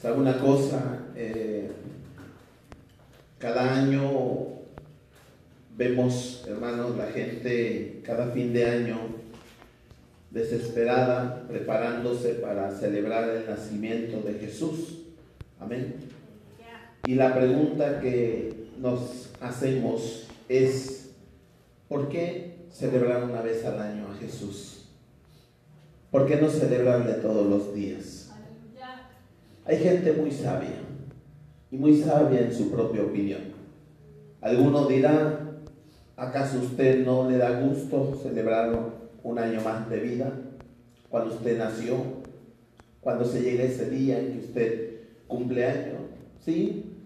¿Sabe una cosa? Eh, cada año vemos, hermanos, la gente cada fin de año desesperada, preparándose para celebrar el nacimiento de Jesús. Amén. Y la pregunta que nos hacemos es, ¿por qué celebrar una vez al año a Jesús? ¿Por qué no celebrarle todos los días? Hay gente muy sabia y muy sabia en su propia opinión. Alguno dirá, ¿acaso usted no le da gusto celebrar un año más de vida? Cuando usted nació, cuando se llega ese día en que usted cumple año. ¿Sí?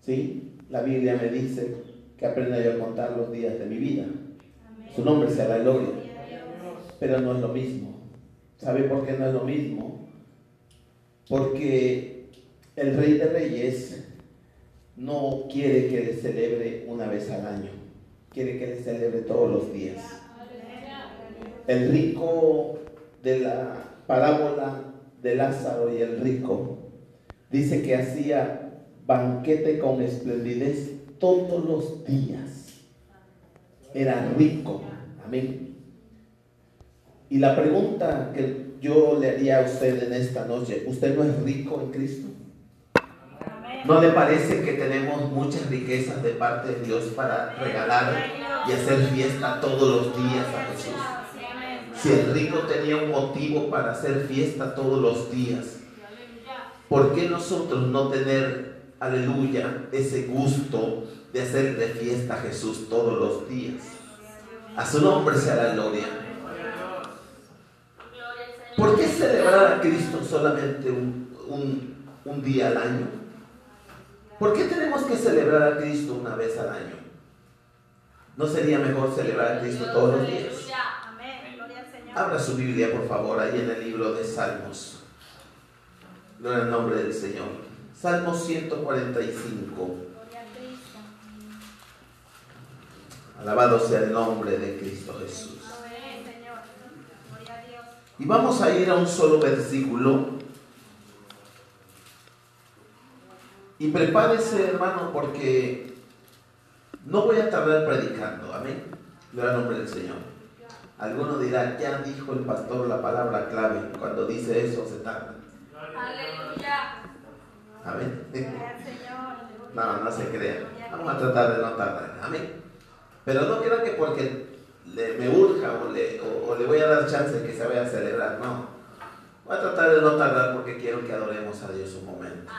¿Sí? La Biblia me dice que aprenda yo a contar los días de mi vida. Su nombre sea la gloria. Pero no es lo mismo. ¿Sabe por qué no es lo mismo? Porque el Rey de Reyes no quiere que le celebre una vez al año. Quiere que le celebre todos los días. El rico de la parábola de Lázaro y el rico dice que hacía banquete con esplendidez todos los días. Era rico. Amén. Y la pregunta que yo le haría a usted en esta noche, ¿usted no es rico en Cristo? ¿No le parece que tenemos muchas riquezas de parte de Dios para regalar y hacer fiesta todos los días a Jesús? Si el rico tenía un motivo para hacer fiesta todos los días, ¿por qué nosotros no tener, aleluya, ese gusto de hacerle fiesta a Jesús todos los días? A su nombre sea la gloria. ¿Por qué celebrar a Cristo solamente un, un día al año? ¿Por qué tenemos que celebrar a Cristo una vez al año? ¿No sería mejor celebrar a Cristo todos los días? Abra su Biblia, por favor, ahí en el libro de Salmos. Gloria al nombre del Señor. Salmos 145. Alabado sea el nombre de Cristo Jesús. Y vamos a ir a un solo versículo. Y prepárese, hermano, porque no voy a tardar predicando. Amén. Gloria al nombre del Señor. Alguno dirá, ya dijo el pastor la palabra clave. Cuando dice eso se tarda. Aleluya. Amén. No, no se crea. Vamos a tratar de no tardar. Amén. Pero no quiero que porque le, me urja o le, o, o le voy a dar chance que se vaya a celebrar. No. Voy a tratar de no tardar porque quiero que adoremos a Dios un momento.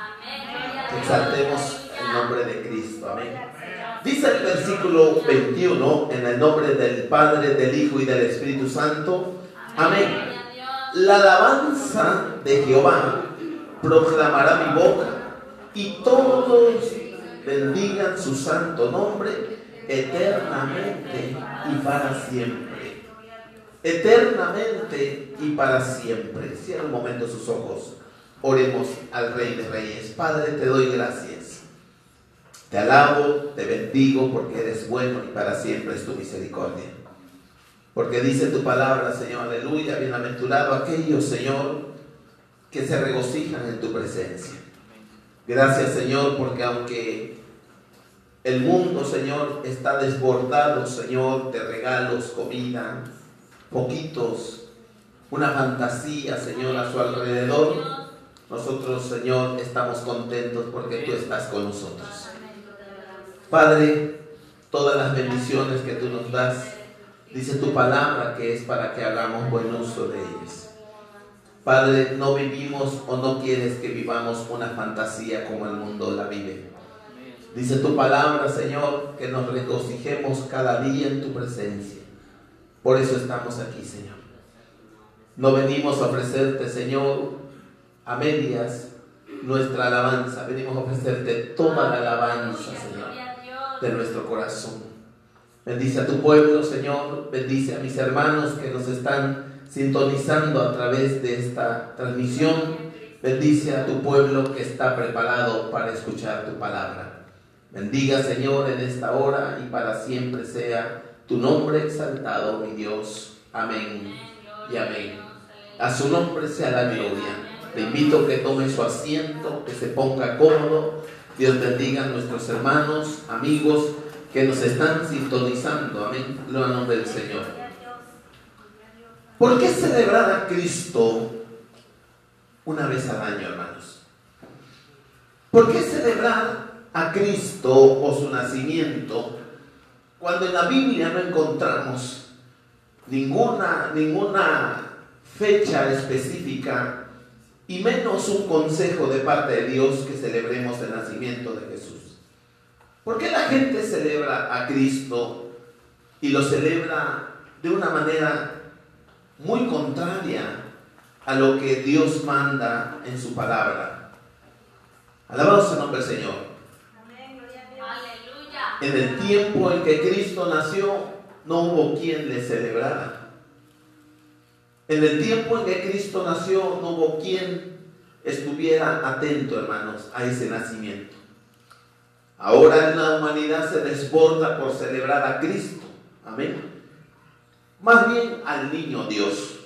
Que exaltemos el nombre de Cristo. Amén. Dice el versículo 21, en el nombre del Padre, del Hijo y del Espíritu Santo. Amén. La alabanza de Jehová proclamará mi boca y todos bendigan su santo nombre eternamente y para siempre. Eternamente y para siempre. Cierra un momento sus ojos. Oremos al Rey de Reyes. Padre, te doy gracias. Te alabo, te bendigo porque eres bueno y para siempre es tu misericordia. Porque dice tu palabra, Señor, aleluya, bienaventurado aquellos, Señor, que se regocijan en tu presencia. Gracias, Señor, porque aunque el mundo, Señor, está desbordado, Señor, de regalos, comida, poquitos, una fantasía, Señor, a su alrededor, nosotros, Señor, estamos contentos porque tú estás con nosotros. Padre, todas las bendiciones que tú nos das, dice tu palabra que es para que hagamos buen uso de ellas. Padre, no vivimos o no quieres que vivamos una fantasía como el mundo la vive. Dice tu palabra, Señor, que nos regocijemos cada día en tu presencia. Por eso estamos aquí, Señor. No venimos a ofrecerte, Señor, a medias nuestra alabanza. Venimos a ofrecerte toda la alabanza, Señor, de nuestro corazón. Bendice a tu pueblo, Señor. Bendice a mis hermanos que nos están sintonizando a través de esta transmisión. Bendice a tu pueblo que está preparado para escuchar tu palabra. Bendiga, Señor, en esta hora y para siempre sea tu nombre exaltado, mi Dios. Amén y amén. A su nombre sea la gloria. Te invito a que tome su asiento, que se ponga cómodo. Dios bendiga a nuestros hermanos, amigos que nos están sintonizando. Amén. Lo a nombre del Señor. ¿Por qué celebrar a Cristo una vez al año, hermanos? ¿Por qué celebrar a Cristo o su nacimiento cuando en la Biblia no encontramos ninguna, ninguna fecha específica y menos un consejo de parte de Dios que celebremos el nacimiento de Jesús. ¿Por qué la gente celebra a Cristo y lo celebra de una manera muy contraria a lo que Dios manda en su palabra? Alabado sea el nombre del Señor. En el tiempo en que Cristo nació, no hubo quien le celebrara. En el tiempo en que Cristo nació, no hubo quien estuviera atento, hermanos, a ese nacimiento. Ahora la humanidad se desborda por celebrar a Cristo. Amén. Más bien al niño Dios.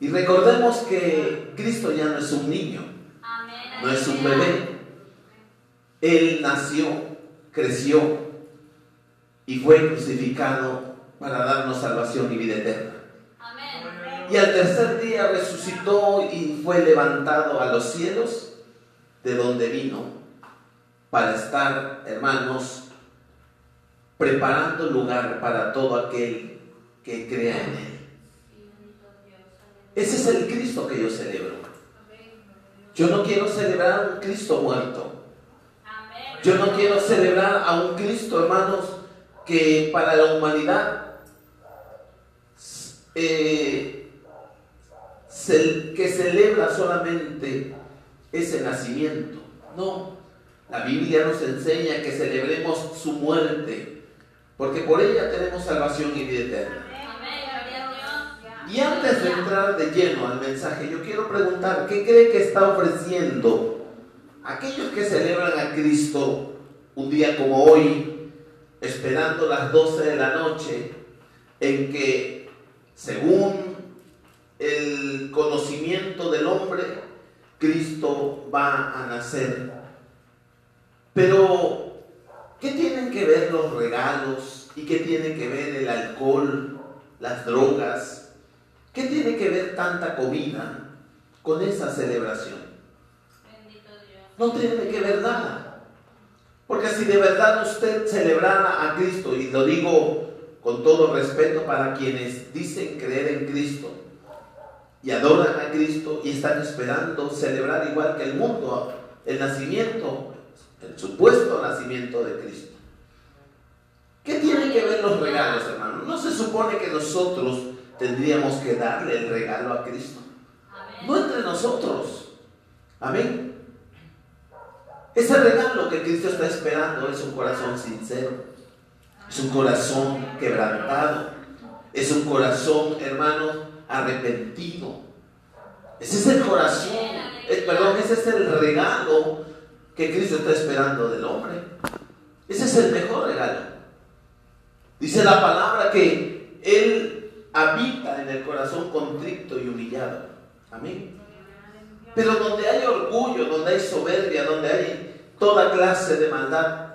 Y recordemos que Cristo ya no es un niño, no es un bebé. Él nació creció y fue crucificado para darnos salvación y vida eterna. Y al tercer día resucitó y fue levantado a los cielos, de donde vino, para estar, hermanos, preparando lugar para todo aquel que crea en Él. Ese es el Cristo que yo celebro. Yo no quiero celebrar un Cristo muerto. Yo no quiero celebrar a un Cristo, hermanos, que para la humanidad eh, que celebra solamente ese nacimiento. No, la Biblia nos enseña que celebremos su muerte, porque por ella tenemos salvación y vida eterna. Y antes de entrar de lleno al mensaje, yo quiero preguntar, ¿qué cree que está ofreciendo Aquellos que celebran a Cristo un día como hoy, esperando las 12 de la noche, en que según el conocimiento del hombre, Cristo va a nacer. Pero, ¿qué tienen que ver los regalos? ¿Y qué tiene que ver el alcohol, las drogas? ¿Qué tiene que ver tanta comida con esa celebración? No tiene que ver nada. Porque si de verdad usted celebrara a Cristo, y lo digo con todo respeto para quienes dicen creer en Cristo y adoran a Cristo y están esperando celebrar igual que el mundo el nacimiento, el supuesto nacimiento de Cristo. ¿Qué tienen que ver los regalos, hermano? No se supone que nosotros tendríamos que darle el regalo a Cristo. No entre nosotros. Amén. Ese regalo que Cristo está esperando es un corazón sincero, es un corazón quebrantado, es un corazón, hermano, arrepentido. Ese es el corazón, eh, perdón, ese es el regalo que Cristo está esperando del hombre. Ese es el mejor regalo. Dice la palabra que Él habita en el corazón contrito y humillado. Amén. Pero donde hay orgullo, donde hay soberbia, donde hay toda clase de maldad.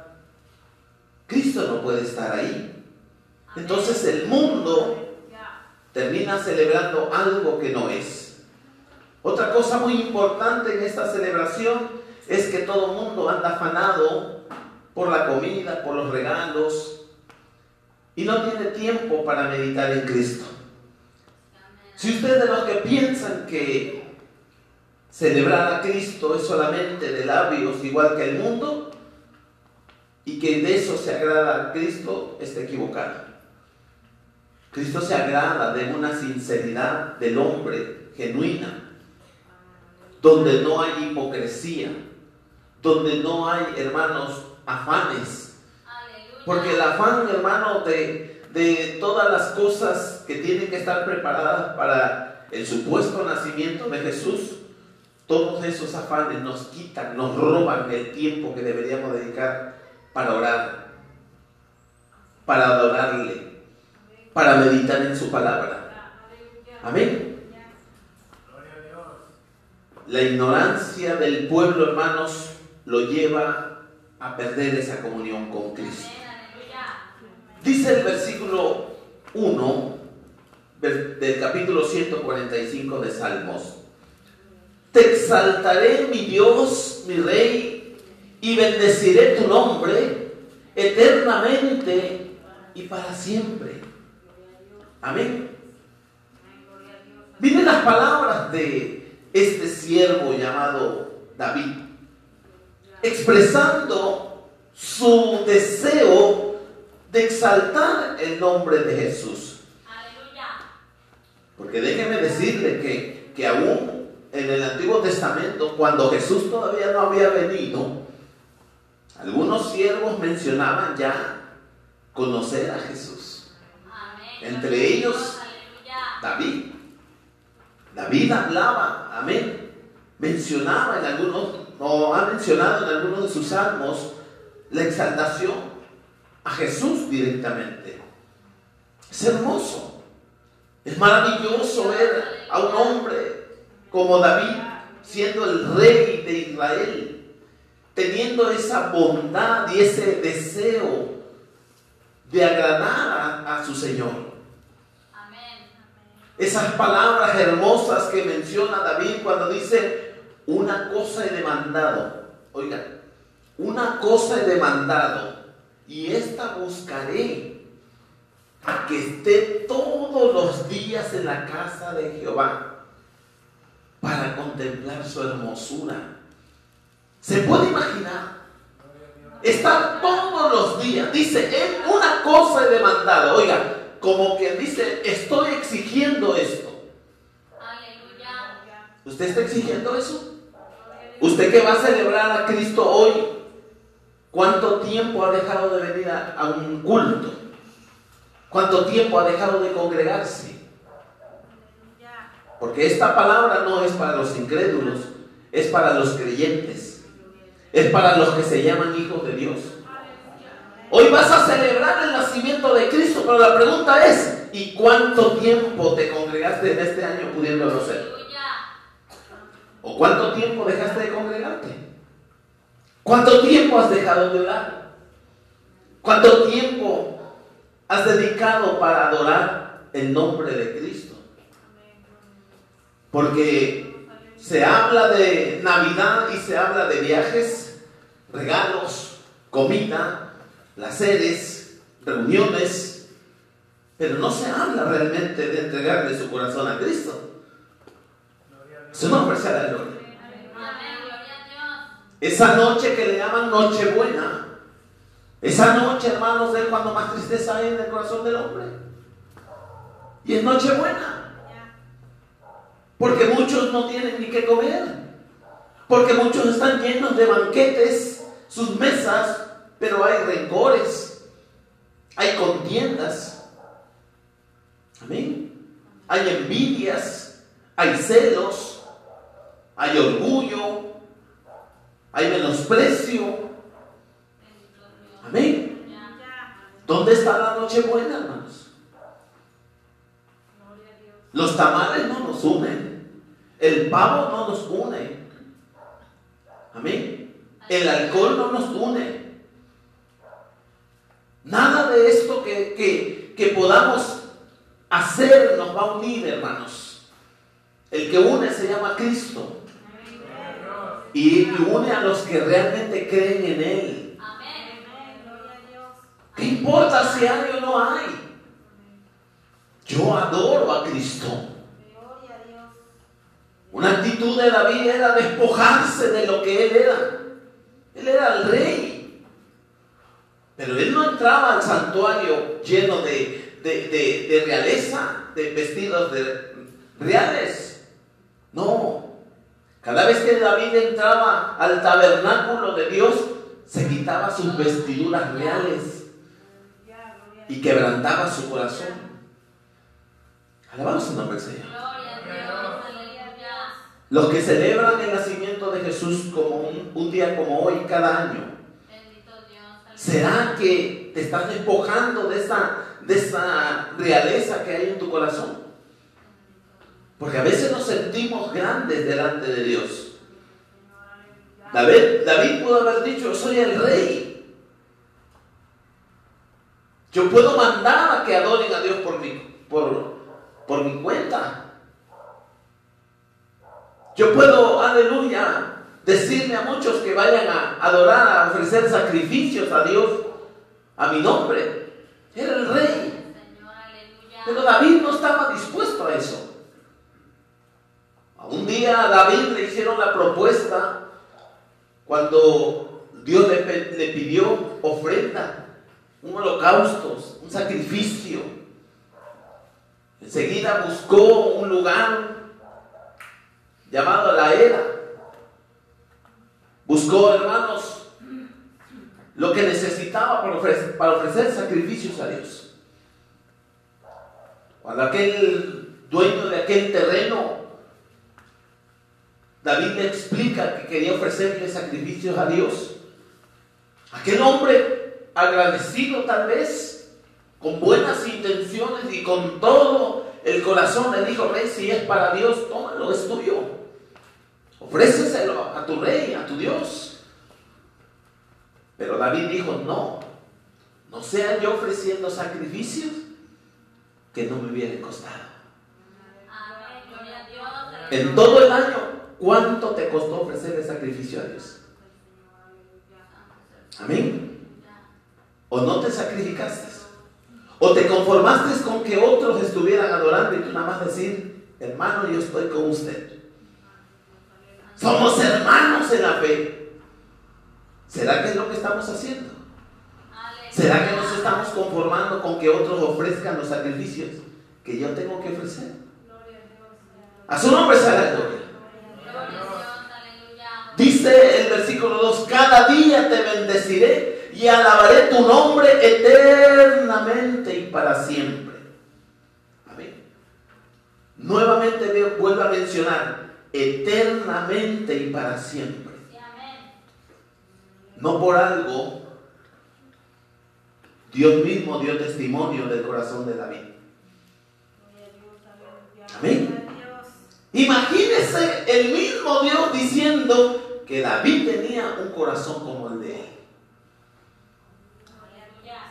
Cristo no puede estar ahí. Entonces el mundo termina celebrando algo que no es. Otra cosa muy importante en esta celebración es que todo el mundo anda afanado por la comida, por los regalos, y no tiene tiempo para meditar en Cristo. Si ustedes de los que piensan que celebrar a Cristo es solamente de labios igual que el mundo y que de eso se agrada a Cristo, está equivocado. Cristo se agrada de una sinceridad del hombre genuina, donde no hay hipocresía, donde no hay, hermanos, afanes. Porque el afán, hermano, de, de todas las cosas que tienen que estar preparadas para el supuesto nacimiento de Jesús, todos esos afanes nos quitan, nos roban el tiempo que deberíamos dedicar para orar, para adorarle, para meditar en su palabra. Amén. la ignorancia del pueblo, hermanos, lo lleva a perder esa comunión con Cristo. Dice el versículo 1 del capítulo 145 de Salmos. Te exaltaré, mi Dios, mi Rey, y bendeciré tu nombre eternamente y para siempre. Amén. Miren las palabras de este siervo llamado David, expresando su deseo de exaltar el nombre de Jesús. Porque déjeme decirle que, que aún en el Antiguo Testamento, cuando Jesús todavía no había venido, algunos siervos mencionaban ya conocer a Jesús. Entre ellos, David. David hablaba, amén. Mencionaba en algunos, o ha mencionado en algunos de sus salmos, la exaltación a Jesús directamente. Es hermoso. Es maravilloso ver a un hombre como David siendo el rey de Israel, teniendo esa bondad y ese deseo de agradar a, su Señor. Esas palabras hermosas que menciona David cuando dice, una cosa he demandado, oiga, una cosa he demandado, y esta buscaré, a que esté todos los días en la casa de Jehová, para contemplar su hermosura. ¿Se puede imaginar? Estar todos los días, dice, él una cosa he demandado, oiga, como que dice, estoy exigiendo esto. ¿Usted está exigiendo eso? ¿Usted que va a celebrar a Cristo hoy? ¿Cuánto tiempo ha dejado de venir a, a un culto? ¿Cuánto tiempo ha dejado de congregarse? Porque esta palabra no es para los incrédulos, es para los creyentes, es para los que se llaman hijos de Dios. Hoy vas a celebrar el nacimiento de Cristo, pero la pregunta es, ¿y cuánto tiempo te congregaste en este año pudiéndolo hacer? ¿O cuánto tiempo dejaste de congregarte? ¿Cuánto tiempo has dejado de orar? ¿Cuánto tiempo has dedicado para adorar el nombre de Cristo? Porque se habla de Navidad y se habla de viajes, regalos, comida, placeres, reuniones, pero no se habla realmente de entregarle su corazón a Cristo. Su nombre sea la gloria. Esa noche que le llaman Nochebuena, esa noche, hermanos, es cuando más tristeza hay en el corazón del hombre. Y es Nochebuena. Porque muchos no tienen ni qué comer. Porque muchos están llenos de banquetes, sus mesas pero hay rencores, hay contiendas, amén. Hay envidias, hay celos, hay orgullo, hay menosprecio, amén. ¿Dónde está la noche buena, hermanos? Los tamales no nos unen, el pavo no nos une, amén. El alcohol no nos une. Nada de esto que, que, podamos hacer nos va a unir, hermanos. El que une se llama Cristo. Y une a los que realmente creen en Él. ¿Qué importa si hay o no hay? Yo adoro a Cristo. Una actitud de David era despojarse de lo que él era. Él era el rey. Pero él no entraba al santuario lleno de, realeza, de vestidos de reales. No. Cada vez que David entraba al tabernáculo de Dios, se quitaba sus vestiduras reales y quebrantaba su corazón. Alabamos el nombre del Señor. Los que celebran el nacimiento de Jesús como un día como hoy, cada año, ¿Será que te estás despojando de esa, de esa realeza que hay en tu corazón? Porque a veces nos sentimos grandes delante de Dios. David, David pudo haber dicho, yo soy el rey. Yo puedo mandar a que adoren a Dios por mi, por, por mi cuenta. Yo puedo, aleluya, decirle a muchos que vayan a adorar, a ofrecer sacrificios a Dios, a mi nombre. Era el rey. Pero David no estaba dispuesto a eso. Un día a David le hicieron la propuesta cuando Dios le, le pidió ofrenda, un holocausto, un sacrificio. Enseguida buscó un lugar llamado la era. Buscó, hermanos, lo que necesitaba para ofrecer, para ofrecer sacrificios a Dios. Cuando aquel dueño de aquel terreno, David le explica que quería ofrecerle sacrificios a Dios. Aquel hombre agradecido tal vez, con buenas intenciones y con todo el corazón le dijo, rey, si es para Dios, tómalo, es tuyo. Ofréceselo a tu rey, a tu Dios. Pero David dijo, no, no sea yo ofreciendo sacrificios que no me hubieran costado. En todo el año, ¿cuánto te costó ofrecer el sacrificio a Dios? Amén. ¿O no te sacrificaste? ¿O te conformaste con que otros estuvieran adorando y tú nada más decir, hermano, yo estoy con usted? Somos hermanos en la fe. ¿Será que es lo que estamos haciendo? ¿Será que nos estamos conformando con que otros ofrezcan los sacrificios que yo tengo que ofrecer? A su nombre sea la gloria. Dice el versículo 2, cada día te bendeciré y alabaré tu nombre eternamente y para siempre. Amén. Nuevamente vuelvo a mencionar, eternamente y para siempre. No por algo, Dios mismo dio testimonio del corazón de David. Amén. Imagínese el mismo Dios diciendo que David tenía un corazón como el de él.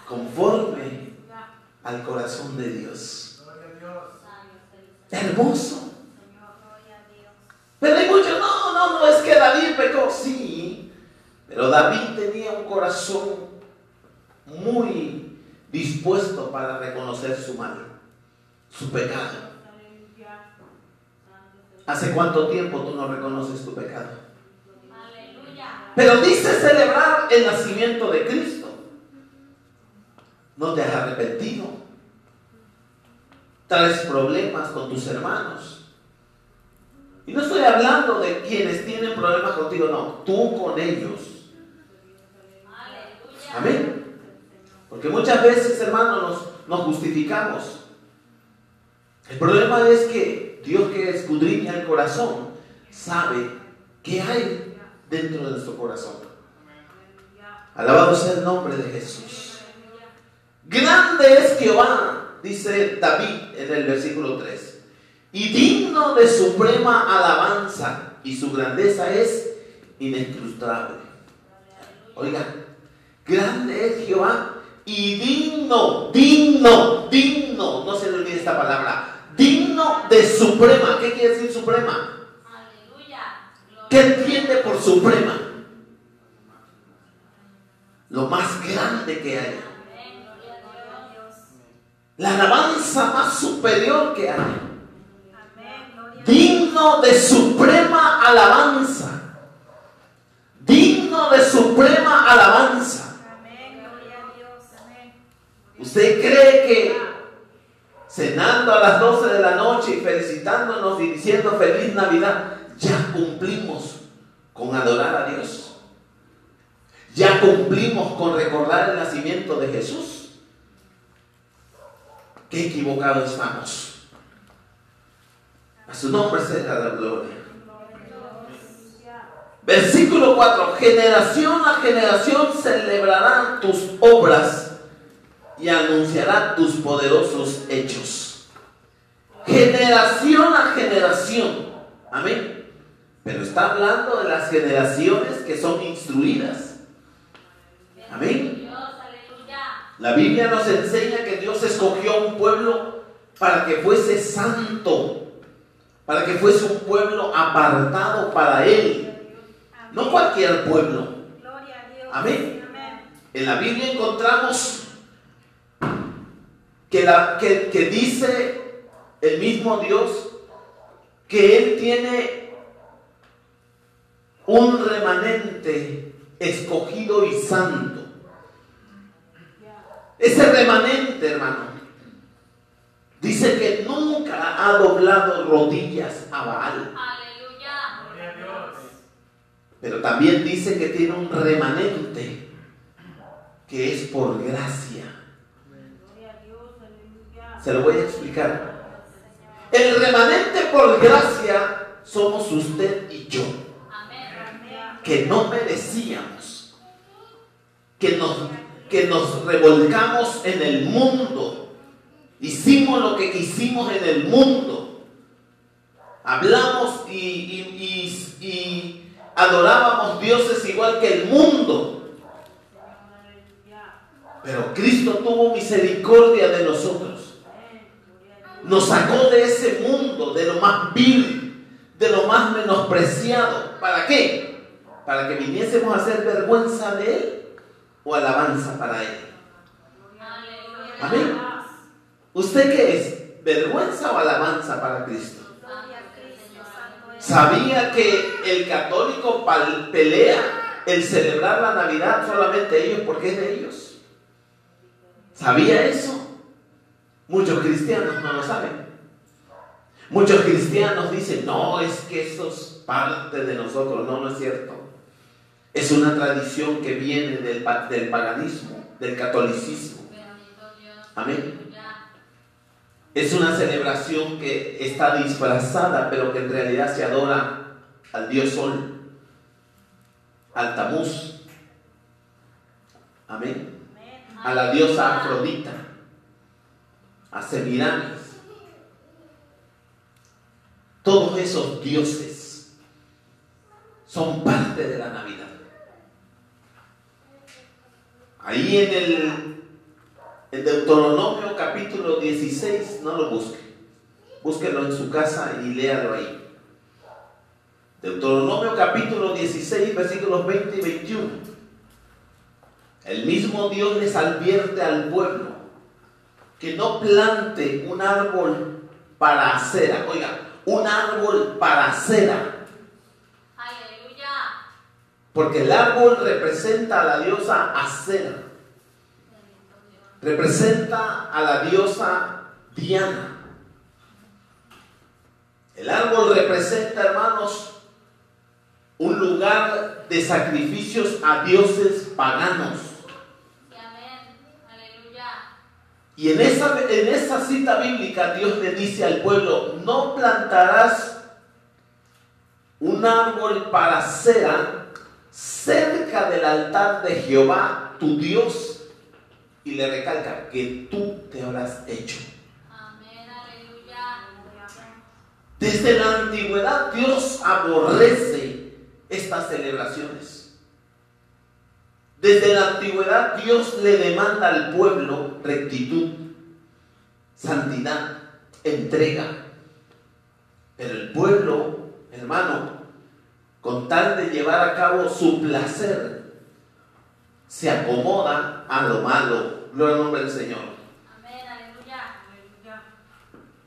Conforme al corazón de Dios. Hermoso. Pero hay muchos, no, no, no, es que David pecó, sí, pero David tenía un corazón muy dispuesto para reconocer su mal, su pecado. ¿Hace cuánto tiempo tú no reconoces tu pecado? Pero dice celebrar el nacimiento de Cristo. No te has arrepentido. Traes problemas con tus hermanos. Y no estoy hablando de quienes tienen problemas contigo, no, tú con ellos. Amén. Porque muchas veces, hermanos, nos, nos justificamos. El problema es que Dios que escudriña el corazón sabe qué hay dentro de nuestro corazón. Alabado sea el nombre de Jesús. Grande es Jehová, dice David en el versículo 3 y digno de suprema alabanza, y su grandeza es inescrutable. Oiga, grande es Jehová y digno, digno, digno, no se le olvide esta palabra, digno de suprema. ¿Qué quiere decir suprema? ¿Qué entiende por suprema? Lo más grande que hay. La alabanza más superior que hay digno de suprema alabanza. Digno de suprema alabanza. ¿Usted cree que cenando a las 12 de la noche y felicitándonos y diciendo feliz Navidad, ya cumplimos con adorar a Dios? ¿Ya cumplimos con recordar el nacimiento de Jesús? Qué equivocados estamos. Su nombre sea la gloria. Versículo 4. Generación a generación celebrarán tus obras y anunciarán tus poderosos hechos. Generación a generación. Amén. Pero está hablando de las generaciones que son instruidas. Amén. La Biblia nos enseña que Dios escogió un pueblo para que fuese santo, para que fuese un pueblo apartado para Él. No cualquier pueblo. Amén. En la Biblia encontramos que, la, que, que dice el mismo Dios que Él tiene un remanente escogido y santo. Ese remanente, hermano, dice que nunca ha doblado rodillas a Baal. Aleluya. Pero también dice que tiene un remanente que es por gracia. Se lo voy a explicar. El remanente por gracia somos usted y yo. Que no merecíamos. Que nos que nos revolcamos en el mundo. Hicimos lo que quisimos en el mundo. Hablamos y, adorábamos dioses igual que el mundo. Pero Cristo tuvo misericordia de nosotros. Nos sacó de ese mundo, de lo más vil, de lo más menospreciado. ¿Para qué? Para que viniésemos a hacer vergüenza de Él o alabanza para Él. Amén. ¿Usted qué es? ¿Vergüenza o alabanza para Cristo? ¿Sabía que el católico pelea el celebrar la Navidad solamente ellos porque es de ellos? ¿Sabía eso? Muchos cristianos no lo saben. Muchos cristianos dicen, no, es que eso es parte de nosotros. No, no es cierto. Es una tradición que viene del, del paganismo, del catolicismo. Amén. Es una celebración que está disfrazada, pero que en realidad se adora al dios Sol, al Tamuz. Amén. A la diosa Afrodita, a Semiramis. Todos esos dioses son parte de la Navidad. Ahí en el Deuteronomio capítulo 16, no lo busque, búsquelo en su casa y léalo ahí. Deuteronomio capítulo 16, versículos 20 y 21. El mismo Dios les advierte al pueblo que no plante un árbol para acera. Oiga, un árbol para acera porque el árbol representa a la diosa Acera. Representa a la diosa Diana. El árbol representa, hermanos, un lugar de sacrificios a dioses paganos. Y en esa, en esa cita bíblica Dios le dice al pueblo, no plantarás un árbol para cera cerca del altar de Jehová, tu Dios, y le recalca que tú te habrás hecho. Amén, aleluya. Desde la antigüedad Dios aborrece estas celebraciones. Desde la antigüedad Dios le demanda al pueblo rectitud, santidad, entrega. Pero el pueblo, hermano, con tal de llevar a cabo su placer, se acomoda a lo malo. Gloria al nombre del Señor. Amén, aleluya.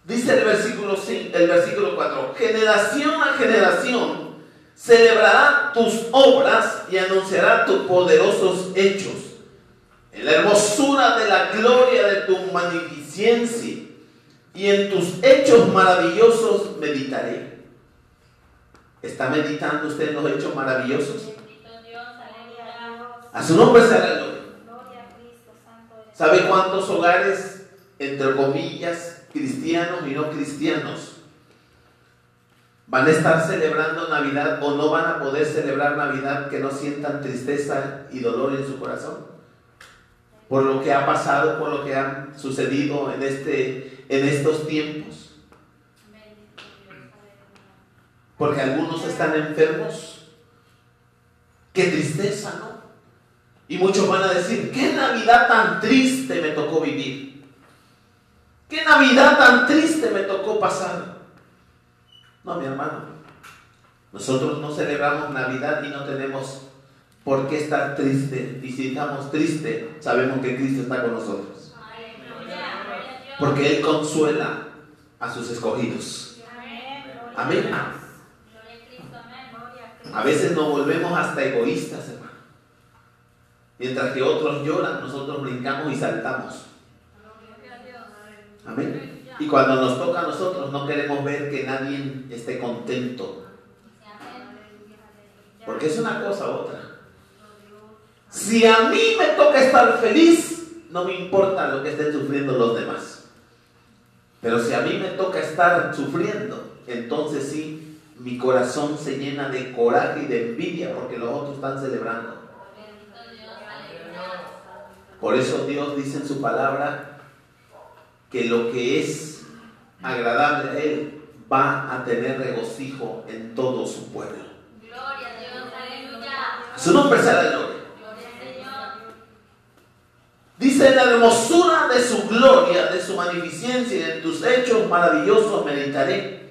Dice el versículo, el versículo 4, generación a generación celebrará tus obras y anunciará tus poderosos hechos. En la hermosura de la gloria de tu magnificencia y en tus hechos maravillosos meditaré. ¿Está meditando usted en los hechos maravillosos? A su nombre sea la gloria. ¿Sabe cuántos hogares, entre comillas, cristianos y no cristianos, van a estar celebrando Navidad o no van a poder celebrar Navidad que no sientan tristeza y dolor en su corazón? Por lo que ha pasado, por lo que ha sucedido en, este, en estos tiempos. porque algunos están enfermos. Qué tristeza, ¿no? Y muchos van a decir, qué Navidad tan triste me tocó vivir. Qué Navidad tan triste me tocó pasar. No, mi hermano. Nosotros no celebramos Navidad y no tenemos por qué estar triste. Y si estamos tristes, sabemos que Cristo está con nosotros. Porque Él consuela a sus escogidos. Amén. A veces nos volvemos hasta egoístas, hermano. Mientras que otros lloran, nosotros brincamos y saltamos. Amén. Y cuando nos toca a nosotros, no queremos ver que nadie esté contento. Porque es una cosa u otra. Si a mí me toca estar feliz, no me importa lo que estén sufriendo los demás. Pero si a mí me toca estar sufriendo, entonces sí, mi corazón se llena de coraje y de envidia porque los otros están celebrando. Por eso Dios dice en su palabra que lo que es agradable a Él va a tener regocijo en todo su pueblo. Gloria a Dios, aleluya. Su nombre será gloria. Dice la hermosura de su gloria, de su magnificencia y de tus hechos maravillosos meditaré.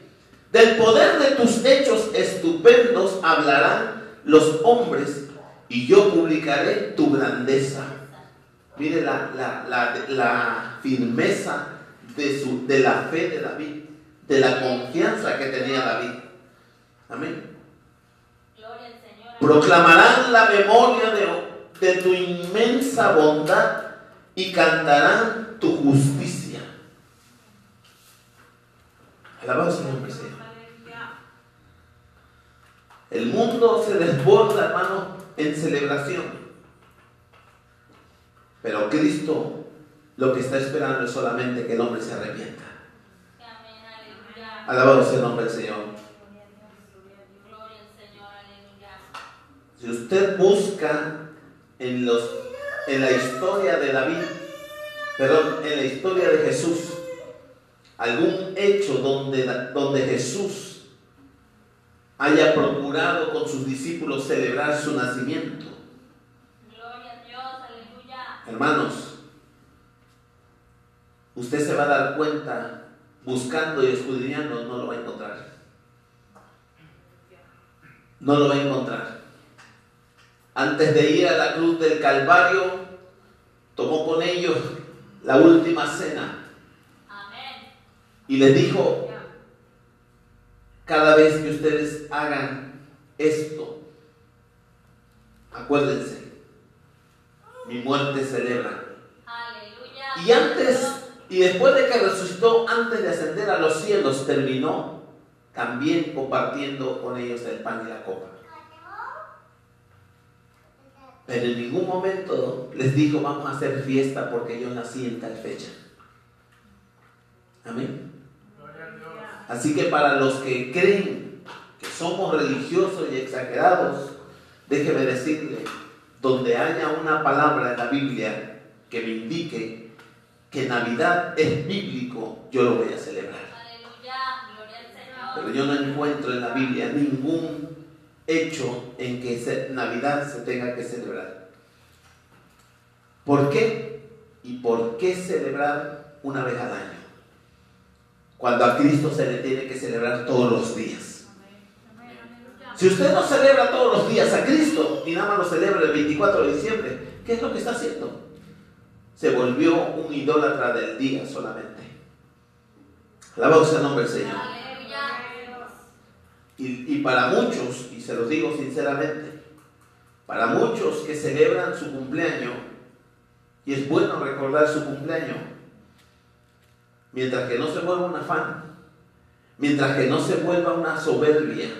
Del poder de tus hechos estupendos hablarán los hombres y yo publicaré tu grandeza. Mire la, la, firmeza de, su, de la fe de David, de la confianza que tenía David. Amén. Proclamarán la memoria de, de tu inmensa bondad y cantarán tu justicia. Alabado sea el Señor. El mundo se desborda, hermano, en celebración. Pero Cristo lo que está esperando es solamente que el hombre se arrepienta. Alabado sea el nombre del Señor. Si usted busca en los en la historia de David, perdón, en la historia de Jesús, algún hecho donde, donde Jesús haya procurado con sus discípulos celebrar su nacimiento. Gloria a Dios, aleluya. Hermanos, usted se va a dar cuenta, buscando y escudriñando, no lo va a encontrar. No lo va a encontrar antes de ir a la cruz del Calvario, tomó con ellos la última cena. Y les dijo, cada vez que ustedes hagan esto, acuérdense, mi muerte celebra. Y antes, y después de que resucitó, antes de ascender a los cielos, terminó también compartiendo con ellos el pan y la copa. Pero en ningún momento les dijo, vamos a hacer fiesta porque yo nací en tal fecha. Amén. Así que para los que creen que somos religiosos y exagerados, déjeme decirle, donde haya una palabra en la Biblia que me indique que Navidad es bíblico, yo lo voy a celebrar. Pero yo no encuentro en la Biblia ningún hecho en que Navidad se tenga que celebrar. ¿Por qué? ¿Y por qué celebrar una vez al año? Cuando a Cristo se le tiene que celebrar todos los días. Si usted no celebra todos los días a Cristo y nada más lo celebra el 24 de diciembre, ¿qué es lo que está haciendo? Se volvió un idólatra del día solamente. Alabado sea el nombre del Señor. Y, para muchos, y se los digo sinceramente, para muchos que celebran su cumpleaños, y es bueno recordar su cumpleaños, mientras que no se vuelva un afán, mientras que no se vuelva una soberbia,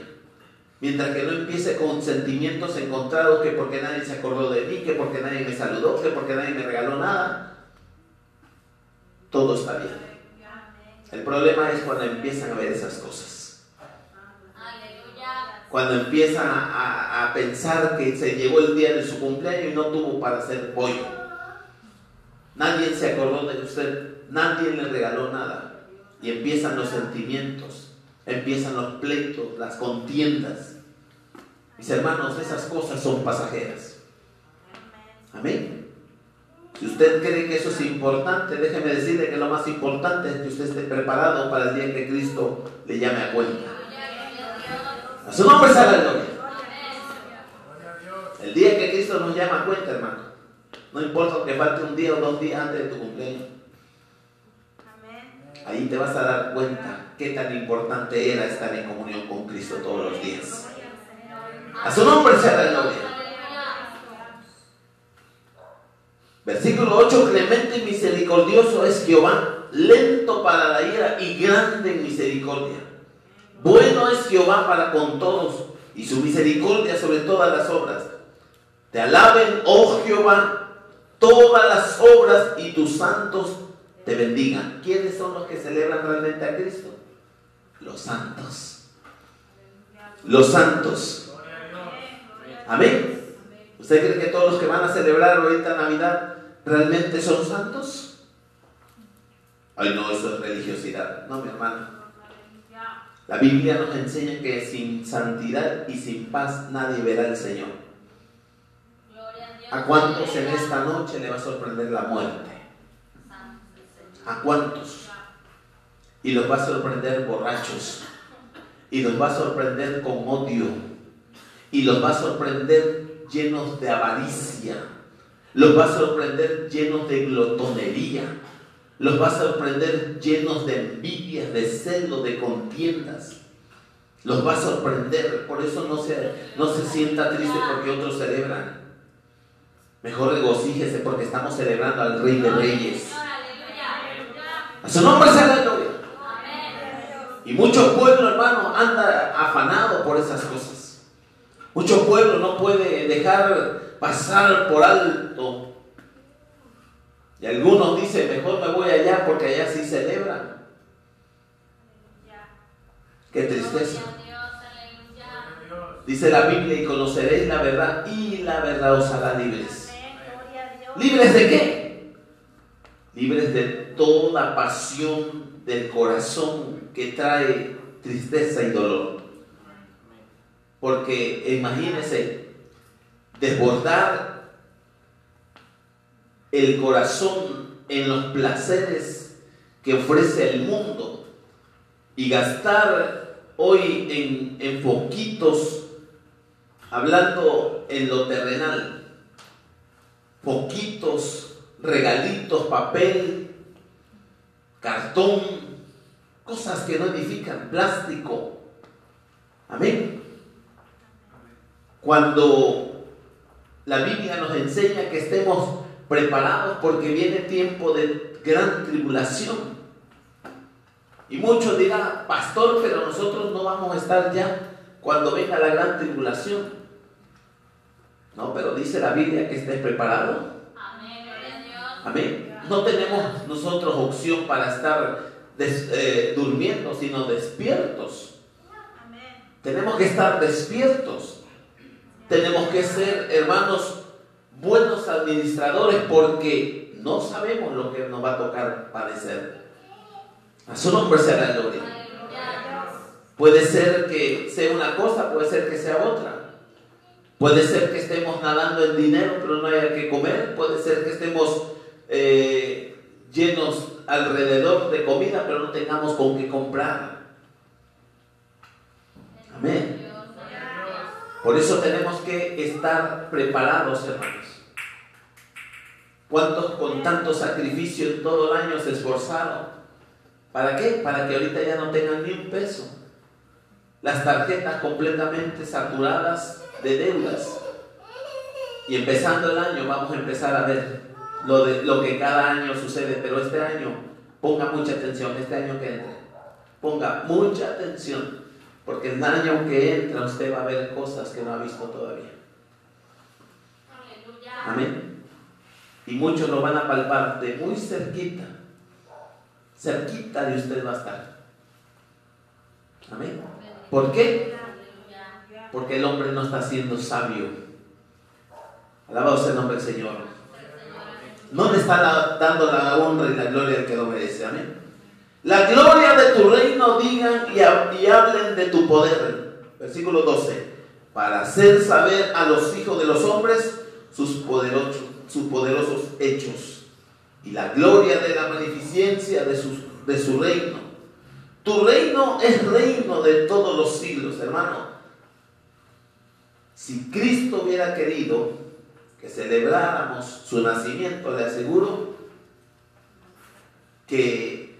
mientras que no empiece con sentimientos encontrados que porque nadie se acordó de mí, que porque nadie me saludó, que porque nadie me regaló nada, todo está bien. El problema es cuando empiezan a ver esas cosas cuando empiezan a, pensar que se llegó el día de su cumpleaños y no tuvo para hacer pollo. Nadie se acordó de usted, nadie le regaló nada. Y empiezan los sentimientos. Empiezan los pleitos, las contiendas. Mis hermanos, esas cosas son pasajeras. Amén. Si usted cree que eso es importante, déjeme decirle que lo más importante es que usted esté preparado para el día que Cristo le llame a cuenta. A su nombre sea la gloria. El día que Cristo nos llama a cuenta, hermano. No importa que falte un día o dos días antes de tu cumpleaños. Ahí te vas a dar cuenta qué tan importante era estar en comunión con Cristo todos los días. A su nombre sea la gloria. Versículo 8, clemente y misericordioso es Jehová, lento para la ira y grande en misericordia. Bueno es Jehová para con todos y su misericordia sobre todas las obras. Te alaben, oh Jehová, todas las obras y tus santos te bendigan. ¿Quiénes son los que celebran realmente a Cristo? Los santos. Los santos. Amén. ¿Usted cree que todos los que van a celebrar ahorita Navidad realmente son santos? Ay, no, eso es religiosidad. No, mi hermano. La Biblia nos enseña que sin santidad y sin paz nadie verá al Señor. ¿A cuántos en esta noche le va a sorprender la muerte? ¿A cuántos? Y los va a sorprender borrachos. Y los va a sorprender con odio. Y los va a sorprender llenos de avaricia. Los va a sorprender llenos de glotonería. Los va a sorprender llenos de envidia, de celo, de contiendas. Los va a sorprender. Por eso no se, no se sienta triste porque otros celebran. Mejor regocíjese porque estamos celebrando al Rey de Reyes. A su nombre sea la gloria. Y mucho pueblo, hermano, anda afanado por esas cosas. Mucho pueblo no puede dejar pasar por alto. Y algunos dicen, mejor me voy allá porque allá sí celebran. Qué tristeza. Dice la Biblia, y conoceréis la verdad, y la verdad os hará libres. ¿Libres de qué? Libres de toda pasión del corazón que trae tristeza y dolor. Porque imagínense, desbordar el corazón en los placeres que ofrece el mundo y gastar hoy en, en poquitos, hablando en lo terrenal, poquitos regalitos, papel, cartón, cosas que no edifican, plástico. Amén. Cuando la Biblia nos enseña que estemos preparados porque viene tiempo de gran tribulación. Y muchos dirán, pastor, pero nosotros no vamos a estar ya cuando venga la gran tribulación. No, pero dice la Biblia que estés preparado. Amén. No tenemos nosotros opción para estar eh, durmiendo, sino despiertos. Tenemos que estar despiertos. Tenemos que ser, hermanos, buenos administradores porque no sabemos lo que nos va a tocar padecer. A su nombre sea la gloria. Puede ser que sea una cosa, puede ser que sea otra. Puede ser que estemos nadando en dinero, pero no haya que comer. Puede ser que estemos eh, llenos alrededor de comida, pero no tengamos con qué comprar. Amén. Por eso tenemos que estar preparados, hermanos. ¿Cuántos con tanto sacrificio en todo el año se esforzaron? ¿Para qué? Para que ahorita ya no tengan ni un peso. Las tarjetas completamente saturadas de deudas. Y empezando el año vamos a empezar a ver lo, de, lo que cada año sucede, pero este año ponga mucha atención, este año que entre, ponga mucha atención, porque el año que entra usted va a ver cosas que no ha visto todavía. Amén. Y muchos lo van a palpar de muy cerquita, cerquita de usted va a estar. Amén. ¿Por qué? Porque el hombre no está siendo sabio. Alabado sea el nombre del Señor. No le está dando la honra y la gloria que lo merece. Amén. La gloria de tu reino digan y, hablen de tu poder. Versículo 12. Para hacer saber a los hijos de los hombres sus poderosos, hechos y la gloria de la magnificencia de su reino. Tu reino es reino de todos los siglos, hermano. Si Cristo hubiera querido que celebráramos su nacimiento, le aseguro que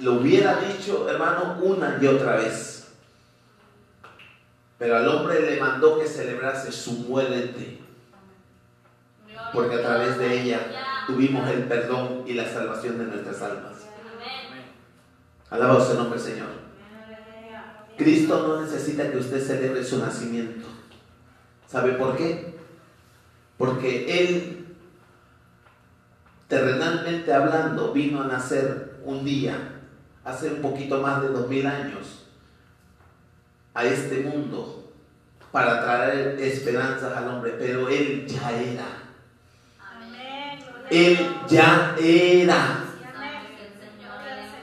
lo hubiera dicho, hermano, una y otra vez. Pero al hombre le mandó que celebrase su muerte, porque a través de ella tuvimos el perdón y la salvación de nuestras almas. Alabado sea el nombre Señor. Cristo no necesita que usted celebre su nacimiento. ¿Sabe por qué? Porque Él, terrenalmente hablando, vino a nacer un día, hace un poquito más de dos mil años, a este mundo para traer esperanzas al hombre, pero Él ya era. Él ya era.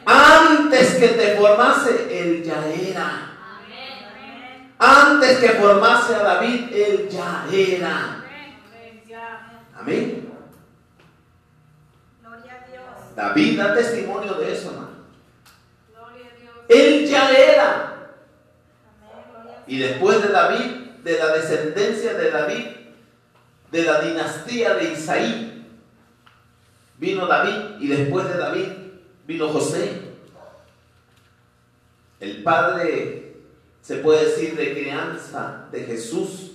Antes que te formase, Él ya era. Antes que formase a David, Él ya era. Amén. David da testimonio de eso, hermano. Él ya era. Y después de David, de la descendencia de David, de la dinastía de Isaí, vino David y después de David vino José. El padre, se puede decir, de crianza de Jesús,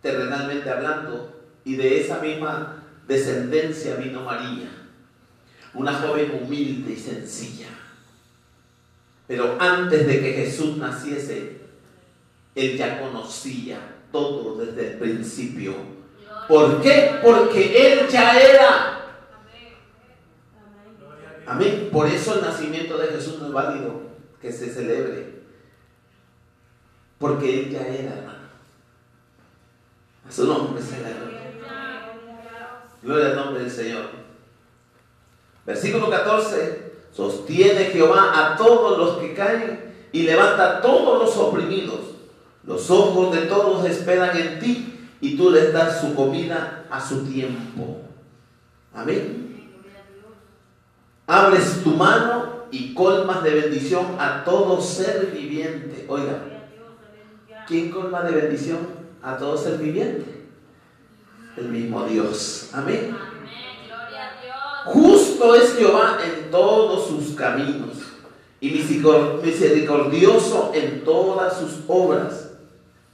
terrenalmente hablando, y de esa misma descendencia vino María, una joven humilde y sencilla. Pero antes de que Jesús naciese, él ya conocía todo desde el principio. ¿Por qué? Porque Él ya era. Amén. Por eso el nacimiento de Jesús no es válido que se celebre. Porque Él ya era, hermano. A su nombre se Gloria al nombre del Señor. Versículo 14. Sostiene Jehová a todos los que caen y levanta a todos los oprimidos. Los ojos de todos esperan en ti y tú les das su comida a su tiempo. Amén. Abres tu mano y colmas de bendición a todo ser viviente. Oiga, ¿quién colma de bendición a todo ser viviente? El mismo Dios. Amén. Justo es Jehová en todos sus caminos y misericordioso en todas sus obras.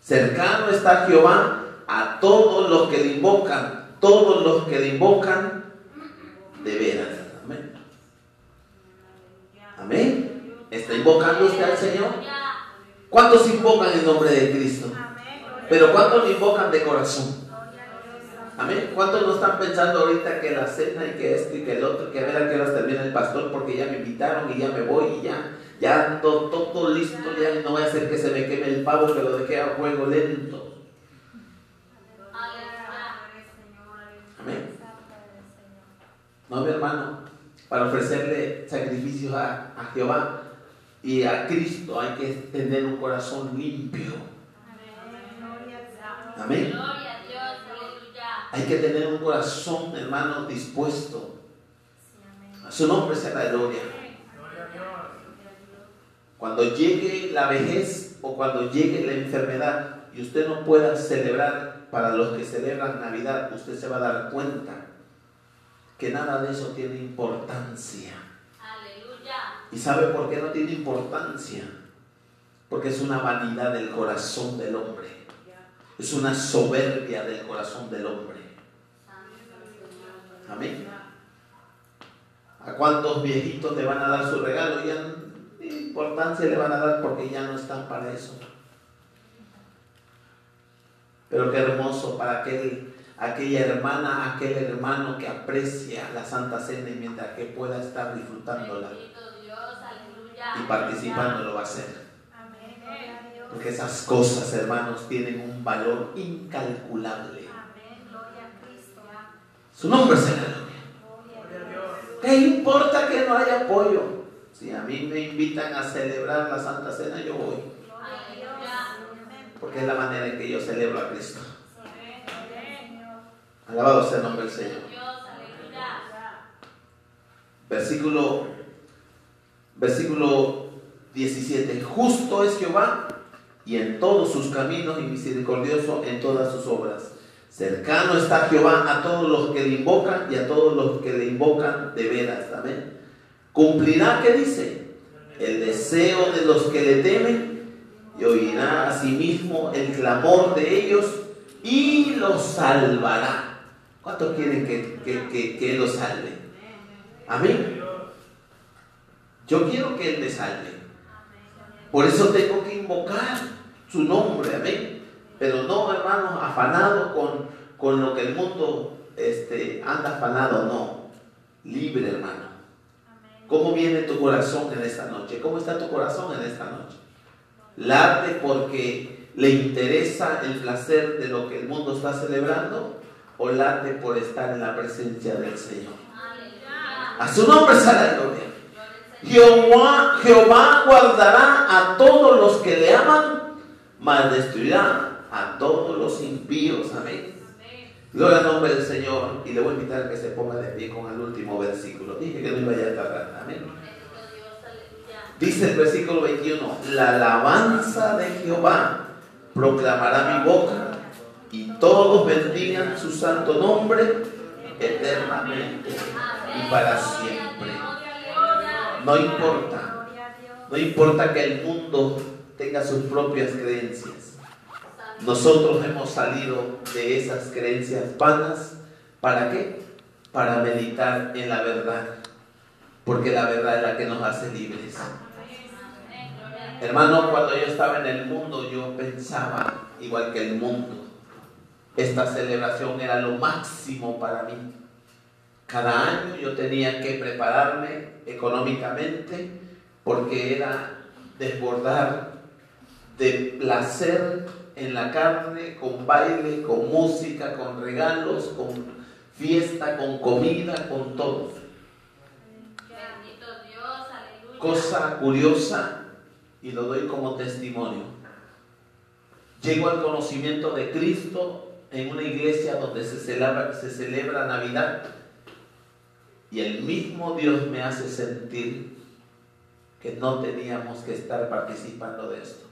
Cercano está Jehová a todos los que le invocan, todos los que le invocan de veras. Amén. Amén. ¿Está invocando usted al Señor? ¿Cuántos invocan en nombre de Cristo? Pero ¿cuántos le invocan de corazón? Amén. ¿Cuántos no están pensando ahorita que la cena y que esto y que el otro, que a ver a qué hora termina el pastor porque ya me invitaron y ya me voy y ya, ya todo, todo listo, ya no voy a hacer que se me queme el pavo que lo dejé a fuego lento? Amén. No, mi hermano, para ofrecerle sacrificios a, a Jehová y a Cristo hay que tener un corazón limpio. Amén. Hay que tener un corazón, hermano, dispuesto. A su nombre sea la gloria. Cuando llegue la vejez o cuando llegue la enfermedad y usted no pueda celebrar para los que celebran Navidad, usted se va a dar cuenta que nada de eso tiene importancia. Aleluya. ¿Y sabe por qué no tiene importancia? Porque es una vanidad del corazón del hombre. Es una soberbia del corazón del hombre. Amén. ¿A cuántos viejitos le van a dar su regalo? Ya importancia le van a dar porque ya no están para eso. Pero qué hermoso para aquel, aquella hermana, aquel hermano que aprecia la Santa Cena y mientras que pueda estar disfrutándola y participando lo va a hacer. Porque esas cosas, hermanos, tienen un valor incalculable. Su nombre será gloria. ¿Qué importa que no haya apoyo? Si a mí me invitan a celebrar la Santa Cena, yo voy. Porque es la manera en que yo celebro a Cristo. Alabado sea el nombre del Señor. Versículo, versículo 17. Justo es Jehová y en todos sus caminos y misericordioso en todas sus obras. Cercano está Jehová a todos los que le invocan y a todos los que le invocan de veras. Amén. Cumplirá, ¿qué dice? El deseo de los que le temen y oirá a sí el clamor de ellos y los salvará. ¿Cuántos quieren que, que, que, Él los salve? Amén. Yo quiero que Él me salve. Por eso tengo que invocar su nombre, amén. Pero no, hermanos, afanado con, con lo que el mundo este, anda afanado, no. Libre, hermano. ¿Cómo viene tu corazón en esta noche? ¿Cómo está tu corazón en esta noche? ¿Late porque le interesa el placer de lo que el mundo está celebrando? ¿O late por estar en la presencia del Señor? A su nombre la gloria. Jehová, Jehová guardará a todos los que le aman, mas destruirá a todos los impíos. Amén. Gloria al nombre del Señor. Y le voy a invitar a que se ponga de pie con el último versículo. Dije que no iba a tardar. Amén. Dice el versículo 21, la alabanza de Jehová proclamará mi boca y todos bendigan su santo nombre eternamente y para siempre. No importa. No importa que el mundo tenga sus propias creencias. Nosotros hemos salido de esas creencias vanas. ¿Para qué? Para meditar en la verdad. Porque la verdad es la que nos hace libres. Hermano, cuando yo estaba en el mundo, yo pensaba igual que el mundo. Esta celebración era lo máximo para mí. Cada año yo tenía que prepararme económicamente porque era desbordar de placer en la carne, con baile, con música, con regalos, con fiesta, con comida, con todo. Cosa curiosa, y lo doy como testimonio. Llego al conocimiento de Cristo en una iglesia donde se celebra, se celebra Navidad y el mismo Dios me hace sentir que no teníamos que estar participando de esto.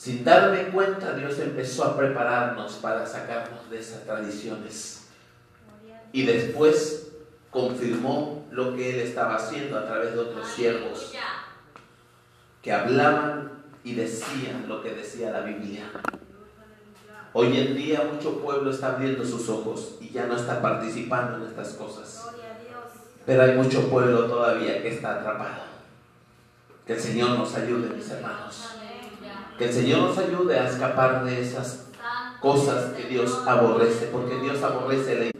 Sin darme cuenta, Dios empezó a prepararnos para sacarnos de esas tradiciones. Y después confirmó lo que Él estaba haciendo a través de otros siervos que hablaban y decían lo que decía la Biblia. Hoy en día mucho pueblo está abriendo sus ojos y ya no está participando en estas cosas. Pero hay mucho pueblo todavía que está atrapado. Que el Señor nos ayude, mis hermanos. Que el Señor nos ayude a escapar de esas cosas que Dios aborrece, porque Dios aborrece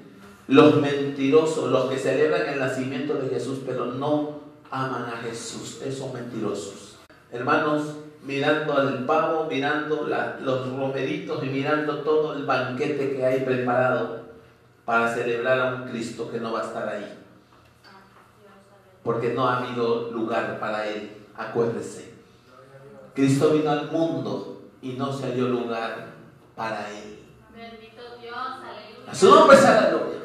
los mentirosos, los que celebran el nacimiento de Jesús, pero no aman a Jesús. Esos mentirosos. Hermanos, mirando al pavo, mirando los romeritos y mirando todo el banquete que hay preparado para celebrar a un Cristo que no va a estar ahí. Porque no ha habido lugar para Él, acuérdese. Cristo vino al mundo y no se halló lugar para Él. Bendito Dios, aleluya. A su nombre la gloria.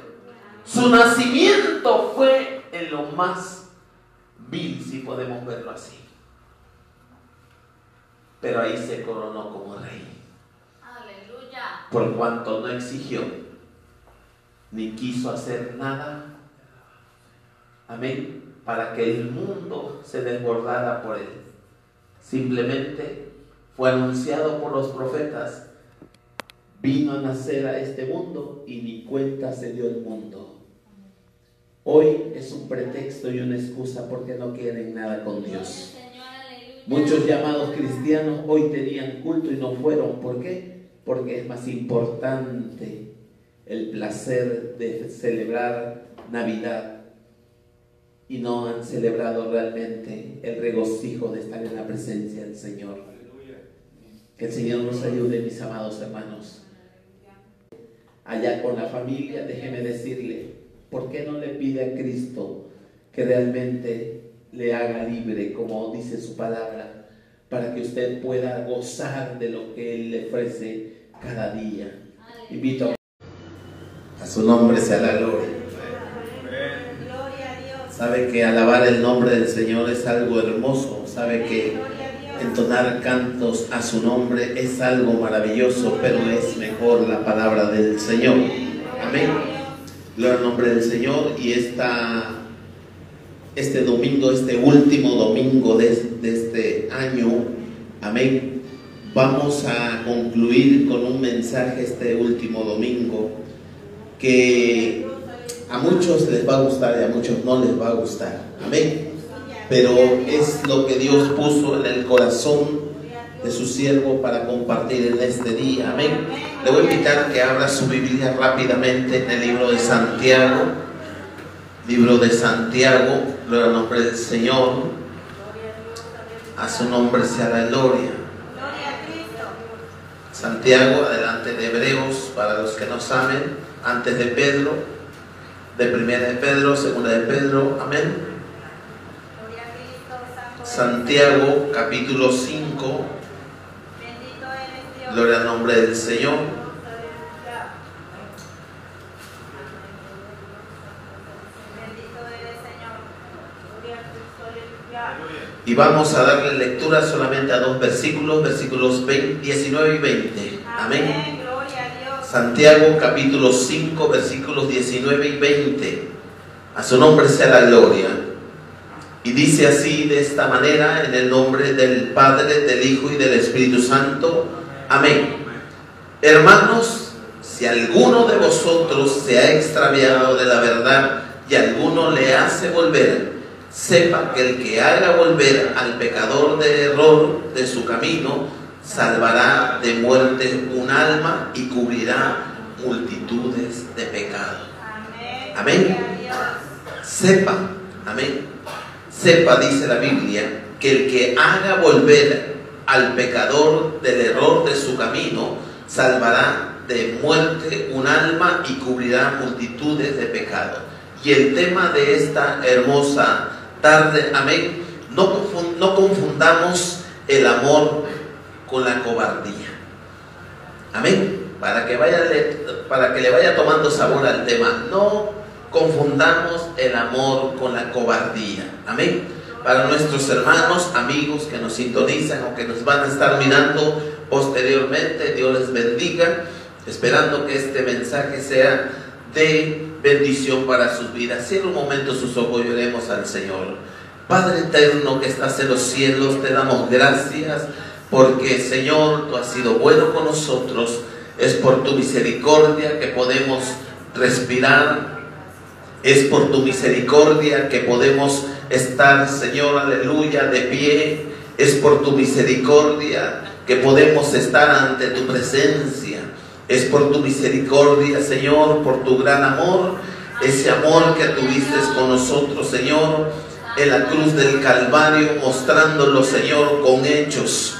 Su nacimiento fue en lo más vil, si podemos verlo así pero ahí se coronó como rey. Aleluya. Por cuanto no exigió ni quiso hacer nada. Amén. Para que el mundo se desbordara por él. Simplemente fue anunciado por los profetas. Vino a nacer a este mundo y ni cuenta se dio el mundo. Hoy es un pretexto y una excusa porque no quieren nada con Dios. Muchos llamados cristianos hoy tenían culto y no fueron. ¿Por qué? Porque es más importante el placer de celebrar Navidad y no han celebrado realmente el regocijo de estar en la presencia del Señor. Que el Señor nos ayude, mis amados hermanos. Allá con la familia, déjeme decirle, ¿por qué no le pide a Cristo que realmente le haga libre, como dice su palabra, para que usted pueda gozar de lo que Él le ofrece cada día. Invito a su nombre sea la gloria. Sabe que alabar el nombre del Señor es algo hermoso. Sabe que entonar cantos a su nombre es algo maravilloso, pero es mejor la palabra del Señor. Amén. Gloria al nombre del Señor y esta, este domingo, este último domingo de, de este año, amén. Vamos a concluir con un mensaje este último domingo que a muchos les va a gustar y a muchos no les va a gustar. Amén. Pero es lo que Dios puso en el corazón de su siervo para compartir en este día. Amén. Le voy a invitar que abra su Biblia rápidamente en el libro de Santiago. Libro de Santiago, gloria al nombre del Señor. A su nombre sea la gloria. Santiago, adelante de Hebreos, para los que no saben, antes de Pedro, de primera de Pedro, segunda de Pedro, amén. Santiago capítulo 5, gloria al nombre del Señor. Y vamos a darle lectura solamente a dos versículos, versículos 20, 19 y 20. Amén. Santiago capítulo 5 versículos 19 y 20. A su nombre sea la gloria. Y dice así de esta manera en el nombre del Padre, del Hijo y del Espíritu Santo. Amén. Hermanos, si alguno de vosotros se ha extraviado de la verdad y alguno le hace volver, sepa que el que haga volver al pecador de error de su camino, salvará de muerte un alma y cubrirá multitudes de pecado. Amén. Sepa, amén. Sepa, dice la Biblia, que el que haga volver al pecador del error de su camino, salvará de muerte un alma y cubrirá multitudes de pecado. Y el tema de esta hermosa tarde, amén, no, no confundamos el amor con la cobardía. Amén. Para que, vaya, para que le vaya tomando sabor al tema. No confundamos el amor con la cobardía. Amén. Para nuestros hermanos, amigos que nos sintonizan o que nos van a estar mirando posteriormente, Dios les bendiga, esperando que este mensaje sea de bendición para sus vidas. En un momento sus ojos lloremos al Señor. Padre eterno que estás en los cielos, te damos gracias porque Señor, tú has sido bueno con nosotros, es por tu misericordia que podemos respirar, es por tu misericordia que podemos estar, Señor, aleluya, de pie, es por tu misericordia que podemos estar ante tu presencia, es por tu misericordia, Señor, por tu gran amor, ese amor que tuviste con nosotros, Señor, en la cruz del Calvario, mostrándolo, Señor, con hechos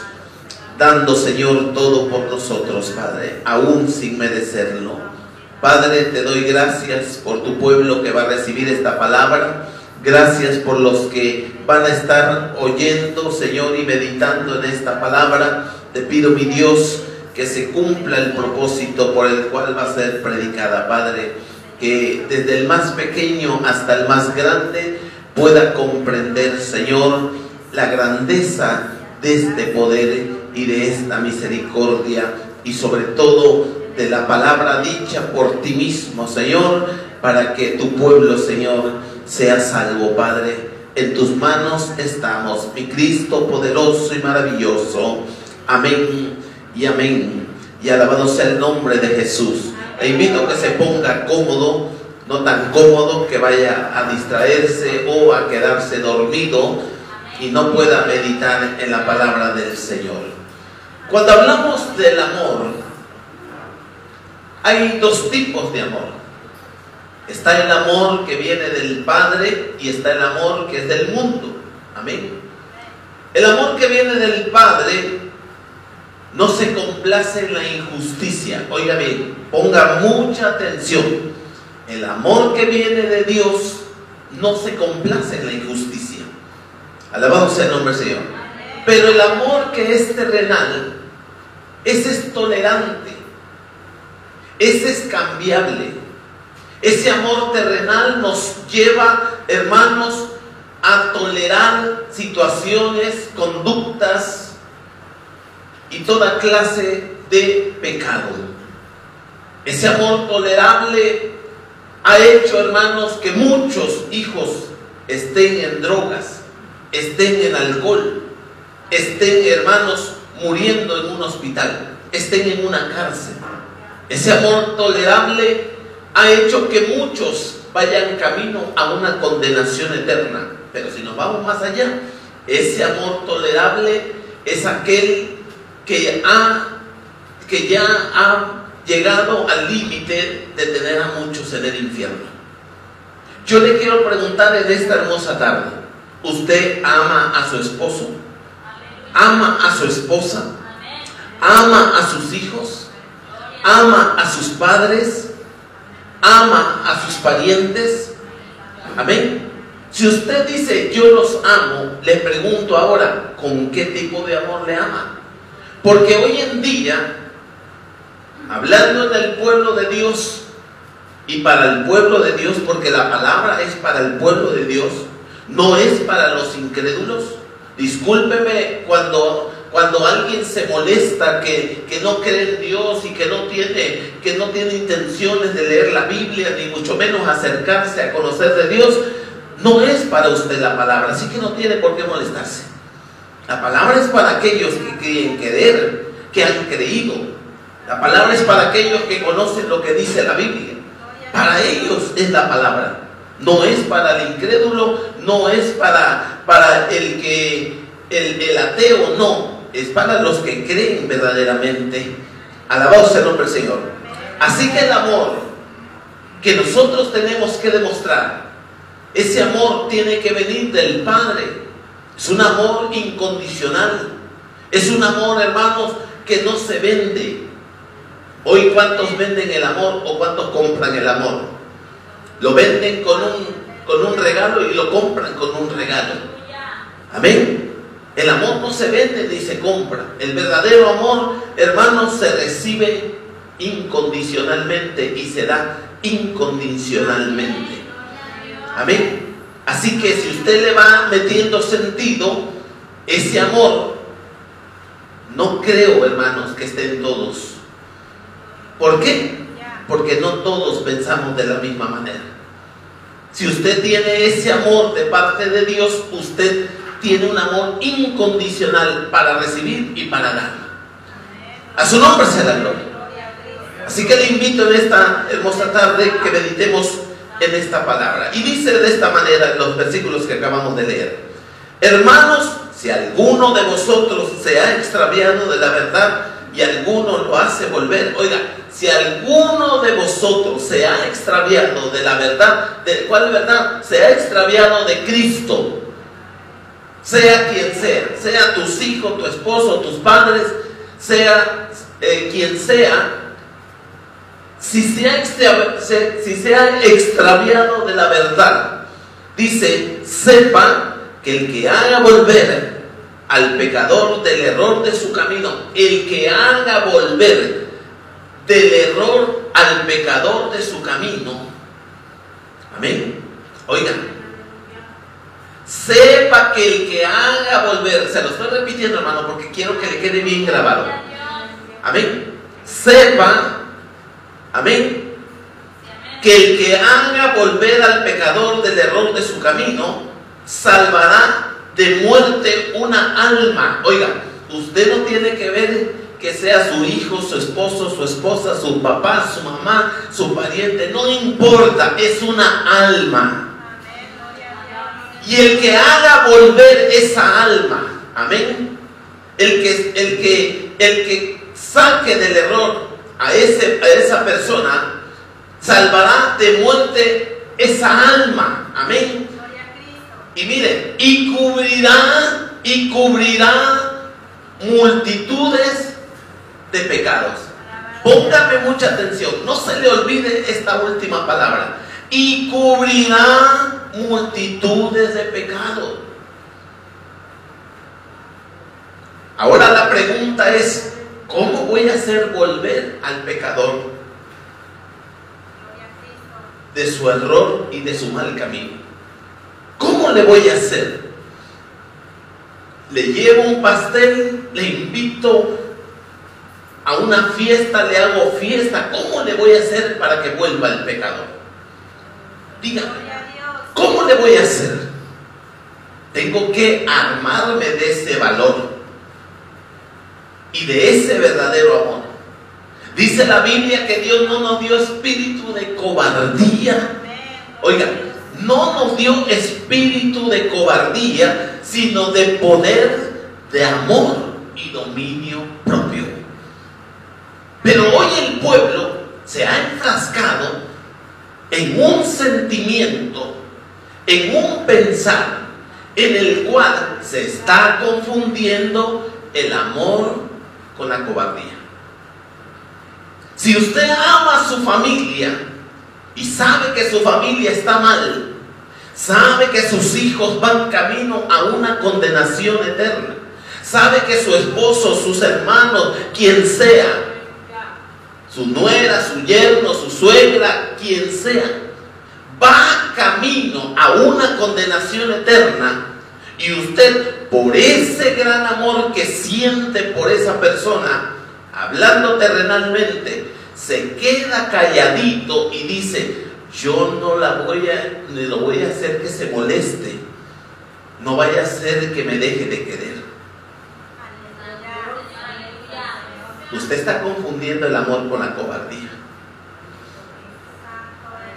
dando, Señor, todo por nosotros, Padre, aún sin merecerlo. Padre, te doy gracias por tu pueblo que va a recibir esta palabra. Gracias por los que van a estar oyendo, Señor, y meditando en esta palabra. Te pido, mi Dios, que se cumpla el propósito por el cual va a ser predicada, Padre. Que desde el más pequeño hasta el más grande pueda comprender, Señor, la grandeza de este poder y de esta misericordia y sobre todo de la palabra dicha por ti mismo, Señor, para que tu pueblo, Señor, sea salvo, Padre. En tus manos estamos, mi Cristo poderoso y maravilloso. Amén y amén. Y alabado sea el nombre de Jesús. Le invito a que se ponga cómodo, no tan cómodo que vaya a distraerse o a quedarse dormido y no pueda meditar en la palabra del Señor. Cuando hablamos del amor, hay dos tipos de amor. Está el amor que viene del Padre y está el amor que es del mundo. Amén. El amor que viene del Padre no se complace en la injusticia. Oiga bien, ponga mucha atención. El amor que viene de Dios no se complace en la injusticia. Alabado sea el nombre del Señor. Pero el amor que es terrenal, ese es tolerante, ese es cambiable. Ese amor terrenal nos lleva, hermanos, a tolerar situaciones, conductas y toda clase de pecado. Ese amor tolerable ha hecho, hermanos, que muchos hijos estén en drogas, estén en alcohol, estén, hermanos, muriendo en un hospital, estén en una cárcel. Ese amor tolerable ha hecho que muchos vayan camino a una condenación eterna. Pero si nos vamos más allá, ese amor tolerable es aquel que, ha, que ya ha llegado al límite de tener a muchos en el infierno. Yo le quiero preguntar en esta hermosa tarde, ¿usted ama a su esposo? ¿Ama a su esposa? ¿Ama a sus hijos? ¿Ama a sus padres? ¿Ama a sus parientes? Amén. Si usted dice yo los amo, le pregunto ahora, ¿con qué tipo de amor le ama? Porque hoy en día hablando del pueblo de Dios y para el pueblo de Dios, porque la palabra es para el pueblo de Dios, no es para los incrédulos. Discúlpeme cuando, cuando alguien se molesta que, que, no cree en Dios y que no, tiene, que no tiene intenciones de leer la Biblia, ni mucho menos acercarse a conocer de Dios. No es para usted la palabra, así que no tiene por qué molestarse. La palabra es para aquellos que quieren creer, que han creído, la palabra es para aquellos que conocen lo que dice la Biblia. Para ellos es la palabra. No es para el incrédulo, no es para, para el que el, el ateo, no. Es para los que creen verdaderamente. Alabado sea el nombre del Señor. Así que el amor que nosotros tenemos que demostrar, ese amor tiene que venir del Padre. Es un amor incondicional. Es un amor, hermanos, que no se vende. Hoy cuántos venden el amor o cuántos compran el amor. Lo venden con un, con un regalo y lo compran con un regalo. Amén. El amor no se vende ni se compra. El verdadero amor, hermanos, se recibe incondicionalmente y se da incondicionalmente. Amén. Así que si usted le va metiendo sentido, ese amor, no creo, hermanos, que estén todos ¿Por qué? Porque no todos pensamos de la misma manera. Si usted tiene ese amor de parte de Dios, usted tiene un amor incondicional para recibir y para dar. A su nombre sea la gloria. Así que le invito en esta hermosa tarde que meditemos en esta palabra. Y dice de esta manera en los versículos que acabamos de leer. Hermanos, si alguno de vosotros se ha extraviado de la verdad y alguno lo hace volver, oiga, si alguno de vosotros se ha extraviado de la verdad, ¿de cuál verdad? Se ha extraviado de Cristo, sea quien sea, sea tus hijos, tu esposo, tus padres, sea eh, quien sea, si se, ha si se ha extraviado de la verdad, dice, sepa que el que haga volver al pecador del error de su camino, el que haga volver del error al pecador de su camino. Amén. Oigan, sepa que el que haga volver, se lo estoy repitiendo hermano porque quiero que le quede bien grabado. Amén. Sepa, amén, que el que haga volver al pecador del error de su camino, salvará de muerte una alma. Oiga, usted no tiene que ver que sea su hijo, su esposo, su esposa, su papá, su mamá, su pariente, no importa, es una alma. Y el que haga volver esa alma, amén, el que, el que, el que saque del error a, ese, a esa persona, salvará de muerte esa alma, amén. Y mire, y cubrirá, y cubrirá multitudes de pecados. Póngame mucha atención, no se le olvide esta última palabra. Y cubrirá multitudes de pecados. Ahora la pregunta es, ¿cómo voy a hacer volver al pecador de su error y de su mal camino? ¿Cómo le voy a hacer? Le llevo un pastel, le invito a una fiesta, le hago fiesta. ¿Cómo le voy a hacer para que vuelva el pecador? Dígame, ¿cómo le voy a hacer? Tengo que armarme de ese valor y de ese verdadero amor. Dice la Biblia que Dios no nos dio espíritu de cobardía. Oiga, no nos dio espíritu de cobardía, sino de poder, de amor y dominio propio. Pero hoy el pueblo se ha enfrascado en un sentimiento, en un pensar, en el cual se está confundiendo el amor con la cobardía. Si usted ama a su familia y sabe que su familia está mal, sabe que sus hijos van camino a una condenación eterna, sabe que su esposo, sus hermanos, quien sea, su nuera, su yerno, su suegra, quien sea, va camino a una condenación eterna, y usted, por ese gran amor que siente por esa persona, hablando terrenalmente, se queda calladito y dice, yo no la voy a, ni lo voy a hacer que se moleste. No vaya a ser que me deje de querer. Usted está confundiendo el amor con la cobardía.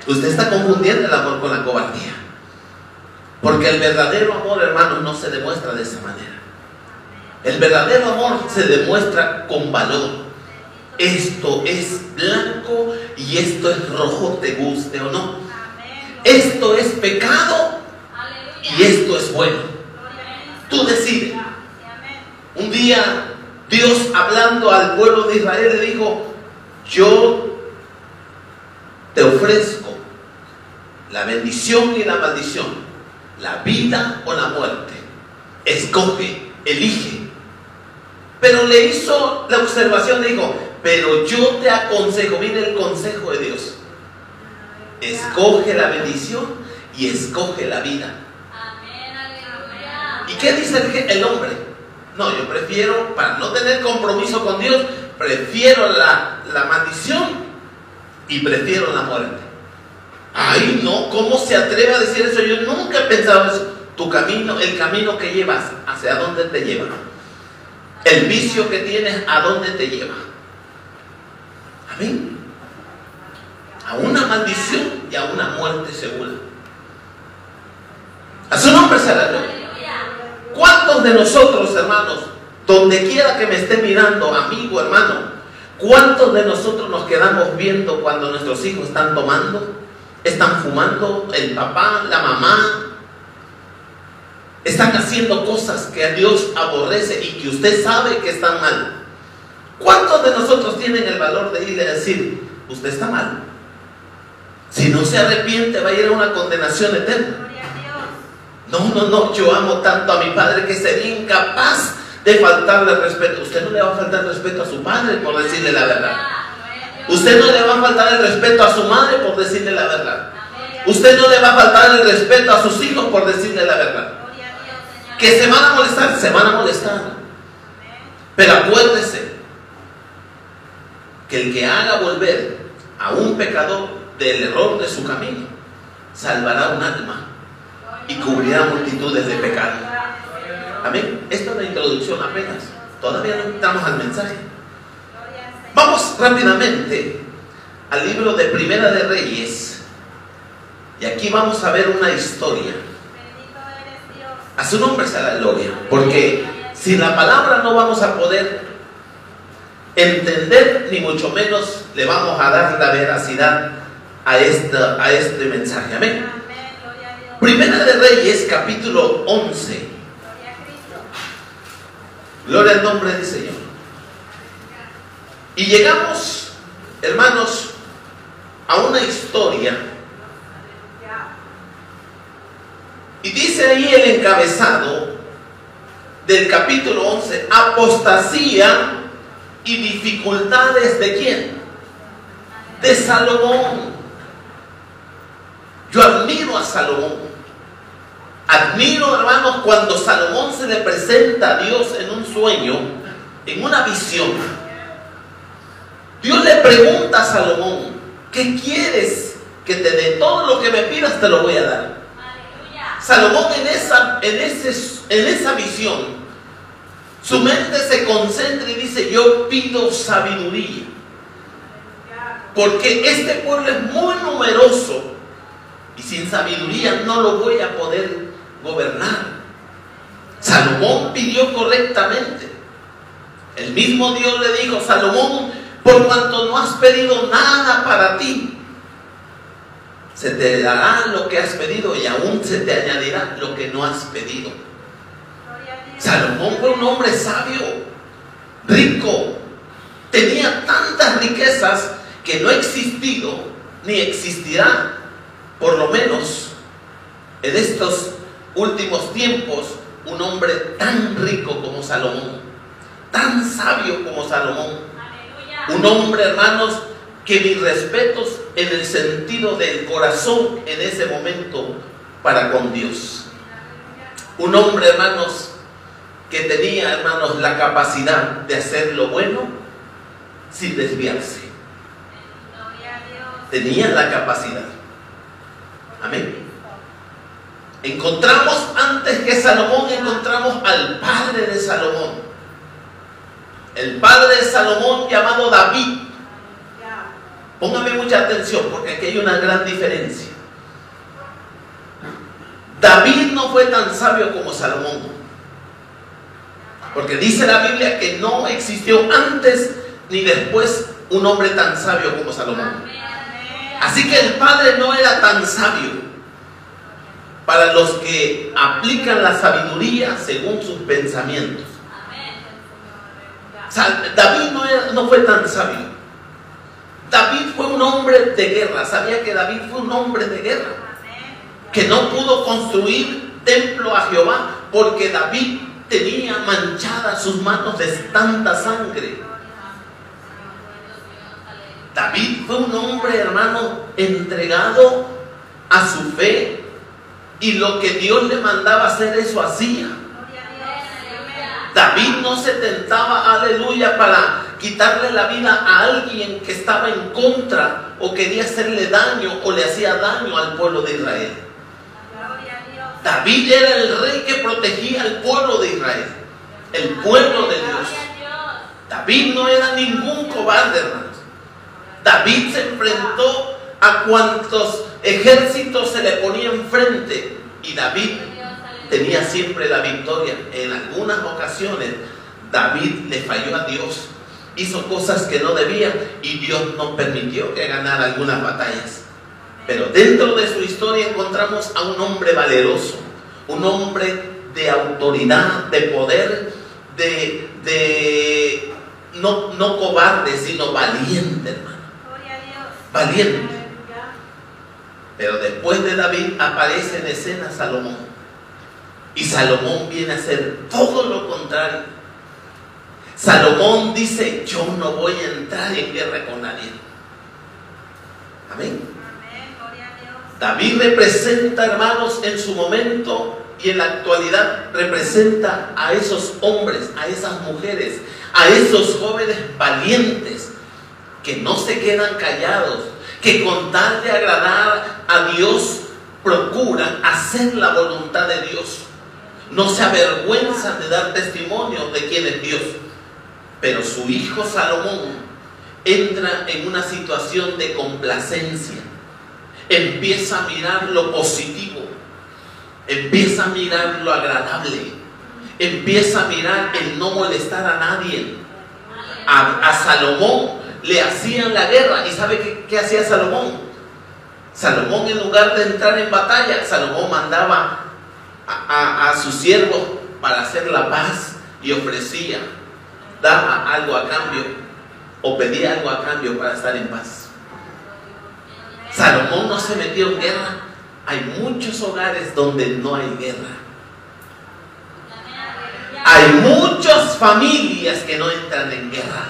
Usted está confundiendo el amor con la cobardía. Porque el verdadero amor, hermanos, no se demuestra de esa manera. El verdadero amor se demuestra con valor. Esto es blanco y esto es rojo, te guste o no. Esto es pecado y esto es bueno. Tú decides. Un día Dios hablando al pueblo de Israel le dijo, yo te ofrezco la bendición y la maldición la vida o la muerte. Escoge, elige. Pero le hizo la observación, dijo, pero yo te aconsejo, mire el consejo de Dios. Escoge la bendición y escoge la vida. ¿Y qué dice el, hombre? No, yo prefiero, para no tener compromiso con Dios, prefiero la, la maldición y prefiero la muerte. Ay, no, ¿cómo se atreve a decir eso? Yo nunca he pensado eso. Tu camino, el camino que llevas, ¿hacia dónde te lleva? El vicio que tienes, ¿a dónde te lleva? Amén. A una maldición y a una muerte segura. A su nombre será ¿Cuántos de nosotros, hermanos, donde quiera que me esté mirando, amigo, hermano, cuántos de nosotros nos quedamos viendo cuando nuestros hijos están tomando? están fumando, el papá, la mamá, están haciendo cosas que a Dios aborrece y que usted sabe que están mal. ¿Cuántos de nosotros tienen el valor de irle a decir, usted está mal? Si no se arrepiente va a ir a una condenación eterna. No, no, no, yo amo tanto a mi padre que sería incapaz de faltarle respeto. Usted no le va a faltar respeto a su padre por decirle la verdad. Usted no le va a faltar el respeto a su madre por decirle la verdad. Usted no le va a faltar el respeto a sus hijos por decirle la verdad. Que se van a molestar, se van a molestar. Pero acuérdese que el que haga volver a un pecador del error de su camino, salvará un alma y cubrirá multitudes de pecados. Amén. Esta es la introducción apenas. Todavía no entramos al mensaje. Vamos rápidamente al libro de Primera de Reyes. Y aquí vamos a ver una historia. A su nombre sea la gloria. Porque sin la palabra no vamos a poder entender, ni mucho menos le vamos a dar la veracidad a, esta, a este mensaje. Amén. Primera de Reyes, capítulo 11. Gloria al nombre del Señor. Y llegamos, hermanos, a una historia Y dice ahí el encabezado del capítulo 11, apostasía y dificultades de quién? De Salomón. Yo admiro a Salomón. Admiro, hermanos, cuando Salomón se le presenta a Dios en un sueño, en una visión. Dios le pregunta a Salomón, ¿qué quieres que te dé? Todo lo que me pidas te lo voy a dar. Salomón en esa, en, ese, en esa visión, su mente se concentra y dice, yo pido sabiduría. Porque este pueblo es muy numeroso y sin sabiduría no lo voy a poder gobernar. Salomón pidió correctamente. El mismo Dios le dijo, Salomón, por cuanto no has pedido nada para ti, se te dará lo que has pedido y aún se te añadirá lo que no has pedido. Salomón fue un hombre sabio, rico, tenía tantas riquezas que no ha existido ni existirá, por lo menos en estos últimos tiempos, un hombre tan rico como Salomón, tan sabio como Salomón, un hombre, hermanos, que mis respetos en el sentido del corazón en ese momento para con Dios. Un hombre, hermanos, que tenía, hermanos, la capacidad de hacer lo bueno sin desviarse. Tenía la capacidad. Amén. Encontramos antes que Salomón, encontramos al padre de Salomón. El padre de Salomón llamado David Póngame mucha atención porque aquí hay una gran diferencia. David no fue tan sabio como Salomón. Porque dice la Biblia que no existió antes ni después un hombre tan sabio como Salomón. Así que el padre no era tan sabio. Para los que aplican la sabiduría según sus pensamientos. David no, fue tan sabio. David fue un hombre de guerra. ¿Sabía que David fue un hombre de guerra? Que no pudo construir templo a Jehová porque David tenía manchadas sus manos de tanta sangre. David fue un hombre, hermano, entregado a su fe y lo que Dios le mandaba hacer, eso hacía. David no se tentaba, aleluya, para quitarle la vida a alguien que estaba en contra o quería hacerle daño o le hacía daño al pueblo de Israel. David era el rey que protegía al pueblo de Israel, el pueblo de Dios. David no era ningún cobarde, hermanos. David se enfrentó a cuantos ejércitos se le ponía enfrente y David tenía siempre la victoria. En algunas ocasiones David le falló a Dios hizo cosas que no debía y Dios no permitió que ganara algunas batallas. Pero dentro de su historia encontramos a un hombre valeroso, un hombre de autoridad, de poder, de, no, no cobarde, sino valiente, hermano. Valiente. Pero después de David aparece en escena Salomón. Y Salomón viene a hacer todo lo contrario Salomón dice, yo no voy a entrar en guerra con nadie. Amén. David representa, hermanos, en su momento y en la actualidad representa a esos hombres, a esas mujeres, a esos jóvenes valientes que no se quedan callados, que con tal de agradar a Dios procuran hacer la voluntad de Dios. No se avergüenzan de dar testimonio de quién es Dios. Pero su hijo Salomón entra en una situación de complacencia. Empieza a mirar lo positivo. Empieza a mirar lo agradable. Empieza a mirar el no molestar a nadie. A, Salomón le hacían la guerra. ¿Y sabe qué, hacía Salomón? Salomón en lugar de entrar en batalla, Salomón mandaba a, a siervos para hacer la paz y ofrecía daba algo a cambio o pedía algo a cambio para estar en paz. Salomón no se metió en guerra hay muchos hogares donde no hay guerra. Hay muchas familias que no entran en guerra.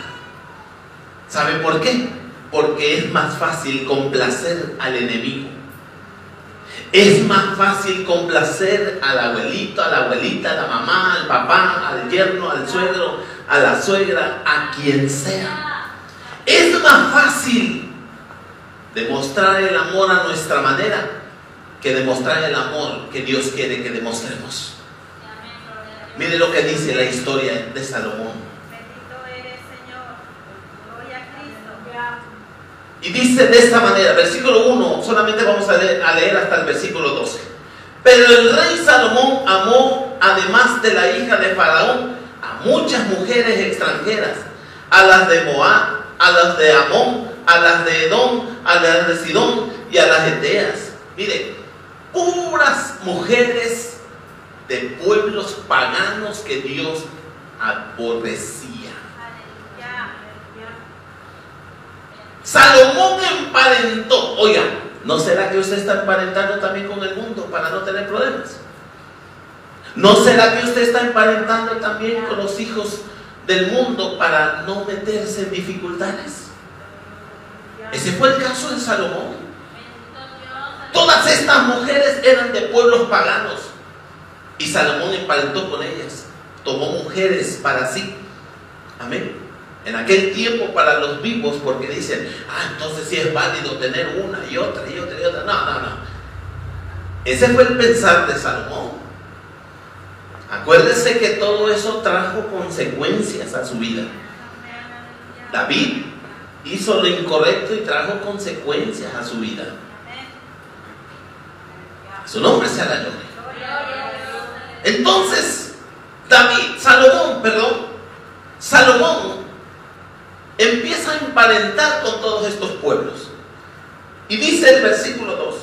¿Sabe por qué? Porque es más fácil complacer al enemigo. Es más fácil complacer al abuelito, a la abuelita, a la mamá, al papá, al yerno, al suegro, a la suegra, a quien sea. Es más fácil demostrar el amor a nuestra manera que demostrar el amor que Dios quiere que demostremos. Mire lo que dice la historia de Salomón. Y dice de esta manera, versículo 1, solamente vamos a leer, hasta el versículo 12. Pero el rey Salomón amó, además de la hija de Faraón, a muchas mujeres extranjeras, a las de Moab, a las de Amón, a las de Edom, a las de Sidón y a las Eteas. Mire, puras mujeres de pueblos paganos que Dios aborrecía. Salomón emparentó. Oiga, ¿no será que usted está emparentando también con el mundo para no tener problemas? ¿No será que usted está emparentando también con los hijos del mundo para no meterse en dificultades? Ese fue el caso de Salomón. Todas estas mujeres eran de pueblos paganos y Salomón emparentó con ellas. Tomó mujeres para sí. Amén en aquel tiempo para los vivos, porque dicen, ah, entonces sí es válido tener una y otra y otra y otra. No, no, no. Ese fue el pensar de Salomón. Acuérdese que todo eso trajo consecuencias a su vida. David hizo lo incorrecto y trajo consecuencias a su vida. Su nombre sea la gloria. Entonces, David, Salomón, perdón, Salomón empieza a emparentar con todos estos pueblos. Y dice el versículo 2,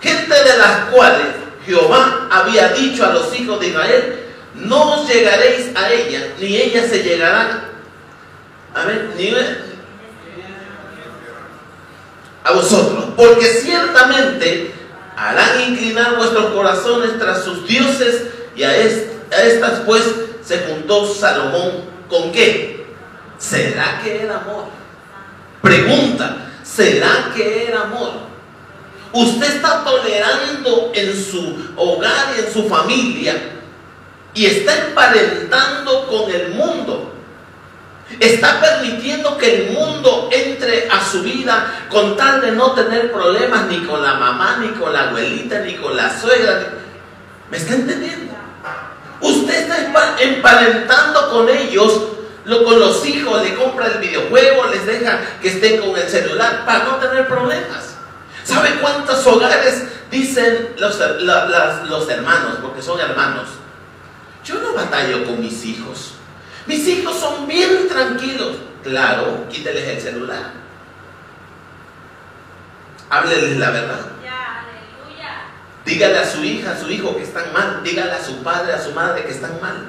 gente de las cuales Jehová había dicho a los hijos de Israel, no os llegaréis a ella, ni ellas se llegarán. A ver, ni a vosotros, porque ciertamente harán inclinar vuestros corazones tras sus dioses y a estas pues se juntó Salomón con qué? ¿Será que era amor? Pregunta, ¿será que era amor? Usted está tolerando en su hogar y en su familia y está emparentando con el mundo. Está permitiendo que el mundo entre a su vida con tal de no tener problemas ni con la mamá, ni con la abuelita, ni con la suegra. ¿Me está entendiendo? Usted está emparentando con ellos con los hijos le compra el videojuego, les deja que estén con el celular para no tener problemas. ¿Sabe cuántos hogares dicen los, los hermanos, porque son hermanos? Yo no batallo con mis hijos. Mis hijos son bien tranquilos. Claro, quíteles el celular. Hábleles la verdad. Dígale a su hija, a su hijo que están mal. Dígale a su padre, a su madre que están mal.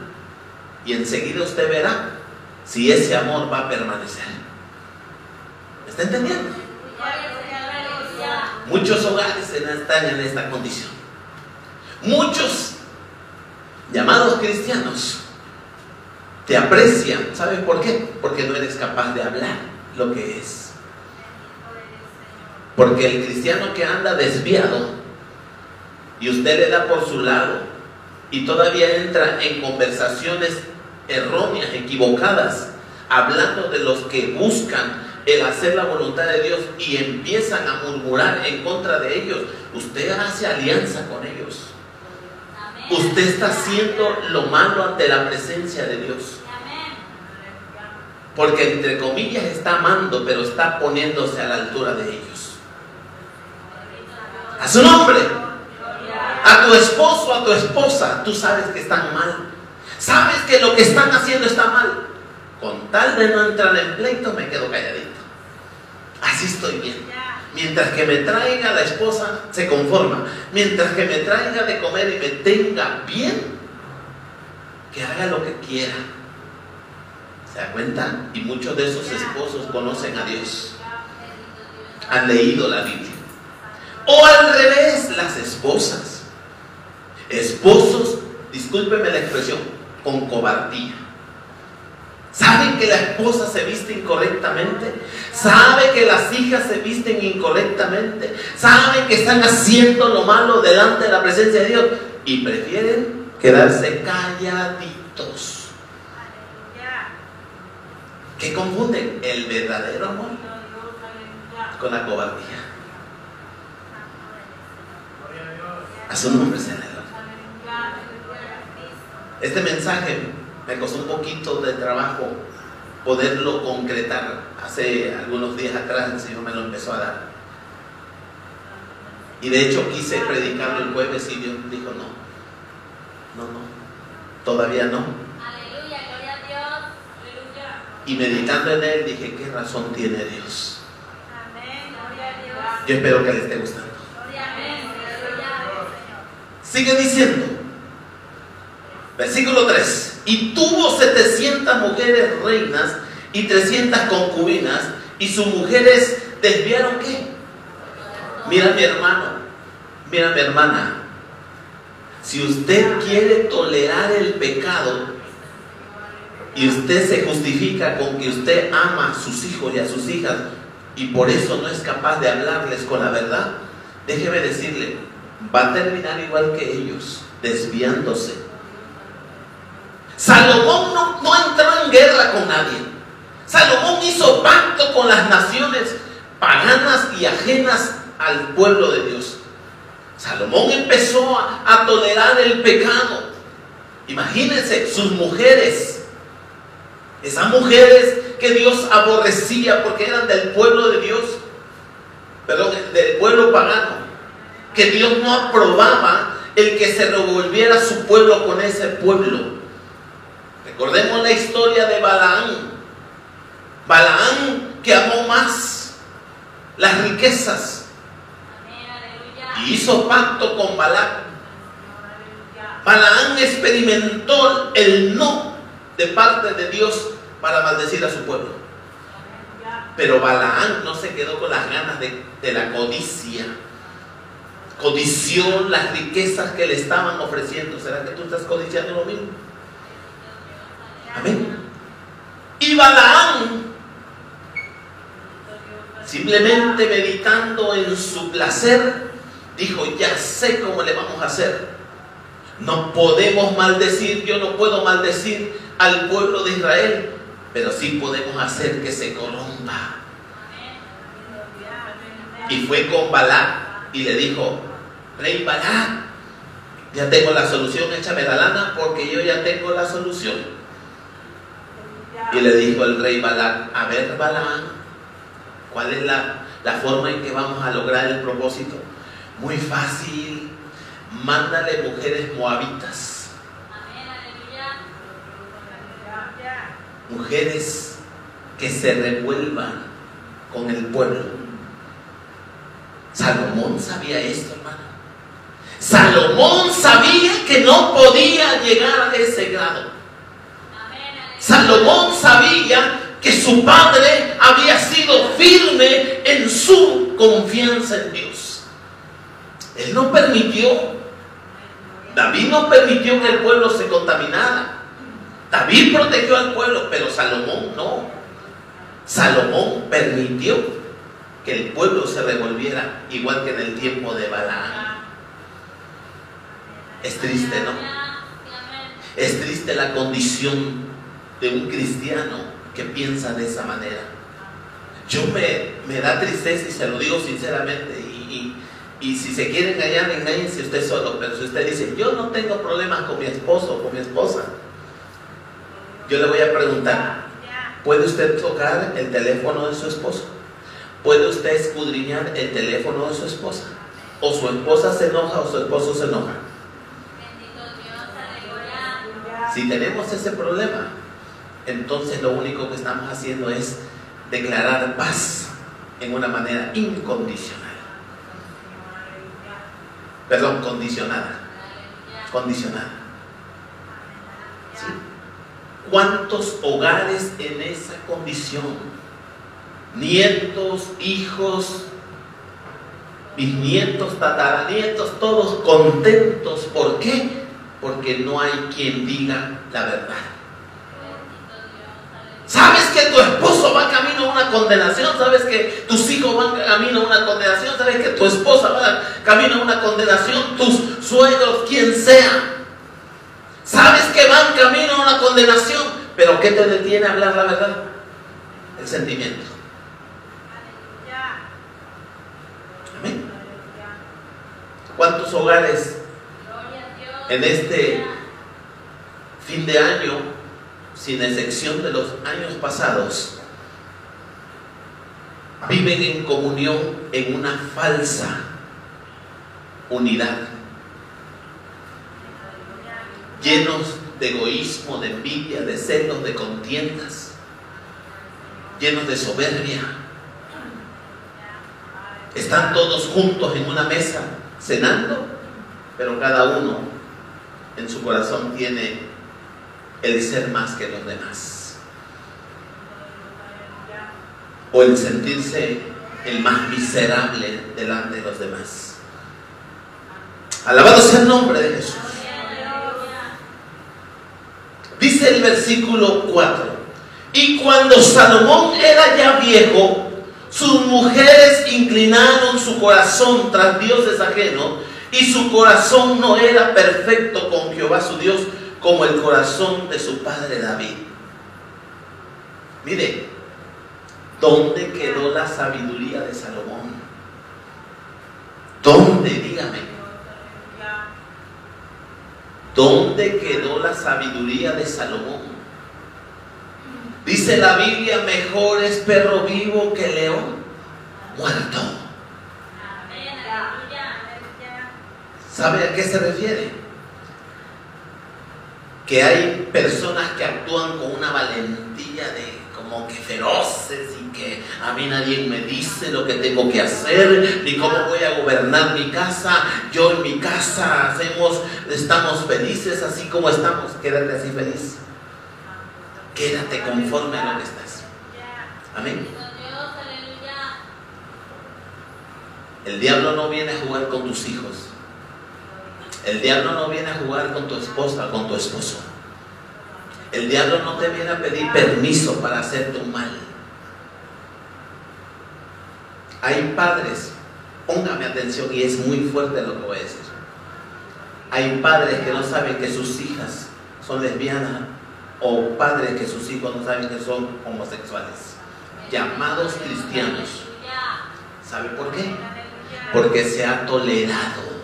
Y enseguida usted verá si ese amor va a permanecer. está entendiendo? Muchos hogares están en esta condición. Muchos llamados cristianos te aprecian. ¿Sabes por qué? Porque no eres capaz de hablar lo que es. Porque el cristiano que anda desviado y usted le da por su lado y todavía entra en conversaciones erróneas, equivocadas, hablando de los que buscan el hacer la voluntad de Dios y empiezan a murmurar en contra de ellos, usted hace alianza con ellos. Usted está haciendo lo malo ante la presencia de Dios. Porque entre comillas está amando, pero está poniéndose a la altura de ellos. A su nombre. A tu esposo, a tu esposa, tú sabes que están mal sabes que lo que están haciendo está mal. Con tal de no entrar en pleito, me quedo calladito. Así estoy bien. Mientras que me traiga la esposa, se conforma. Mientras que me traiga de comer y me tenga bien, que haga lo que quiera. ¿Se da cuenta? Y muchos de esos esposos conocen a Dios. Han leído la Biblia. O al revés, las esposas. Esposos, discúlpeme la expresión, con cobardía. ¿Saben que la esposa se viste incorrectamente? ¿Sabe que las hijas se visten incorrectamente? ¿Saben que están haciendo lo malo delante de la presencia de Dios? Y prefieren quedarse calladitos. ¿Qué confunden? El verdadero amor con la cobardía. A su nombre se le Este mensaje me costó un poquito de trabajo poderlo concretar. Hace algunos días atrás el Señor me lo empezó a dar. Y de hecho quise predicarlo el jueves y Dios dijo no. No, no. Todavía no. Aleluya, gloria a Dios. Aleluya. Y meditando en él dije, ¿qué razón tiene Dios? Amén, gloria a Dios. Yo espero que le esté gustando. Gloria amén, aleluya, Sigue diciendo. Versículo 3. Y tuvo 700 mujeres reinas y 300 concubinas y sus mujeres desviaron qué? Mira mi hermano, mira mi hermana. Si usted quiere tolerar el pecado y usted se justifica con que usted ama a sus hijos y a sus hijas y por eso no es capaz de hablarles con la verdad, déjeme decirle, va a terminar igual que ellos, desviándose. Salomón no, entró en guerra con nadie. Salomón hizo pacto con las naciones paganas y ajenas al pueblo de Dios. Salomón empezó a, a tolerar el pecado. Imagínense sus mujeres, esas mujeres que Dios aborrecía porque eran del pueblo de Dios, perdón, del pueblo pagano, que Dios no aprobaba el que se revolviera su pueblo con ese pueblo. Recordemos la historia de Balaán. Balaán que amó más las riquezas y hizo pacto con Balac. Balaán experimentó el no de parte de Dios para maldecir a su pueblo. Pero Balaán no se quedó con las ganas de, de la codicia. Codició las riquezas que le estaban ofreciendo. ¿Será que tú estás codiciando lo mismo? Amén. Y Balaán, simplemente meditando en su placer, dijo, ya sé cómo le vamos a hacer. No podemos maldecir, yo no puedo maldecir al pueblo de Israel, pero sí podemos hacer que se corrompa. Y fue con Balac y le dijo, rey Balac, ya tengo la solución, échame la lana porque yo ya tengo la solución. Y le dijo el rey Balac, a ver Balaam, ¿cuál es la, la forma en que vamos a lograr el propósito? Muy fácil, mándale mujeres moabitas, mujeres que se revuelvan con el pueblo. Salomón sabía esto, hermano. Salomón sabía que no podía llegar a ese grado. Salomón sabía que su padre había sido firme en su confianza en Dios. Él no permitió, David no permitió que el pueblo se contaminara. David protegió al pueblo, pero Salomón no. Salomón permitió que el pueblo se revolviera, igual que en el tiempo de Balaam. Es triste, ¿no? Es triste la condición de un cristiano que piensa de esa manera. Yo me, me da tristeza y se lo digo sinceramente. Y, y- y si se quiere engañar, engáñense usted solo. Pero si usted dice, yo no tengo problemas con mi esposo o con mi esposa, yo le voy a preguntar, ¿puede usted tocar el teléfono de su esposo? ¿Puede usted escudriñar el teléfono de su esposa? ¿O su esposa se enoja o su esposo se enoja? Si tenemos ese problema, entonces lo único que estamos haciendo es declarar paz en una manera incondicional. Perdón, condicionada. Condicionada. ¿Sí? ¿Cuántos hogares en esa condición? Nietos, hijos, bisnietos, tataranietos, todos contentos. ¿Por qué? Porque no hay quien diga la verdad. ¿Sabes que tu esposo va camino a una condenación? ¿Sabes que tus hijos van camino a una condenación? ¿Sabes que tu esposa va camino a una condenación? Tus suegros, quien sea. ¿Sabes que van camino a una condenación? Pero ¿qué te detiene a hablar la verdad? El sentimiento. ¿Cuántos hogares en este fin de año, sin excepción de los años pasados, viven en comunión en una falsa unidad, llenos de egoísmo, de envidia, de celos, de contiendas, llenos de soberbia. Están todos juntos en una mesa cenando, pero cada uno en su corazón tiene el ser más que los demás. O el sentirse el más miserable delante de los demás. Alabado sea el nombre de Jesús. Dice el versículo 4. Y cuando Salomón era ya viejo, sus mujeres inclinaron su corazón tras dioses ajenos y su corazón no era perfecto con Jehová su Dios como el corazón de su padre David. Mire, ¿dónde quedó la sabiduría de Salomón? ¿Dónde? Dígame. ¿Dónde quedó la sabiduría de Salomón? Dice la Biblia, mejor es perro vivo que león muerto. ¿Sabe a qué se refiere? Que hay personas que actúan con una valentía de como que feroces y que a mí nadie me dice lo que tengo que hacer ni cómo voy a gobernar mi casa. Yo en mi casa hacemos, estamos felices así como estamos. Quédate así feliz. Quédate conforme a lo que estás. Amén. El diablo no viene a jugar con tus hijos. El diablo no viene a jugar con tu esposa, con tu esposo. El diablo no te viene a pedir permiso para hacerte un mal. Hay padres, póngame atención y es muy fuerte lo que voy a decir. Hay padres que no saben que sus hijas son lesbianas o padres que sus hijos no saben que son homosexuales, llamados cristianos. ¿Sabe por qué? Porque se ha tolerado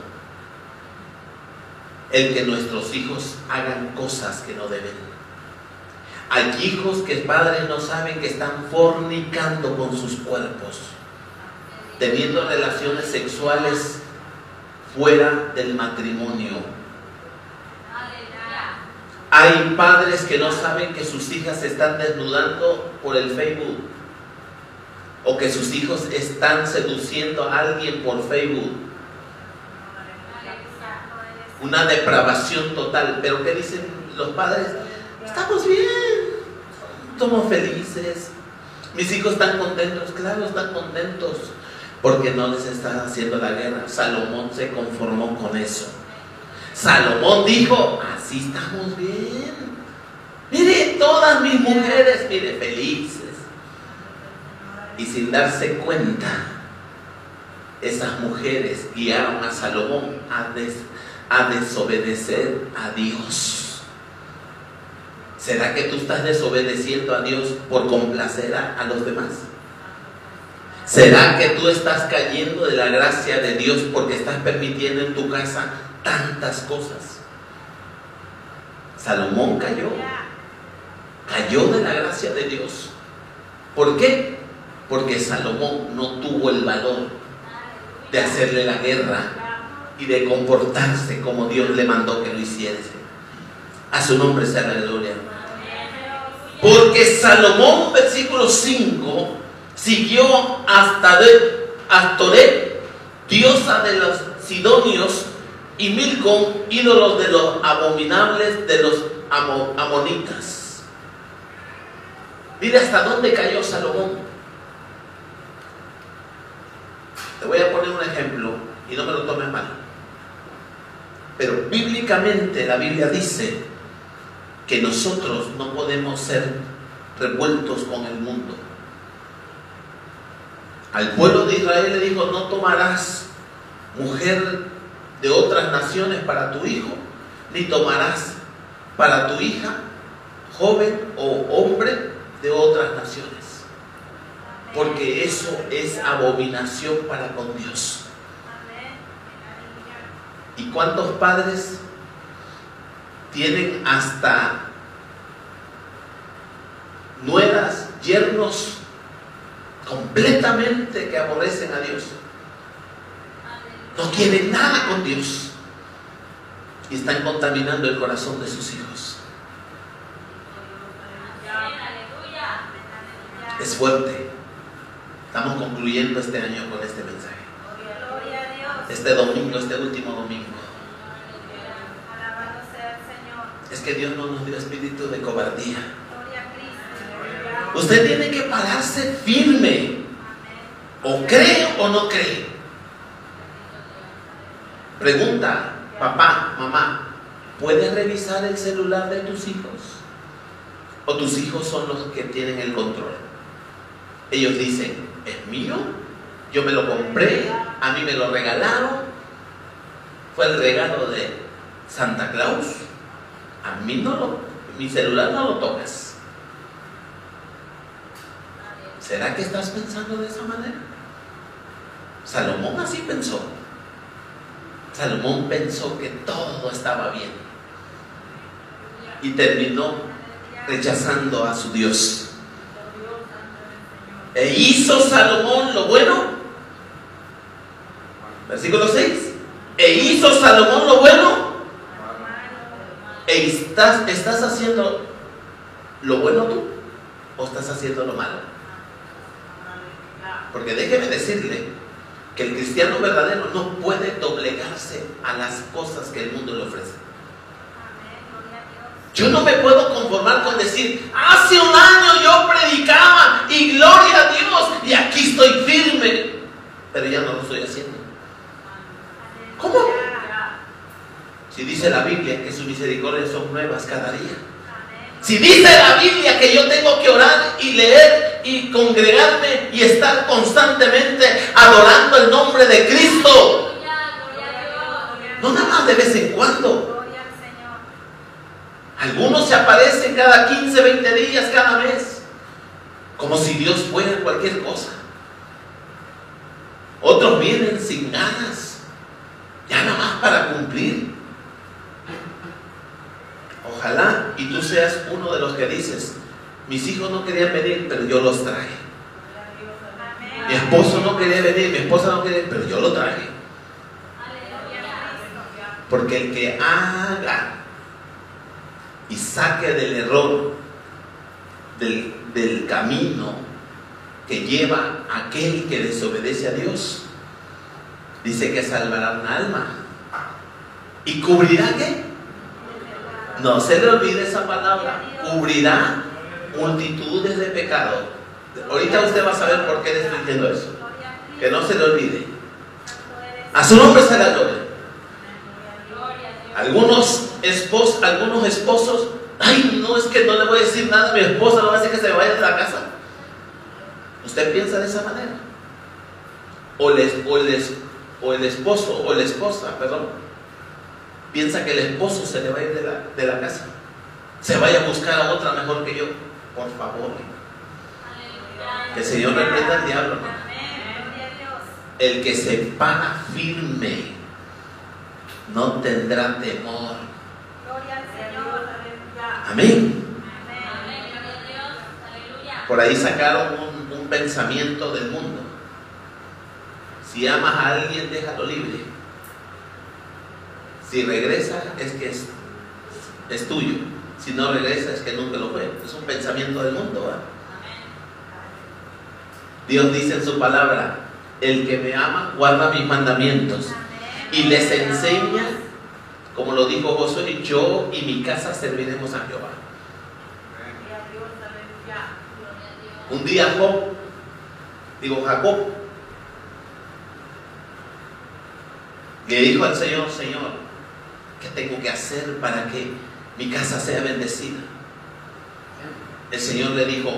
el que nuestros hijos hagan cosas que no deben. Hay hijos que padres no saben que están fornicando con sus cuerpos, teniendo relaciones sexuales fuera del matrimonio. Hay padres que no saben que sus hijas se están desnudando por el Facebook o que sus hijos están seduciendo a alguien por Facebook. Una depravación total. Pero ¿qué dicen los padres? Estamos bien, somos felices. Mis hijos están contentos, claro, están contentos porque no les está haciendo la guerra. Salomón se conformó con eso. Salomón dijo, así estamos bien. Mire, todas mis mujeres, mire, felices. Y sin darse cuenta, esas mujeres guiaron a Salomón a, des, a desobedecer a Dios. ¿Será que tú estás desobedeciendo a Dios por complacer a, los demás? ¿Será que tú estás cayendo de la gracia de Dios porque estás permitiendo en tu casa tantas cosas. Salomón cayó, cayó de la gracia de Dios. ¿Por qué? Porque Salomón no tuvo el valor de hacerle la guerra y de comportarse como Dios le mandó que lo hiciese. A su nombre sea gloria. Porque Salomón, versículo 5, siguió hasta Astoret, diosa de los sidonios, y Milcom, ídolos de los abominables de los amonitas. Mire hasta dónde cayó Salomón. Te voy a poner un ejemplo y no me lo tomes mal. Pero bíblicamente la Biblia dice que nosotros no podemos ser revueltos con el mundo. Al pueblo de Israel le dijo, no tomarás mujer de otras naciones para tu hijo, ni tomarás para tu hija joven o hombre de otras naciones. Porque eso es abominación para con Dios. ¿Y cuántos padres tienen hasta nueras, yernos completamente que aborrecen a Dios? No quieren nada con Dios. Y están contaminando el corazón de sus hijos. Es fuerte. Estamos concluyendo este año con este mensaje. Este domingo, este último domingo. Es que Dios no nos dio espíritu de cobardía. Usted tiene que pararse firme. O cree o no cree. Pregunta, papá, mamá, ¿puedes revisar el celular de tus hijos? ¿O tus hijos son los que tienen el control? Ellos dicen, ¿es mío? Yo me lo compré, a mí me lo regalaron, fue el regalo de Santa Claus. A mí no lo, mi celular no lo tocas. ¿Será que estás pensando de esa manera? Salomón así pensó. Salomón pensó que todo estaba bien y terminó rechazando a su Dios. E hizo Salomón lo bueno. Versículo 6. E hizo Salomón lo bueno. E estás, estás haciendo lo bueno tú o estás haciendo lo malo. Porque déjeme decirle que el cristiano verdadero no puede doblegarse a las cosas que el mundo le ofrece. Yo no me puedo conformar con decir, hace un año yo predicaba y gloria a Dios y aquí estoy firme, pero ya no lo estoy haciendo. ¿Cómo? Si dice la Biblia que sus misericordias son nuevas cada día. Si dice la Biblia que yo tengo que orar y leer y congregarme y estar constantemente adorando el nombre de Cristo, no nada más de vez en cuando. Algunos se aparecen cada 15, 20 días, cada mes, como si Dios fuera cualquier cosa. Otros vienen sin ganas, ya nada más para cumplir. Ojalá y tú seas uno de los que dices, mis hijos no querían venir, pero yo los traje. Mi esposo no quería venir, mi esposa no quería, pero yo lo traje. Porque el que haga y saque del error, del, del camino que lleva aquel que desobedece a Dios, dice que salvará un alma. ¿Y cubrirá qué? No se le olvide esa palabra. Cubrirá multitudes de pecados. Ahorita usted va a saber por qué le estoy diciendo eso. Que no se le olvide. A su nombre se la gloria. Algunos esposos, algunos esposos, ay, no es que no le voy a decir nada a mi esposa, no va a decir que se vaya de la casa. ¿Usted piensa de esa manera? O, les, o, les, o el esposo o la esposa, perdón, piensa que el esposo se le va a ir de la, de la casa. Se vaya a buscar a otra mejor que yo. Por favor. Que el Señor reprenda al diablo. ¿no? El que se para firme no tendrá temor. Amén. Por ahí sacaron un, un pensamiento del mundo. Si amas a alguien, déjalo libre. Si regresa, es que es, es tuyo. Si no regresa, es que nunca lo fue. Es un pensamiento del mundo. ¿verdad? Dios dice en su palabra, el que me ama guarda mis mandamientos y les enseña, como lo dijo Josué, yo y mi casa serviremos a Jehová. Un día Job, digo Jacob, Le dijo al Señor, Señor, ¿qué tengo que hacer para que mi casa sea bendecida? El Señor le dijo,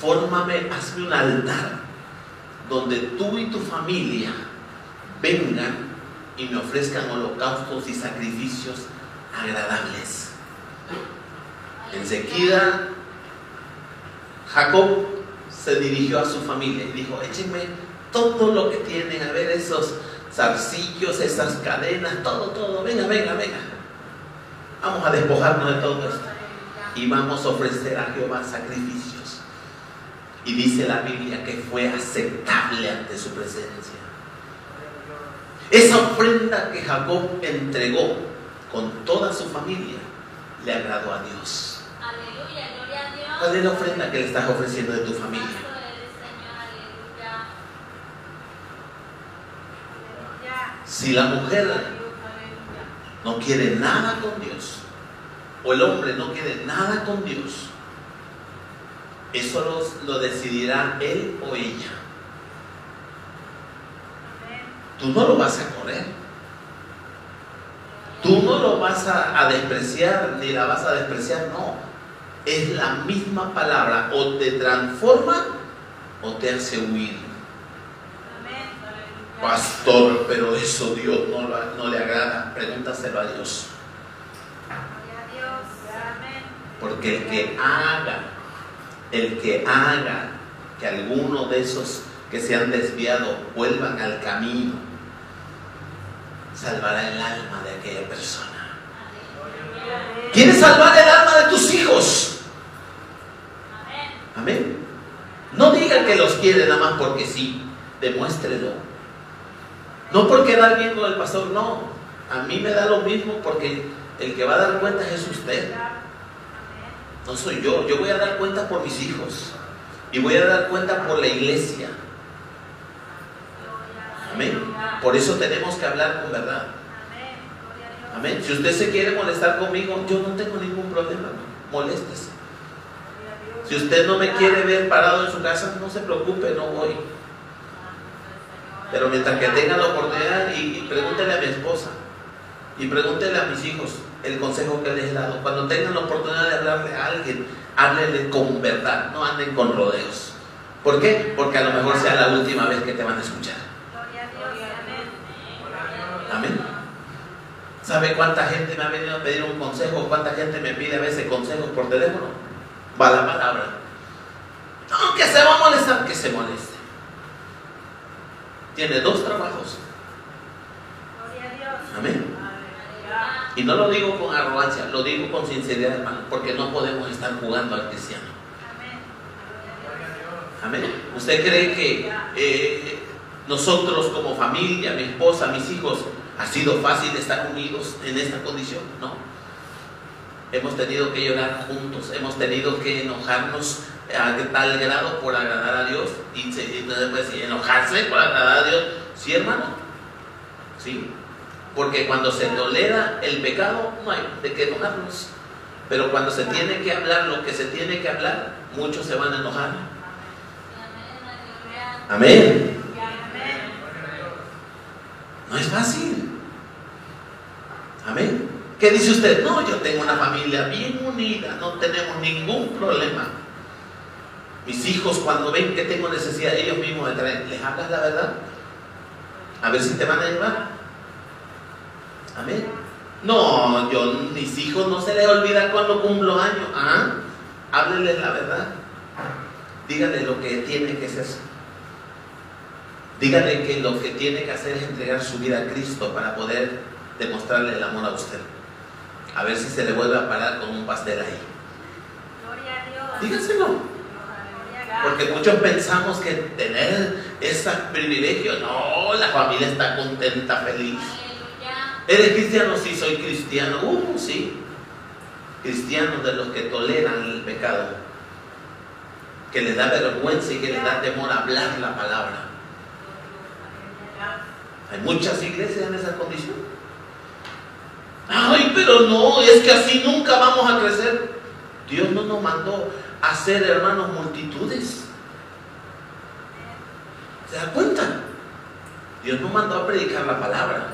fórmame, hazme un altar donde tú y tu familia vengan y me ofrezcan holocaustos y sacrificios agradables. Enseguida, Jacob se dirigió a su familia y dijo, échenme todo lo que tienen, a ver esos zarcillos, esas cadenas, todo, todo, venga, venga, venga. Vamos a despojarnos de todo esto y vamos a ofrecer a Jehová sacrificios. Y dice la Biblia que fue aceptable ante su presencia. Esa ofrenda que Jacob entregó con toda su familia le agradó a Dios. Aleluya, gloria a Dios. ¿Cuál es la ofrenda que le estás ofreciendo de tu familia? Santo eres, Señor, aleluya. Si la mujer no quiere nada con Dios, o el hombre no quiere nada con Dios, eso lo decidirá él o ella. Tú no lo vas a correr. Tú no lo vas a, a despreciar, ni la vas a despreciar, no. Es la misma palabra, o te transforma o te hace huir. Pastor, pero eso Dios no, lo- le agrada. Pregúntaselo a Dios. Porque el que haga, el que haga que alguno de esos que se han desviado vuelvan al camino, salvará el alma de aquella persona. ¿Quieres salvar el alma de tus hijos? Amén. No digan que los quiere nada más porque sí, demuéstrelo. No por quedar bien con el pastor, no. A mí me da lo mismo porque el que va a dar cuenta es usted. No soy yo. Yo voy a dar cuenta por mis hijos. Y voy a dar cuenta por la iglesia. Amén. Por eso tenemos que hablar con verdad. Amén. Si usted se quiere molestar conmigo, yo no tengo ningún problema. Moléstese. Si usted no me quiere ver parado en su casa, no se preocupe, no voy. Pero mientras que tenga la oportunidad, y, y pregúntele a mi esposa, y pregúntele a mis hijos el consejo que les he dado. Cuando tengan la oportunidad de hablarle a alguien, háblenle con verdad, no anden con rodeos. ¿Por qué? Porque a lo mejor sea la última vez que te van a escuchar. Amén. ¿Sabe cuánta gente me ha venido a pedir un consejo? ¿Cuánta gente me pide a veces consejos por teléfono? Va la palabra. No, que se va a molestar, que se moleste. Tiene dos trabajos. Amén. Y no lo digo con arrogancia, lo digo con sinceridad, hermano, porque no podemos estar jugando al cristiano. Amén. ¿Usted cree que eh, nosotros como familia, mi esposa, mis hijos, ha sido fácil estar unidos en esta condición? No. Hemos tenido que llorar juntos, hemos tenido que enojarnos a tal grado por agradar a Dios y, y pues, enojarse por agradar a Dios. Sí, hermano. Sí. Porque cuando se tolera el pecado, no hay de qué enojarnos. Pero cuando se tiene que hablar lo que se tiene que hablar, muchos se van a enojar. Amén. No es fácil. Amén. ¿Qué dice usted? No, yo tengo una familia bien unida, no tenemos ningún problema. Mis hijos cuando ven que tengo necesidad, ellos mismos me traen, ¿les hablas la verdad? A ver si te van a ayudar. Amén. No, yo, mis hijos no se les olvida cuando cumplo años. Ah, háblenles la verdad. Díganle lo que tiene que hacer. Díganle que lo que tiene que hacer es entregar su vida a Cristo para poder demostrarle el amor a usted. A ver si se le vuelve a parar con un pastel ahí. Díganselo. Porque muchos pensamos que tener ese privilegio, no, la familia está contenta, feliz. ¿Eres cristiano? Sí, soy cristiano. Uh, sí. Cristianos de los que toleran el pecado. Que les da vergüenza y que les da temor hablar la palabra. Hay muchas iglesias en esa condición. Ay, pero no, es que así nunca vamos a crecer. Dios no nos mandó a ser hermanos multitudes. ¿Se da cuenta? Dios nos mandó a predicar la palabra.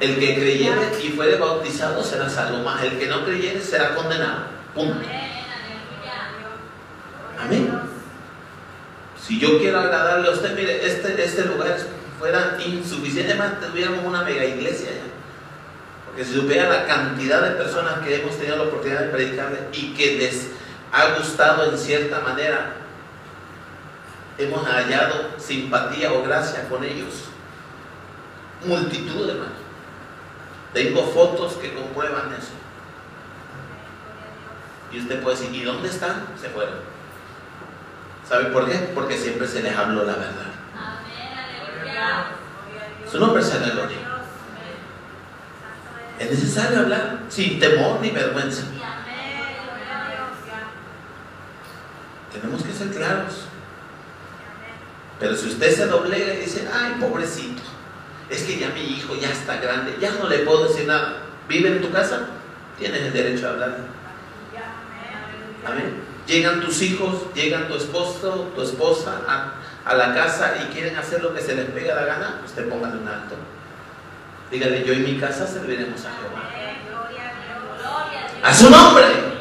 El que creyere y fuere bautizado será salvo, más el que no creyere será condenado. Punto. Amén. Si yo quiero agradarle a usted, mire, este, este lugar fuera insuficiente, más tuviéramos una mega iglesia ya. Porque si supiera la cantidad de personas que hemos tenido la oportunidad de predicarle y que les ha gustado en cierta manera, hemos hallado simpatía o gracia con ellos. Multitud, de hermanos. Tengo fotos que comprueban eso. Y usted puede decir, ¿y dónde están? Se fueron. ¿Sabe por qué? Porque siempre se les habló la verdad. Su nombre sea la gloria. Es necesario hablar sin temor ni vergüenza. Tenemos que ser claros. Pero si usted se doblega y dice, ay, pobrecito, es que ya mi hijo ya está grande, ya no le puedo decir nada. ¿Vive en tu casa? Tienes el derecho a hablar. Amén. Llegan tus hijos, llegan tu esposo, tu esposa a, a, la casa y quieren hacer lo que se les pega la gana, usted póngale un alto. Dígale, yo en mi casa serviremos a Jehová. A su nombre.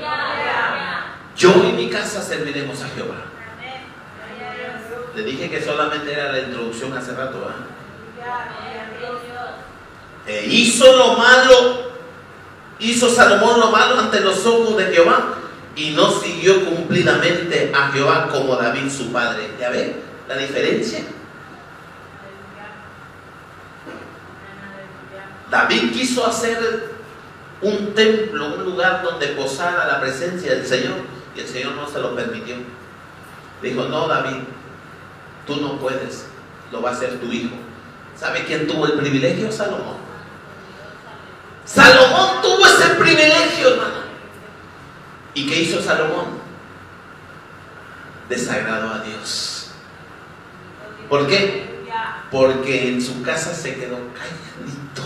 Yo en mi casa serviremos a Jehová. Le dije que solamente era la introducción hace rato. ¿eh? E hizo lo malo, hizo Salomón lo malo ante los ojos de Jehová y no siguió cumplidamente a Jehová como David su padre. ¿Ya la diferencia? David quiso hacer un templo, un lugar donde posara la presencia del Señor y el Señor no se lo permitió. Dijo, no David, tú no puedes, lo va a hacer tu hijo. ¿Sabe quién tuvo el privilegio? Salomón. Salomón tuvo ese privilegio, hermano. ¿Y qué hizo Salomón? Desagradó a Dios. ¿Por qué? Porque en su casa se quedó calladito.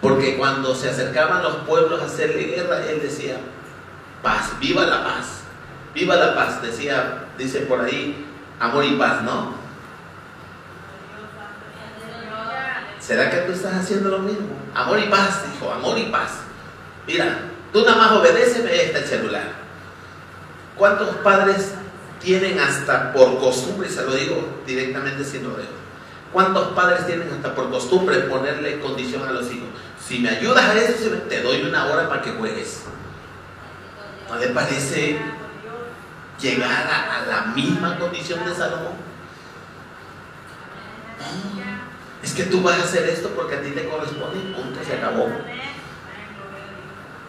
Porque cuando se acercaban los pueblos a hacerle guerra, él decía, paz, viva la paz, viva la paz, decía, dice por ahí, amor y paz, ¿no? ¿Será que tú estás haciendo lo mismo? Amor y paz, dijo, amor y paz. Mira, tú nada más obedéceme este celular. ¿Cuántos padres tienen hasta por costumbre, y se lo digo directamente sin rodeo, cuántos padres tienen hasta por costumbre ponerle condición a los hijos? Si me ayudas a eso, te doy una hora para que juegues. ¿No le parece llegar a, a la misma condición de Salomón? No, es que tú vas a hacer esto porque a ti te corresponde y punto, se acabó.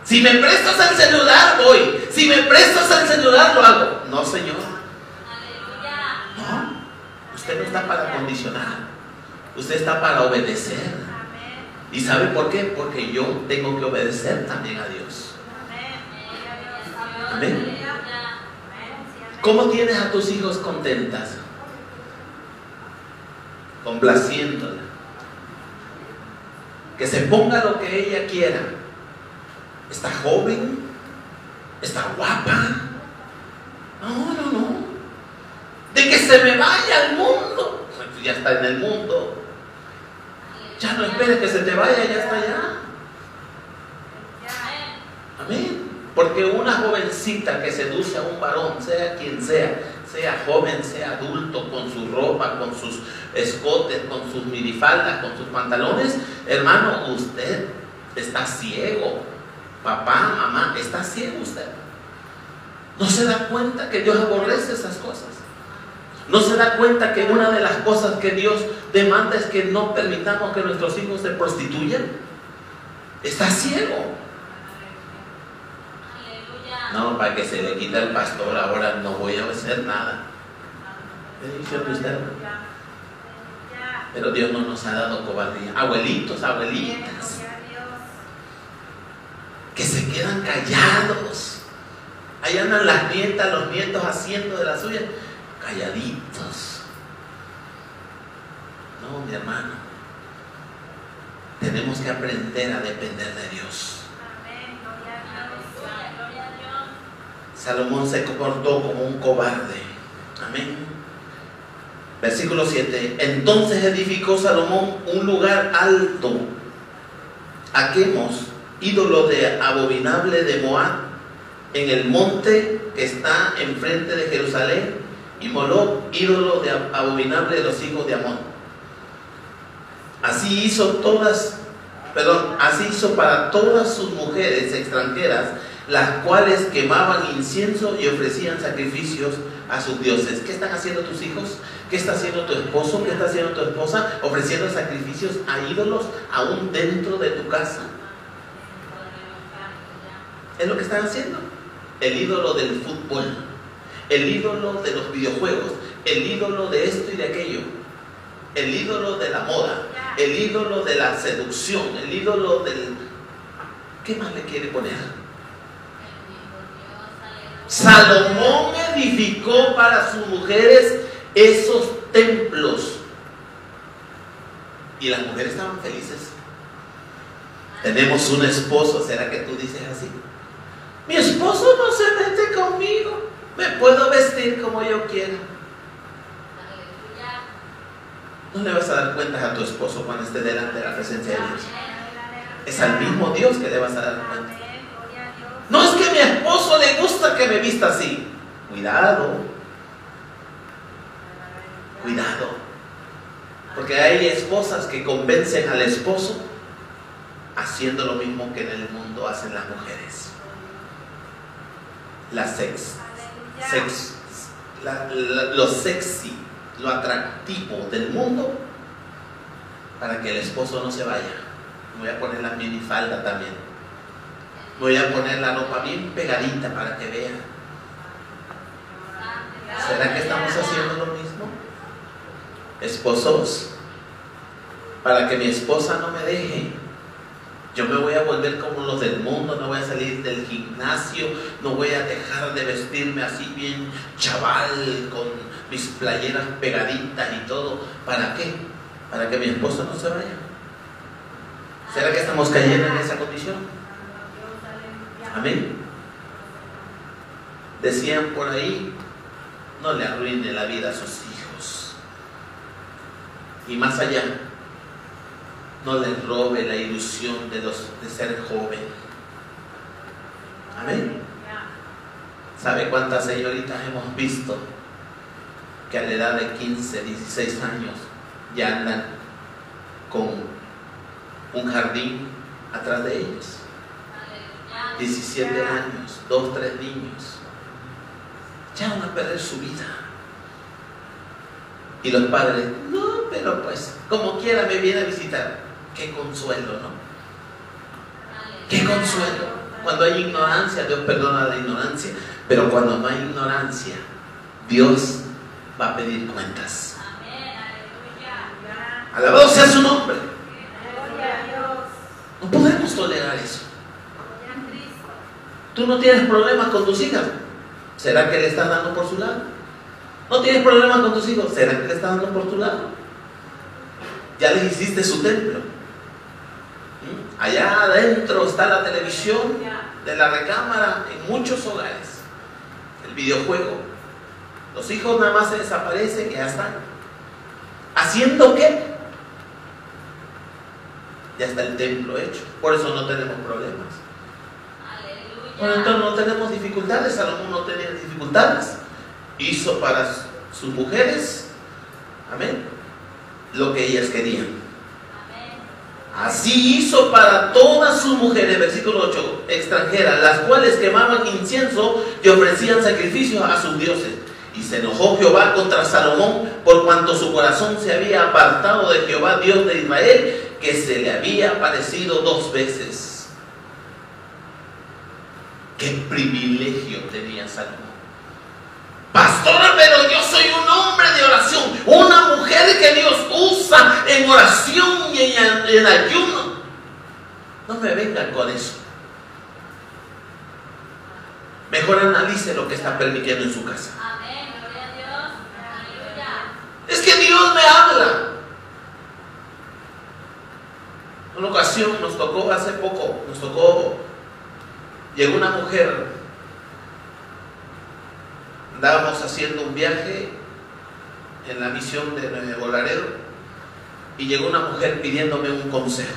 Si me prestas el celular, voy. Si me prestas el celular, lo hago. No, Señor. No. Usted no está para condicionar. Usted está para obedecer. ¿Y sabe por qué? Porque yo tengo que obedecer también a Dios. Amén. ¿Cómo tienes a tus hijos contentas? Complaciéndola. Que se ponga lo que ella quiera. Está joven, está guapa. No, no, no. De que se me vaya al mundo. Pues ya está en el mundo. Ya no esperes que se te vaya, ya está allá. Amén. Porque una jovencita que seduce a un varón, sea quien sea, sea joven, sea adulto, con su ropa, con sus escotes, con sus minifaldas, con sus pantalones, hermano, usted está ciego. Papá, mamá, está ciego usted. No se da cuenta que Dios aborrece esas cosas. No se da cuenta que una de las cosas que Dios demanda es que no permitamos que nuestros hijos se prostituyan. Está ciego. No, para que se le quite al pastor, ahora no voy a hacer nada. Pero Dios no nos ha dado cobardía. Abuelitos, abuelitas. Que se quedan callados. Ahí andan las nietas, los nietos haciendo de la suya. Calladitos. No, mi hermano. Tenemos que aprender a depender de Dios. Salomón se comportó como un cobarde. Amén. Versículo 7. Entonces edificó Salomón un lugar alto a Quemos, ídolo de abominable de Moab, en el monte que está enfrente de Jerusalén, y Moloch, ídolo de abominable de los hijos de Amón. Así hizo todas, perdón, así hizo para todas sus mujeres extranjeras, las cuales quemaban incienso y ofrecían sacrificios a sus dioses. ¿Qué están haciendo tus hijos? ¿Qué está haciendo tu esposo? ¿Qué está haciendo tu esposa? Ofreciendo sacrificios a ídolos aún dentro de tu casa. Es lo que están haciendo. El ídolo del fútbol, el ídolo de los videojuegos, el ídolo de esto y de aquello, el ídolo de la moda, el ídolo de la seducción, el ídolo del... ¿Qué más le quiere poner? Salomón edificó para sus mujeres esos templos. Y las mujeres estaban felices. Tenemos un esposo, ¿será que tú dices así? Mi esposo no se mete conmigo. Me puedo vestir como yo quiera. No le vas a dar cuentas a tu esposo cuando esté delante de la presencia de Dios. Es al mismo Dios que le vas a dar cuenta. No es que a mi esposo le gusta que me vista así. Cuidado. Cuidado. Porque hay esposas que convencen al esposo haciendo lo mismo que en el mundo hacen las mujeres. La sex. sex lo sexy, lo atractivo del mundo para que el esposo no se vaya. Voy a poner la minifalda también. Voy a poner la ropa bien pegadita para que vea. ¿Será que estamos haciendo lo mismo? Esposos, para que mi esposa no me deje. Yo me voy a volver como los del mundo, no voy a salir del gimnasio, no voy a dejar de vestirme así bien chaval, con mis playeras pegaditas y todo. ¿Para qué? Para que mi esposa no se vaya. ¿Será que estamos cayendo en esa condición? Amén. Decían por ahí, no le arruine la vida a sus hijos. Y más allá, no les robe la ilusión de, los, de ser joven. Amén. ¿Sabe cuántas señoritas hemos visto que a la edad de 15, 16 años ya andan con un jardín atrás de ellos? 17 años, 2, 3 niños. Ya van a perder su vida. Y los padres, no, pero pues, como quiera me viene a visitar. Qué consuelo, ¿no? Qué consuelo. Cuando hay ignorancia, Dios perdona la ignorancia. Pero cuando no hay ignorancia, Dios va a pedir cuentas. Alabado sea su nombre. No podemos tolerar eso. Tú no tienes problemas con tus hijas. ¿Será que le estás dando por su lado? No tienes problemas con tus hijos. ¿Será que le estás dando por tu lado? Ya les hiciste su templo. ¿Mm? Allá adentro está la televisión de la recámara en muchos hogares. El videojuego. Los hijos nada más se desaparecen y ya están. ¿Haciendo qué? Ya está el templo hecho. Por eso no tenemos problemas. Entonces no tenemos dificultades. Salomón no tenía dificultades. Hizo para sus mujeres, amén, lo que ellas querían. Así hizo para todas sus mujeres, versículo 8, extranjeras, las cuales quemaban incienso y ofrecían sacrificios a sus dioses. Y se enojó Jehová contra Salomón por cuanto su corazón se había apartado de Jehová, Dios de Israel, que se le había aparecido dos veces. Qué privilegio tenía Salomón. Pastora, pero yo soy un hombre de oración, una mujer que Dios usa en oración y en, en ayuno. No me vengan con eso. Mejor analice lo que está permitiendo en su casa. Amén, gloria a Dios. Aleluya. Es que Dios me habla. Una ocasión nos tocó hace poco, nos tocó, llegó una mujer, andábamos haciendo un viaje en la misión de Nuevo y llegó una mujer pidiéndome un consejo.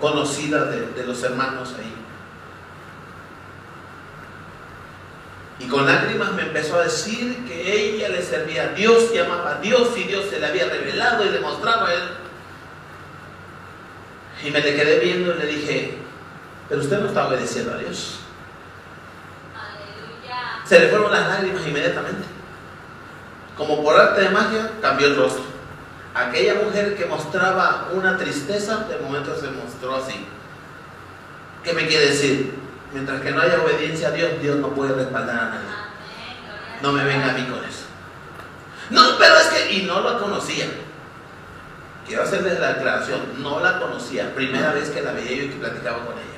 conocida de, los hermanos ahí. Y con lágrimas me empezó a decir que ella le servía a Dios y amaba a Dios y Dios se le había revelado y le mostraba a él. Y me le quedé viendo y le dije, pero usted no está obedeciendo a Dios. Aleluya. Se le fueron las lágrimas inmediatamente. Como por arte de magia, cambió el rostro. Aquella mujer que mostraba una tristeza, de momento se mostró así. ¿Qué me quiere decir? Mientras que no haya obediencia a Dios, Dios no puede respaldar a nadie. No me venga a mí con eso. No, pero es que, y no la conocía. Quiero hacerles la aclaración, no la conocía. Primera vez que la veía yo y que platicaba con ella.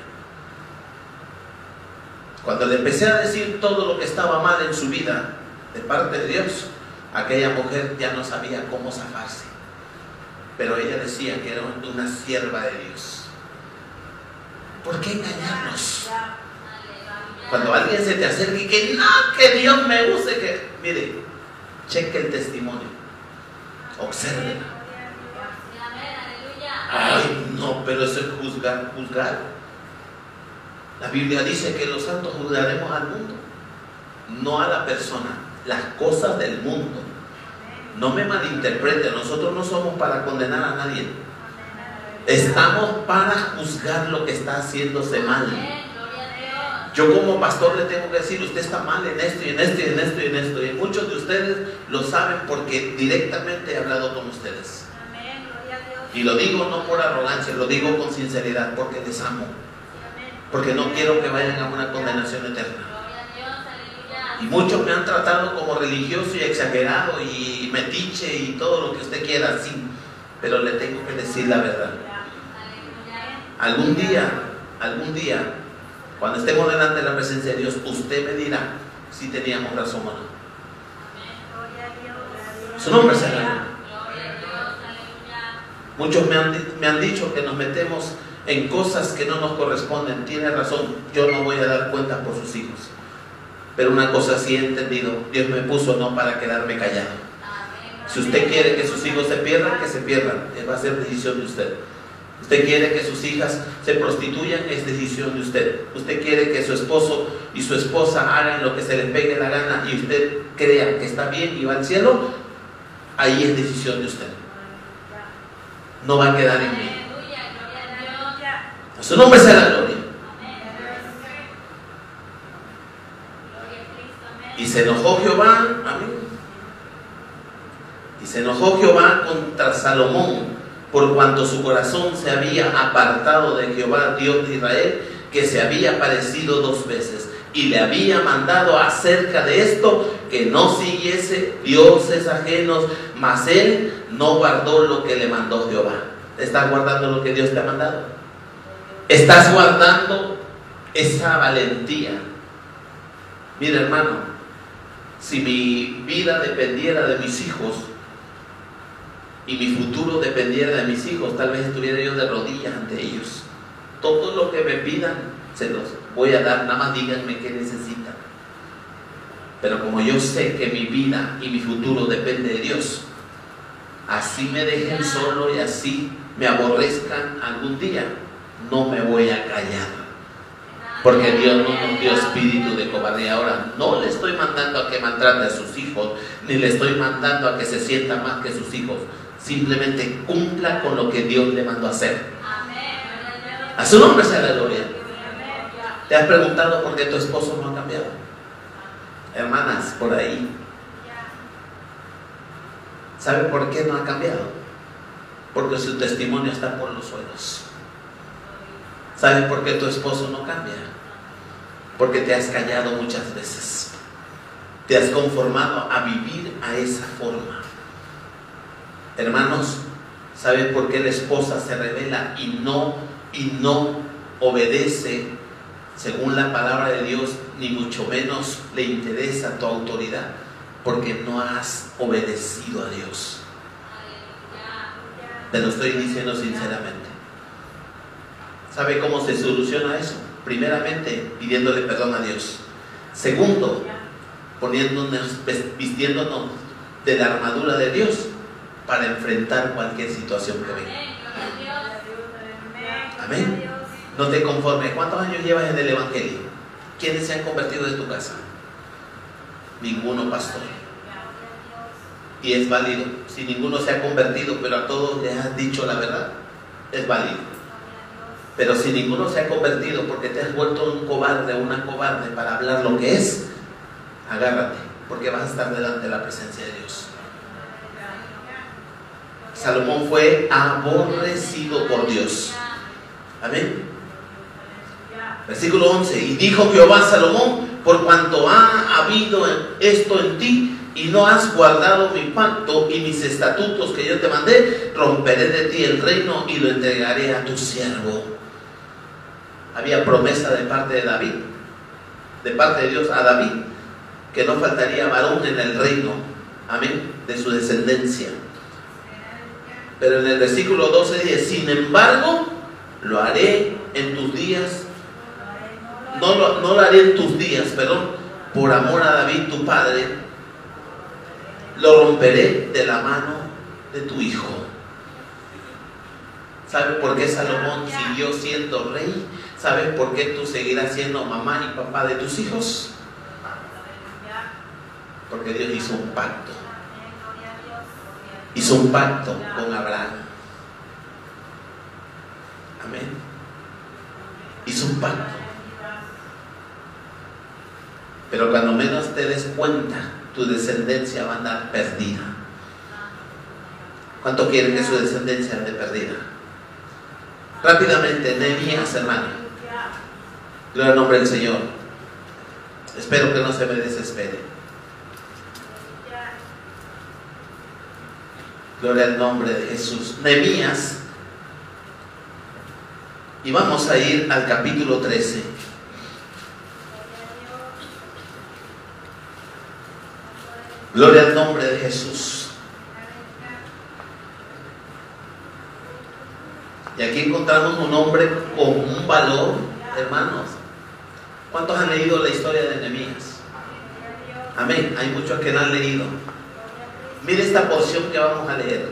Cuando le empecé a decir todo lo que estaba mal en su vida de parte de Dios, aquella mujer ya no sabía cómo zafarse. Pero ella decía que era una sierva de Dios. ¿Por qué engañarnos? Cuando alguien se te acerque y que no, que Dios me use, que mire, cheque el testimonio, observe. Ay, no, pero eso es juzgar, juzgar. La Biblia dice que los santos juzgaremos al mundo, no a la persona, las cosas del mundo. No me malinterprete, nosotros no somos para condenar a nadie. Estamos para juzgar lo que está haciéndose mal. Yo como pastor le tengo que decir, usted está mal en esto y en esto y en esto y en esto. Y muchos de ustedes lo saben porque directamente he hablado con ustedes. Y lo digo no por arrogancia, lo digo con sinceridad porque les amo. Porque no quiero que vayan a una condenación eterna. Y muchos me han tratado como religioso y exagerado y metiche y todo lo que usted quiera, sí. Pero le tengo que decir la verdad. Algún día, algún día, cuando estemos delante de la presencia de Dios, usted me dirá si teníamos razón o no. Su nombre será. Muchos me han, me han dicho que nos metemos en cosas que no nos corresponden. Tiene razón, yo no voy a dar cuenta por sus hijos. Pero una cosa sí he entendido, Dios me puso no para quedarme callado. Si usted quiere que sus hijos se pierdan, que se pierdan. Eh, Va a ser decisión de usted. Usted quiere que sus hijas se prostituyan, es decisión de usted. Usted quiere que su esposo y su esposa hagan lo que se les pegue la gana y usted crea que está bien y va al cielo, ahí es decisión de usted. No va a quedar en mí. Aleluya. Gloria a Dios. Su nombre sea la gloria. Y se enojó Jehová, amén. Y se enojó Jehová contra Salomón, por cuanto su corazón se había apartado de Jehová, Dios de Israel, que se había aparecido dos veces. Y le había mandado acerca de esto que no siguiese dioses ajenos, mas él no guardó lo que le mandó Jehová. ¿Estás guardando lo que Dios te ha mandado? ¿Estás guardando esa valentía? Mira hermano, si mi vida dependiera de mis hijos y mi futuro dependiera de mis hijos, tal vez estuviera yo de rodillas ante ellos. Todo lo que me pidan, se los voy a dar, nada más díganme qué necesitan. Pero como yo sé que mi vida y mi futuro depende de Dios, así me dejen solo y así me aborrezcan algún día, no me voy a callar. Porque Dios no nos dio espíritu de cobardía. Ahora, no le estoy mandando a que maltrate a sus hijos, ni le estoy mandando a que se sienta más que sus hijos. Simplemente cumpla con lo que Dios le mandó a hacer. A su nombre sea la gloria. ¿Te has preguntado por qué tu esposo no ha cambiado? Hermanas, por ahí. ¿Sabe por qué no ha cambiado? Porque su testimonio está por los suelos. ¿Sabe por qué tu esposo no cambia? Porque te has callado muchas veces. Te has conformado a vivir a esa forma. Hermanos, ¿sabe por qué la esposa se revela y no y no obedece según la palabra de Dios, ni mucho menos le interesa tu autoridad? Porque no has obedecido a Dios. Te lo estoy diciendo sinceramente. ¿Sabe cómo se soluciona eso? Primeramente, pidiéndole perdón a Dios. Segundo, poniéndonos, ves- vistiéndonos de la armadura de Dios para enfrentar cualquier situación que venga. Amén. No te conformes. ¿Cuántos años llevas en el Evangelio? ¿Quiénes se han convertido en tu casa? Ninguno, pastor. Y es válido. Si ninguno se ha convertido, pero a todos les has dicho la verdad, es válido. Pero si ninguno se ha convertido porque te has vuelto un cobarde o una cobarde para hablar lo que es, agárrate, porque vas a estar delante de la presencia de Dios. Salomón fue aborrecido por Dios. Amén. Versículo 11. Y dijo Jehová a Salomón, por cuanto ha habido esto en ti y no has guardado mi pacto y mis estatutos que yo te mandé, romperé de ti el reino y lo entregaré a tu siervo. Había promesa de parte de David, de parte de Dios a David, que no faltaría varón en el reino, amén, de su descendencia. Pero en el versículo 12 dice, sin embargo, lo haré en tus días, no lo, no lo haré en tus días, perdón, por amor a David tu padre, lo romperé de la mano de tu hijo. ¿Sabes por qué Salomón siguió siendo rey? ¿Sabes por qué tú seguirás siendo mamá y papá de tus hijos? Porque Dios hizo un pacto. Hizo un pacto con Abraham. Amén. Hizo un pacto. Pero cuando menos te des cuenta, tu descendencia va a andar perdida. ¿Cuánto quieren que su descendencia ande perdida? Rápidamente, Nehemías, hermano. Gloria al nombre del Señor. Espero que no se me desespere. Gloria al nombre de Jesús. Nehemías. Y vamos a ir al capítulo 13. Gloria al nombre de Jesús. Y aquí encontramos un hombre con un valor, hermanos. ¿Cuántos han leído la historia de Nehemías? Amén. Hay muchos que no han leído. Mire esta porción que vamos a leer.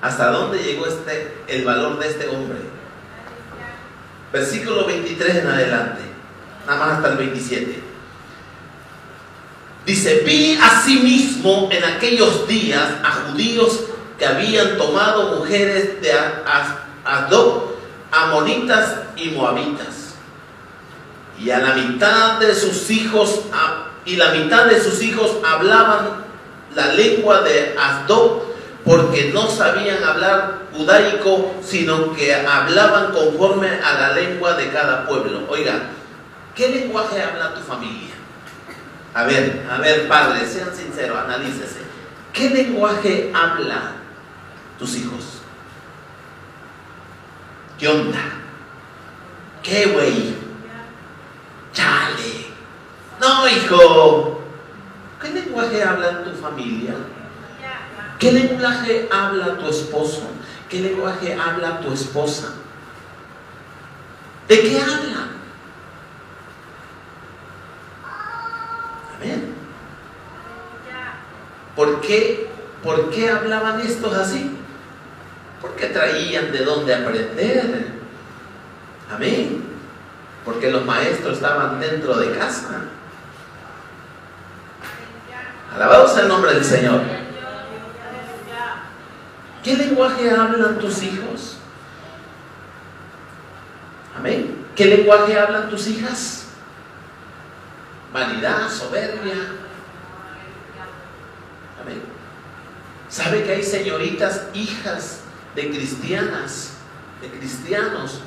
¿Hasta dónde llegó este, el valor de este hombre? Versículo 23 en adelante. Nada más hasta el 27. Dice, vi asimismo en aquellos días a judíos que habían tomado mujeres de Adó, amonitas y moabitas. Y a la mitad de sus hijos, y la mitad de sus hijos hablaban la lengua de Asdod, porque no sabían hablar judaico, sino que hablaban conforme a la lengua de cada pueblo. Oiga, ¿qué lenguaje habla tu familia? A ver, a ver, padres, sean sinceros, analícese. ¿Qué lenguaje habla tus hijos? ¿Qué onda? ¿Qué güey? Chale. No, hijo. ¿Qué lenguaje habla tu familia? ¿Qué lenguaje habla tu esposo? ¿Qué lenguaje habla tu esposa? ¿De qué hablan? Amén. ¿Por qué, ¿Por qué hablaban estos así? Porque traían de dónde aprender. Amén. Porque los maestros estaban dentro de casa. Alabados el nombre del Señor. ¿Qué lenguaje hablan tus hijos? Amén. ¿Qué lenguaje hablan tus hijas? Vanidad, soberbia. Amén. ¿Sabe que hay señoritas, hijas de cristianas, de cristianos,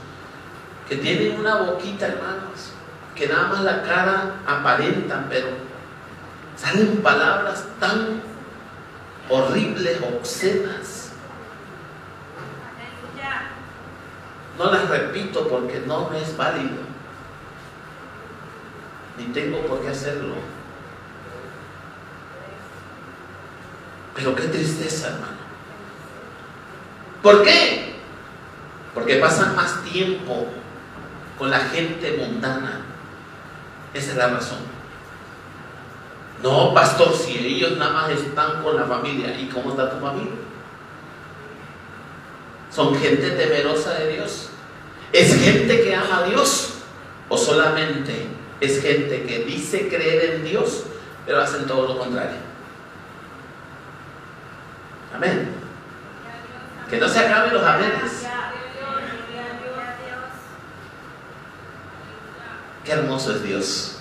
que tienen una boquita, hermanos, que nada más la cara aparentan, pero salen palabras tan horribles, obscenas. No las repito porque no es válido, ni tengo por qué hacerlo. Pero qué tristeza, hermano. ¿Por qué? Porque pasan más tiempo con la gente mundana. Esa es la razón. No, pastor, si ellos nada más están con la familia, ¿y cómo está tu familia? Son gente temerosa de Dios. ¿Es gente que ama a Dios o solamente es gente que dice creer en Dios, pero hacen todo lo contrario? Amén. Que no se acaben los amenes. Qué hermoso es Dios.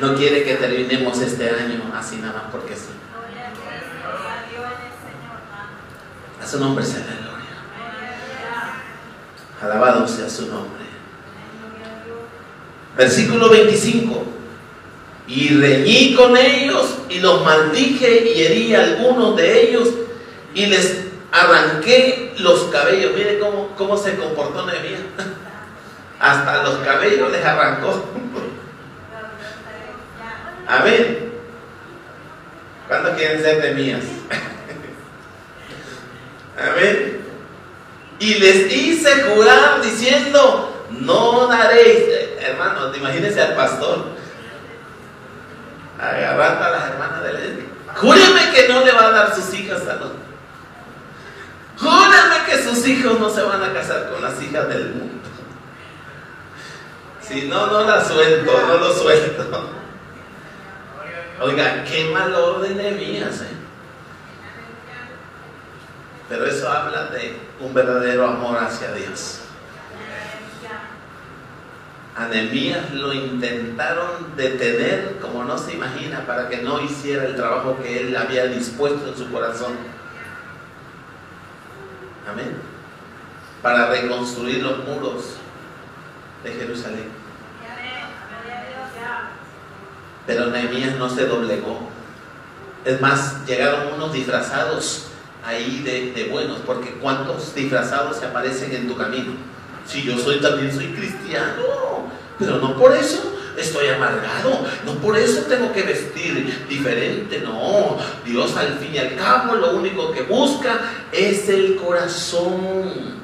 No quiere que terminemos este año así nada más porque sí. A su nombre sea la gloria. Alabado sea su nombre. Versículo 25. Y reñí con ellos y los maldije y herí a algunos de ellos y les arranqué los cabellos. Mire cómo, cómo se comportó Nehemías. Hasta los cabellos les arrancó. Amén. ¿Cuántos quieren ser Nehemías? Amén. Y les hice jurar diciendo, no daréis, hermanos, imagínense al pastor agarrando a las hermanas de él. Júreme que no le va a dar sus hijas a los. Júreme que sus hijos no se van a casar con las hijas del mundo. Si no, no la suelto, no lo suelto. Oiga, qué mal orden de mías, ¿eh? Pero eso habla de un verdadero amor hacia Dios. A Nehemías lo intentaron detener como no se imagina para que no hiciera el trabajo que él había dispuesto en su corazón. Amén. Para reconstruir los muros de Jerusalén. Pero Nehemías no se doblegó. Es más, llegaron unos disfrazados ahí de, de buenos, porque ¿cuántos disfrazados se aparecen en tu camino? Si yo soy también soy cristiano, pero no por eso estoy amargado, no por eso tengo que vestir diferente, no. Dios al fin y al cabo lo único que busca es el corazón.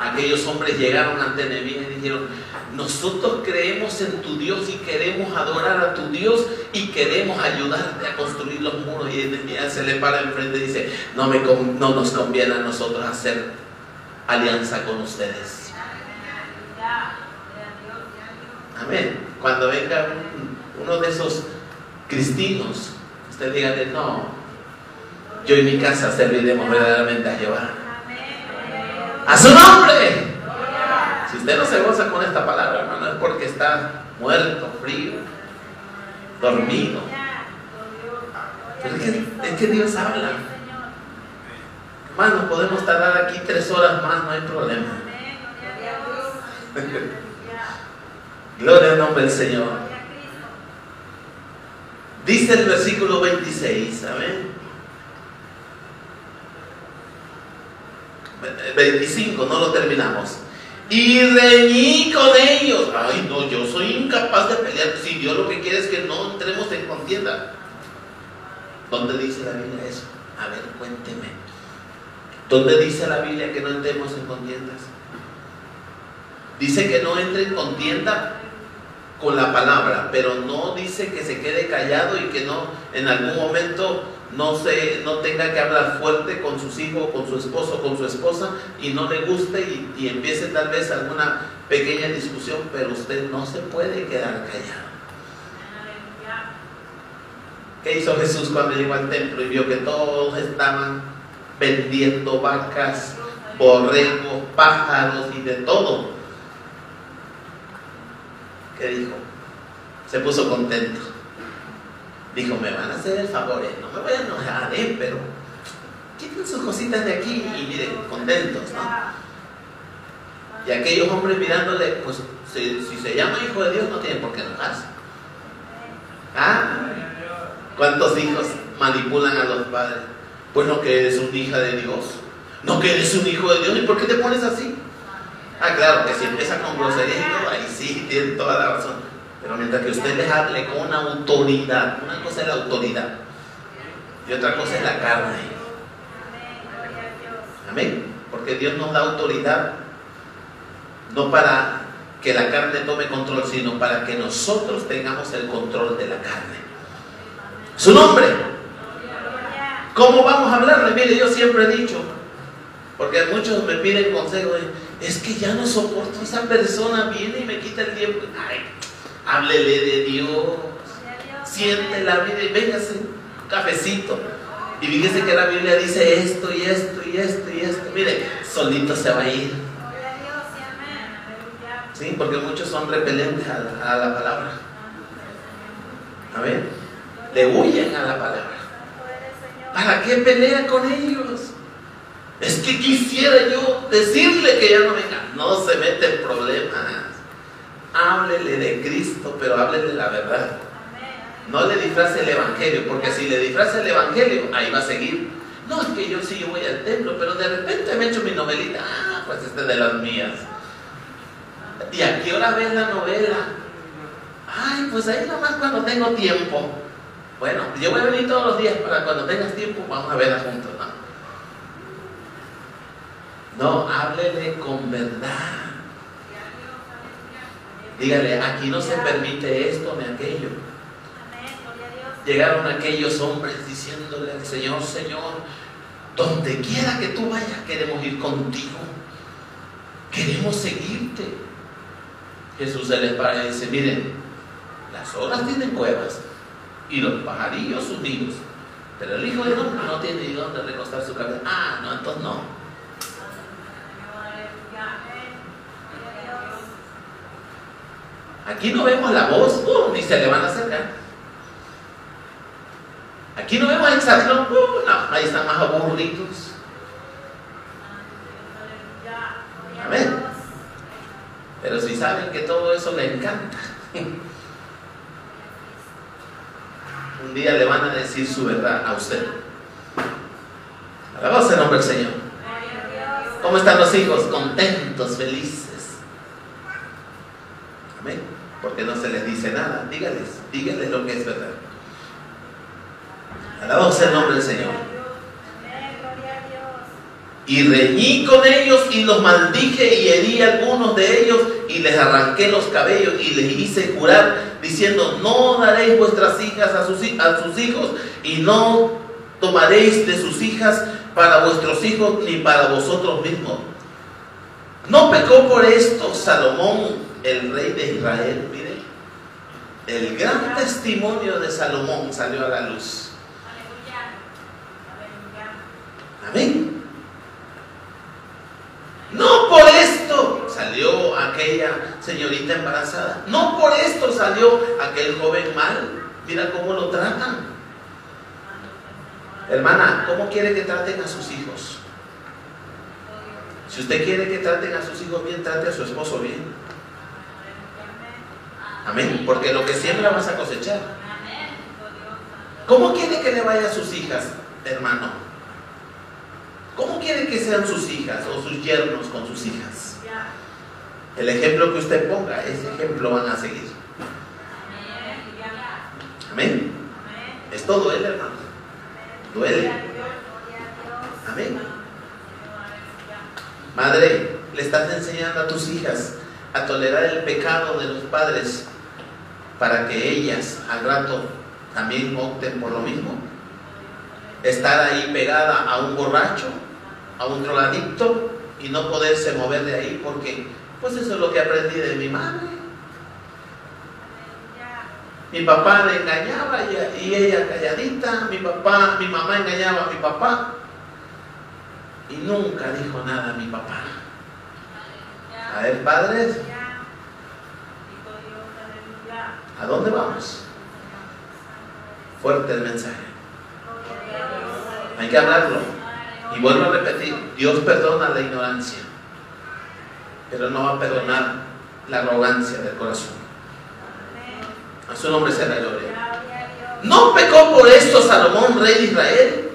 Aquellos hombres llegaron ante Nehemías y dijeron, nosotros creemos en tu Dios y queremos adorar a tu Dios y queremos ayudarte a construir los muros. Y Nehemías se le para enfrente y dice, no, me, no nos conviene a nosotros hacer alianza con ustedes. Amén. Cuando venga un- uno de esos cristinos, usted dígale, no, yo y mi casa serviremos verdaderamente a Jehová. ¡A su nombre! Si usted no se goza con esta palabra, hermano, es porque está muerto, frío, dormido. Pero es que, es que Dios habla. Hermano, podemos tardar aquí tres horas más, no hay problema. Gloria al nombre del Señor. Dice el versículo 26, amén. 25, no lo terminamos. Y reñí con ellos. Ay, no, yo soy incapaz de pelear. Si Dios lo que quiere es que no entremos en contienda. ¿Dónde dice la Biblia eso? A ver, cuénteme. ¿Dónde dice la Biblia que no entremos en contiendas? Dice que no entre en contienda con la palabra, pero no dice que se quede callado y que no en algún momento no se no tenga que hablar fuerte con sus hijos, con su esposo, con su esposa y no le guste y, y empiece tal vez alguna pequeña discusión, pero usted no se puede quedar callado. ¿Qué hizo Jesús cuando llegó al templo y vio que todos estaban vendiendo vacas, borregos, pájaros y de todo? ¿Qué dijo? Se puso contento. Dijo, me van a hacer el favor, eh, no me voy a enojar, eh, pero quiten sus cositas de aquí y miren, contentos, ¿no? Y aquellos hombres mirándole, pues si, si se llama hijo de Dios no tienen por qué enojarse. ¿Ah? ¿Cuántos hijos manipulan a los padres? Pues no que eres una hija de Dios. No que eres un hijo de Dios. ¿Y por qué te pones así? Ah, claro, que si empieza con grosería y todo, ahí sí, tiene toda la razón. Pero mientras que usted les hable con autoridad, una cosa es la autoridad y otra cosa es la carne. Amén. Porque Dios nos da autoridad no para que la carne tome control, sino para que nosotros tengamos el control de la carne. Su nombre. ¿Cómo vamos a hablarle? Mire, yo siempre he dicho, Porque muchos me piden consejo, de, es que ya no soporto a esa persona, viene y me quita el tiempo. Ay, háblele de Dios, a siente la vida y véngase un cafecito. Y fíjese que la Biblia dice esto y esto y esto y esto. Mire, solito se va a ir. A. ¿sí? Porque muchos son repelentes a la, a la palabra. Amén. Le huyen a la palabra. ¿Para qué pelea con ellos? Es que quisiera yo decirle que ya no venga. No se mete en problemas. Háblele de Cristo, pero háblele la verdad. No le disfrace el evangelio, porque si le disfraza el evangelio, ahí va a seguir. No, es que yo sí yo voy al templo, pero de repente me echo mi novelita. Ah, pues este es de las mías. ¿Y a qué hora ves la novela? Ay, pues ahí nomás cuando tengo tiempo. Bueno, yo voy a venir todos los días para cuando tengas tiempo, vamos a verla juntos, ¿no? No, háblele con verdad. Dígale, aquí no se permite esto ni aquello. Llegaron aquellos hombres diciéndole al Señor, Señor, donde quiera que tú vayas, queremos ir contigo. Queremos seguirte. Jesús se les para y dice, miren, las olas tienen cuevas y los pajarillos sus nidos, pero el Hijo del Hombre no tiene ni dónde recostar su cabeza. Ah, no, entonces no. Aleluya. Amén. Gloria a Dios. Aquí no vemos la voz, uh, ni se le van a acercar. Aquí no vemos a Exarchón, uh, no, ahí están más aburridos. Amén. Pero si saben que todo eso le encanta, un día le van a decir su verdad a usted. Alabado sea el nombre del Señor. ¿Cómo están los hijos? Contentos, felices. Porque no se les dice nada. Dígales, dígales lo que es verdad. Alabado el nombre del Señor. Y reñí con ellos y los maldije y herí a algunos de ellos y les arranqué los cabellos y les hice jurar diciendo, no daréis vuestras hijas a sus hijos y no tomaréis de sus hijas para vuestros hijos ni para vosotros mismos. No pecó por esto Salomón, el rey de Israel. Mire, el gran testimonio de Salomón salió a la luz. Amén. No por esto salió aquella señorita embarazada. No por esto salió aquel joven mal. Mira cómo lo tratan. Hermana, ¿cómo quiere que traten a sus hijos? Si usted quiere que traten a sus hijos bien, trate a su esposo bien. Amén. Porque lo que siembra vas a cosechar. ¿Cómo quiere que le vaya a sus hijas, hermano? ¿Cómo quiere que sean sus hijas o sus yernos con sus hijas? El ejemplo que usted ponga, ese ejemplo van a seguir. Amén. Esto duele, hermano. Duele. Amén. Madre, le estás enseñando a tus hijas a tolerar el pecado de los padres para que ellas al rato también opten por lo mismo. Estar ahí pegada a un borracho, a un drogadicto y no poderse mover de ahí porque pues eso es lo que aprendí de mi madre. Mi papá le engañaba y, ella calladita, mi papá, mi mamá engañaba a mi papá y nunca dijo nada a mi papá. A ver, padres, ¿a dónde vamos? Fuerte el mensaje. Hay que hablarlo. Y vuelvo a repetir, Dios perdona la ignorancia, pero no va a perdonar la arrogancia del corazón. A su nombre sea la gloria. ¿No pecó por esto Salomón, rey de Israel?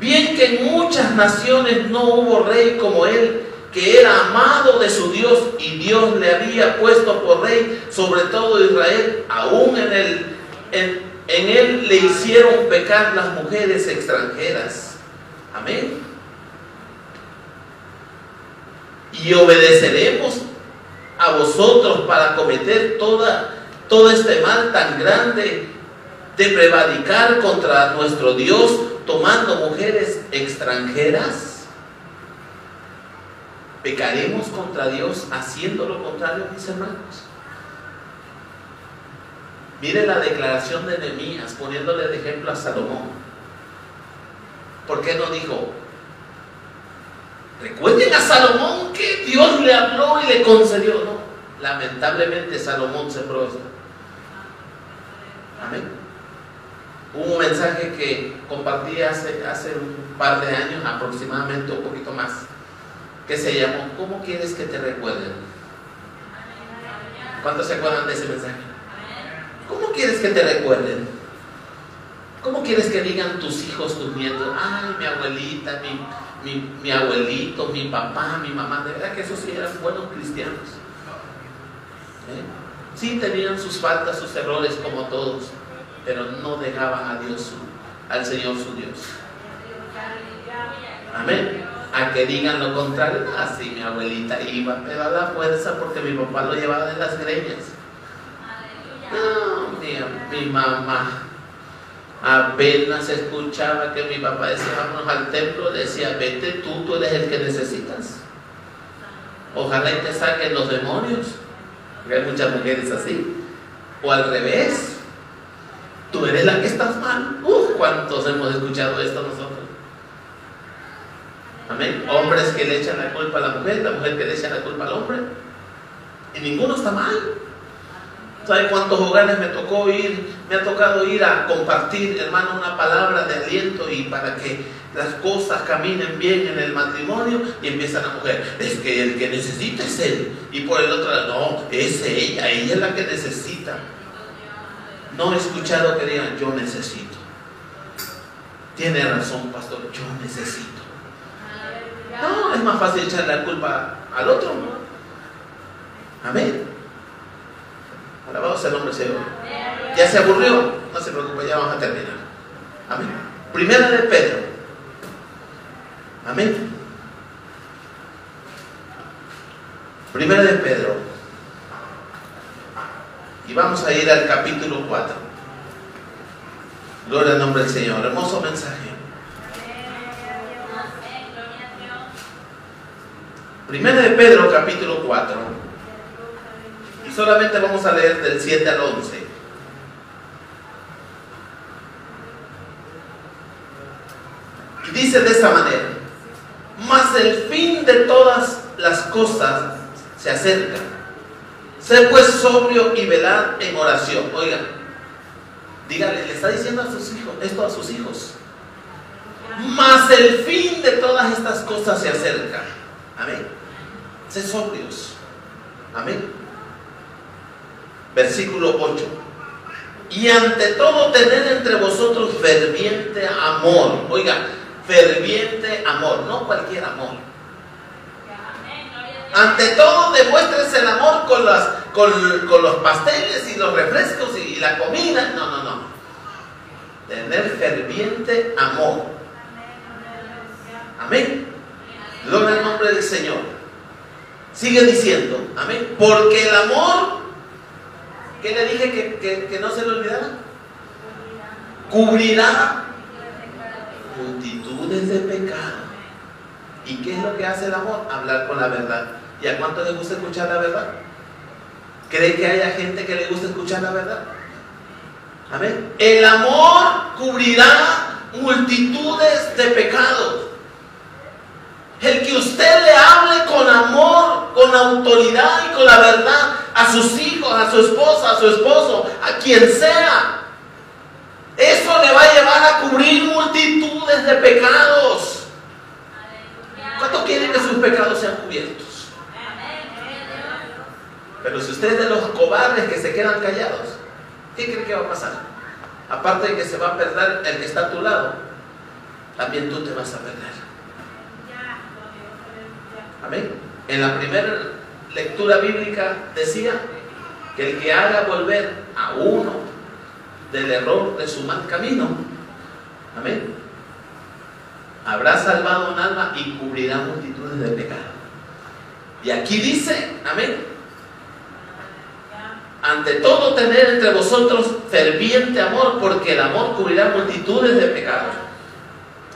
Bien que en muchas naciones no hubo rey como él, que era amado de su Dios y Dios le había puesto por rey sobre todo Israel, aún en, en, en él le hicieron pecar las mujeres extranjeras. Amén. Y obedeceremos a vosotros para cometer toda, todo este mal tan grande de prevaricar contra nuestro Dios tomando mujeres extranjeras. ¿Pecaremos contra Dios haciendo lo contrario, mis hermanos? Mire la declaración de Nehemías poniéndole de ejemplo a Salomón. ¿Por qué no dijo? Recuerden a Salomón que Dios le habló y le concedió. Lamentablemente Salomón se esto. Amén. Hubo un mensaje que compartí hace, hace un par de años, aproximadamente un poquito más, que se llamó ¿Cómo quieres que te recuerden? ¿Cuántos se acuerdan de ese mensaje? ¿Cómo quieres que te recuerden? ¿Cómo quieres que digan tus hijos, tus nietos? Ay, mi abuelita, mi, abuelito, mi papá, mi mamá. De verdad que esos sí eran buenos cristianos. ¿Eh? Sí tenían sus faltas, sus errores como todos, pero no dejaban a Dios, al Señor su Dios. Amén. A que digan lo contrario. Así ah, mi abuelita iba, pero a la fuerza porque mi papá lo llevaba de las greñas. No, mi, mi mamá apenas escuchaba que mi papá decía vamos al templo, decía vete tú, tú eres el que necesitas. Ojalá y te saquen los demonios. Porque hay muchas mujeres así. O al revés. Tú eres la que estás mal. Uf, ¿cuántos hemos escuchado esto nosotros? Amén. Hombres que le echan la culpa a la mujer, la mujer que le echa la culpa al hombre. Y ninguno está mal. ¿Sabe cuántos hogares me tocó ir? Me ha tocado ir a compartir, hermano, una palabra de aliento y para que las cosas caminen bien en el matrimonio y empieza la mujer, es que el que necesita es él. Y por el otro lado, no, es ella, ella es la que necesita. No he escuchado que digan, yo necesito. Tiene razón, pastor, yo necesito. No, es más fácil echar la culpa al otro. Amén. Alabado el nombre del Señor. Ya se aburrió. No se preocupe, ya vamos a terminar. Amén. Primera de Pedro. Amén. Primera de Pedro. Y vamos a ir al capítulo 4. Gloria al nombre del Señor. Hermoso mensaje. Primera de Pedro, capítulo 4 solamente vamos a leer del 7 al 11. Y dice de esta manera, mas el fin de todas las cosas se acerca. Sé pues sobrio y velad en oración. Oigan, dígale, le está diciendo a sus hijos, esto a sus hijos. Mas el fin de todas estas cosas se acerca. Amén. Sé sobrios. Amén versículo 8. Y ante todo tener entre vosotros ferviente amor. Oiga, ferviente amor, no cualquier amor. Ante todo demuestres el amor con, los pasteles y los refrescos y, la comida. No, no, no. Tener ferviente amor. Amén. Gloria al nombre del Señor. Sigue diciendo, amén. Porque el amor ¿Qué le dije que, no se le olvidara? Cubrirá multitudes de pecados. ¿Y qué es lo que hace el amor? Hablar con la verdad. ¿Y a cuánto le gusta escuchar la verdad? ¿Cree que haya gente que le gusta escuchar la verdad? Amén. El amor cubrirá multitudes de pecados. El que usted le hable con amor, con autoridad y con la verdad a sus hijos, a su esposa, a su esposo, a quien sea. Eso le va a llevar a cubrir multitudes de pecados. ¿Cuántos quieren que sus pecados sean cubiertos? Pero si usted es de los cobardes que se quedan callados, ¿qué cree que va a pasar? Aparte de que se va a perder el que está a tu lado, también tú te vas a perder. Amén. En la primera lectura bíblica decía que el que haga volver a uno del error de su mal camino, amén, habrá salvado un alma y cubrirá multitudes de pecados. Y aquí dice, amén, ante todo tener entre vosotros ferviente amor, porque el amor cubrirá multitudes de pecados.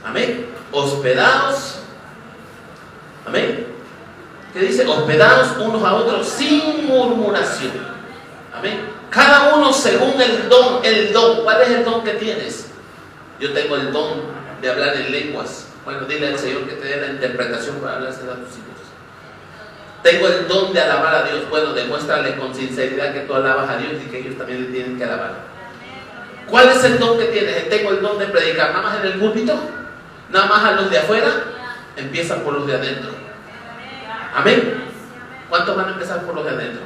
Amén. Hospedados, amén, que dice, hospedados unos a otros sin murmuración. Amén. Cada uno según el don, el don. ¿Cuál es el don que tienes? Yo tengo el don de hablar en lenguas. Bueno, dile al Señor que te dé la interpretación para hablarse a tus hijos. Tengo el don de alabar a Dios. Bueno, demuéstrale con sinceridad que tú alabas a Dios y que ellos también le tienen que alabar. ¿Cuál es el don que tienes? Tengo el don de predicar nada más en el púlpito, nada más a los de afuera. Empieza por los de adentro. Amén. ¿Cuántos van a empezar por los de adentro?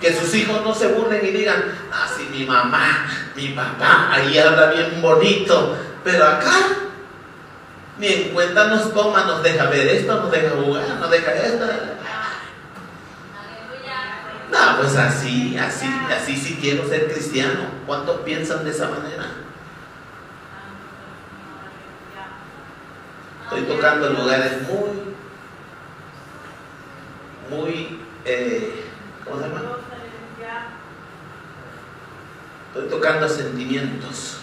Que sus hijos no se burlen y digan, ah, sí, mi mamá, mi papá, ahí habla bien bonito, pero acá ni en cuenta nos toma, nos deja ver esto, nos deja jugar, nos deja esto. No, pues así, así, así sí quiero ser cristiano. ¿Cuántos piensan de esa manera? Estoy tocando en lugares muy, muy, eh, ¿cómo se llama? Estoy tocando sentimientos.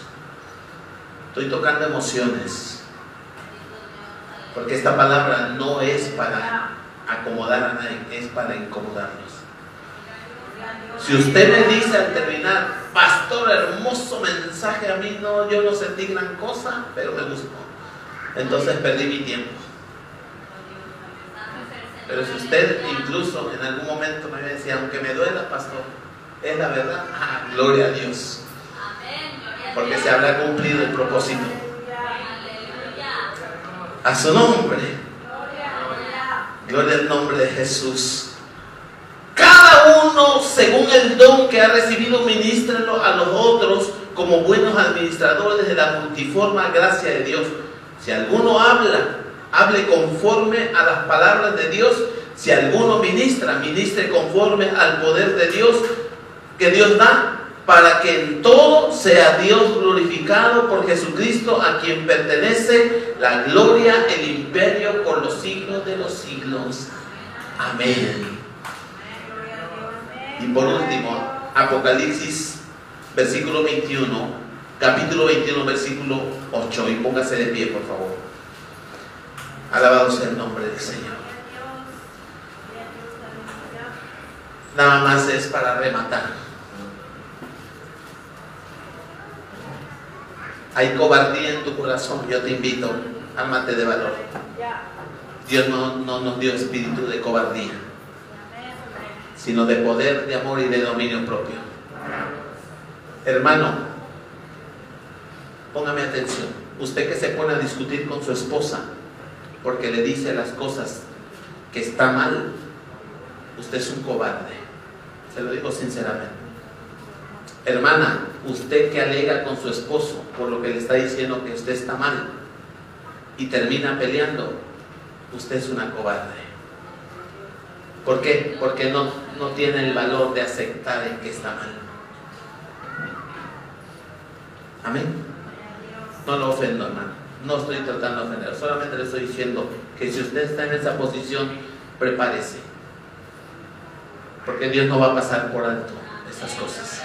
Estoy tocando emociones. Porque esta palabra no es para acomodar a nadie, es para incomodarlos. Si usted me dice al terminar, pastor, hermoso mensaje, a mí no, yo no sentí gran cosa, pero me gustó. Entonces perdí mi tiempo. Pero si usted incluso en algún momento me decía, aunque me duela, pastor, es la verdad, ah, gloria a Dios. Porque se habrá cumplido el propósito. A su nombre. Gloria al nombre de Jesús. Cada uno, según el don que ha recibido, ministrenlo a los otros como buenos administradores de la multiforme gracia de Dios. Si alguno habla, hable conforme a las palabras de Dios. Si alguno ministra, ministre conforme al poder de Dios que Dios da, para que en todo sea Dios glorificado por Jesucristo, a quien pertenece la gloria, el imperio por los siglos de los siglos. Amén. Y por último, Apocalipsis, versículo 21, capítulo 21, versículo 8. Y póngase de pie, por favor. Alabado sea el nombre del Señor. Nada más es para rematar. Hay cobardía en tu corazón, yo te invito, ámate de valor. Dios no, no nos dio espíritu de cobardía sino de poder, de amor y de dominio propio. Hermano, póngame atención. Usted que se pone a discutir con su esposa porque le dice las cosas que está mal, usted es un cobarde. Se lo digo sinceramente. Hermana, usted que alega con su esposo por lo que le está diciendo que usted está mal y termina peleando, usted es una cobarde. ¿Por qué? Porque no, no tiene el valor de aceptar en que está mal. Amén. No lo ofendo, hermano. No estoy tratando de ofender. Solamente le estoy diciendo que si usted está en esa posición, prepárese. Porque Dios no va a pasar por alto esas cosas.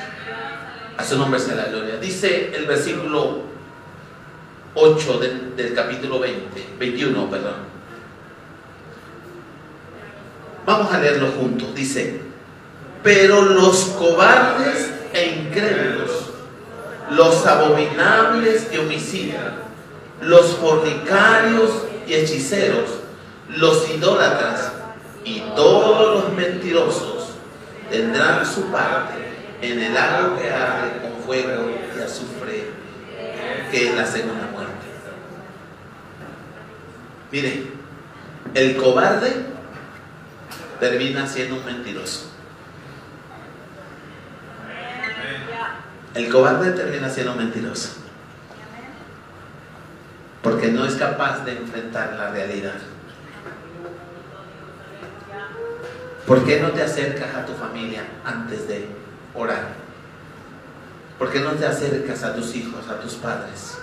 A su nombre sea la gloria. Dice el versículo 8 del, del capítulo 20, 21, perdón. Vamos a leerlo juntos. Dice, pero los cobardes e incrédulos, los abominables y homicidas, los fornicarios y hechiceros, los idólatras y todos los mentirosos tendrán su parte en el agua que arde con fuego y azufre, que es la segunda muerte. Mire, el cobarde termina siendo un mentiroso. El cobarde termina siendo un mentiroso. Porque no es capaz de enfrentar la realidad. ¿Por qué no te acercas a tu familia antes de orar? ¿Por qué no te acercas a tus hijos, a tus padres?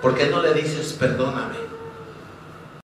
¿Por qué no le dices perdóname?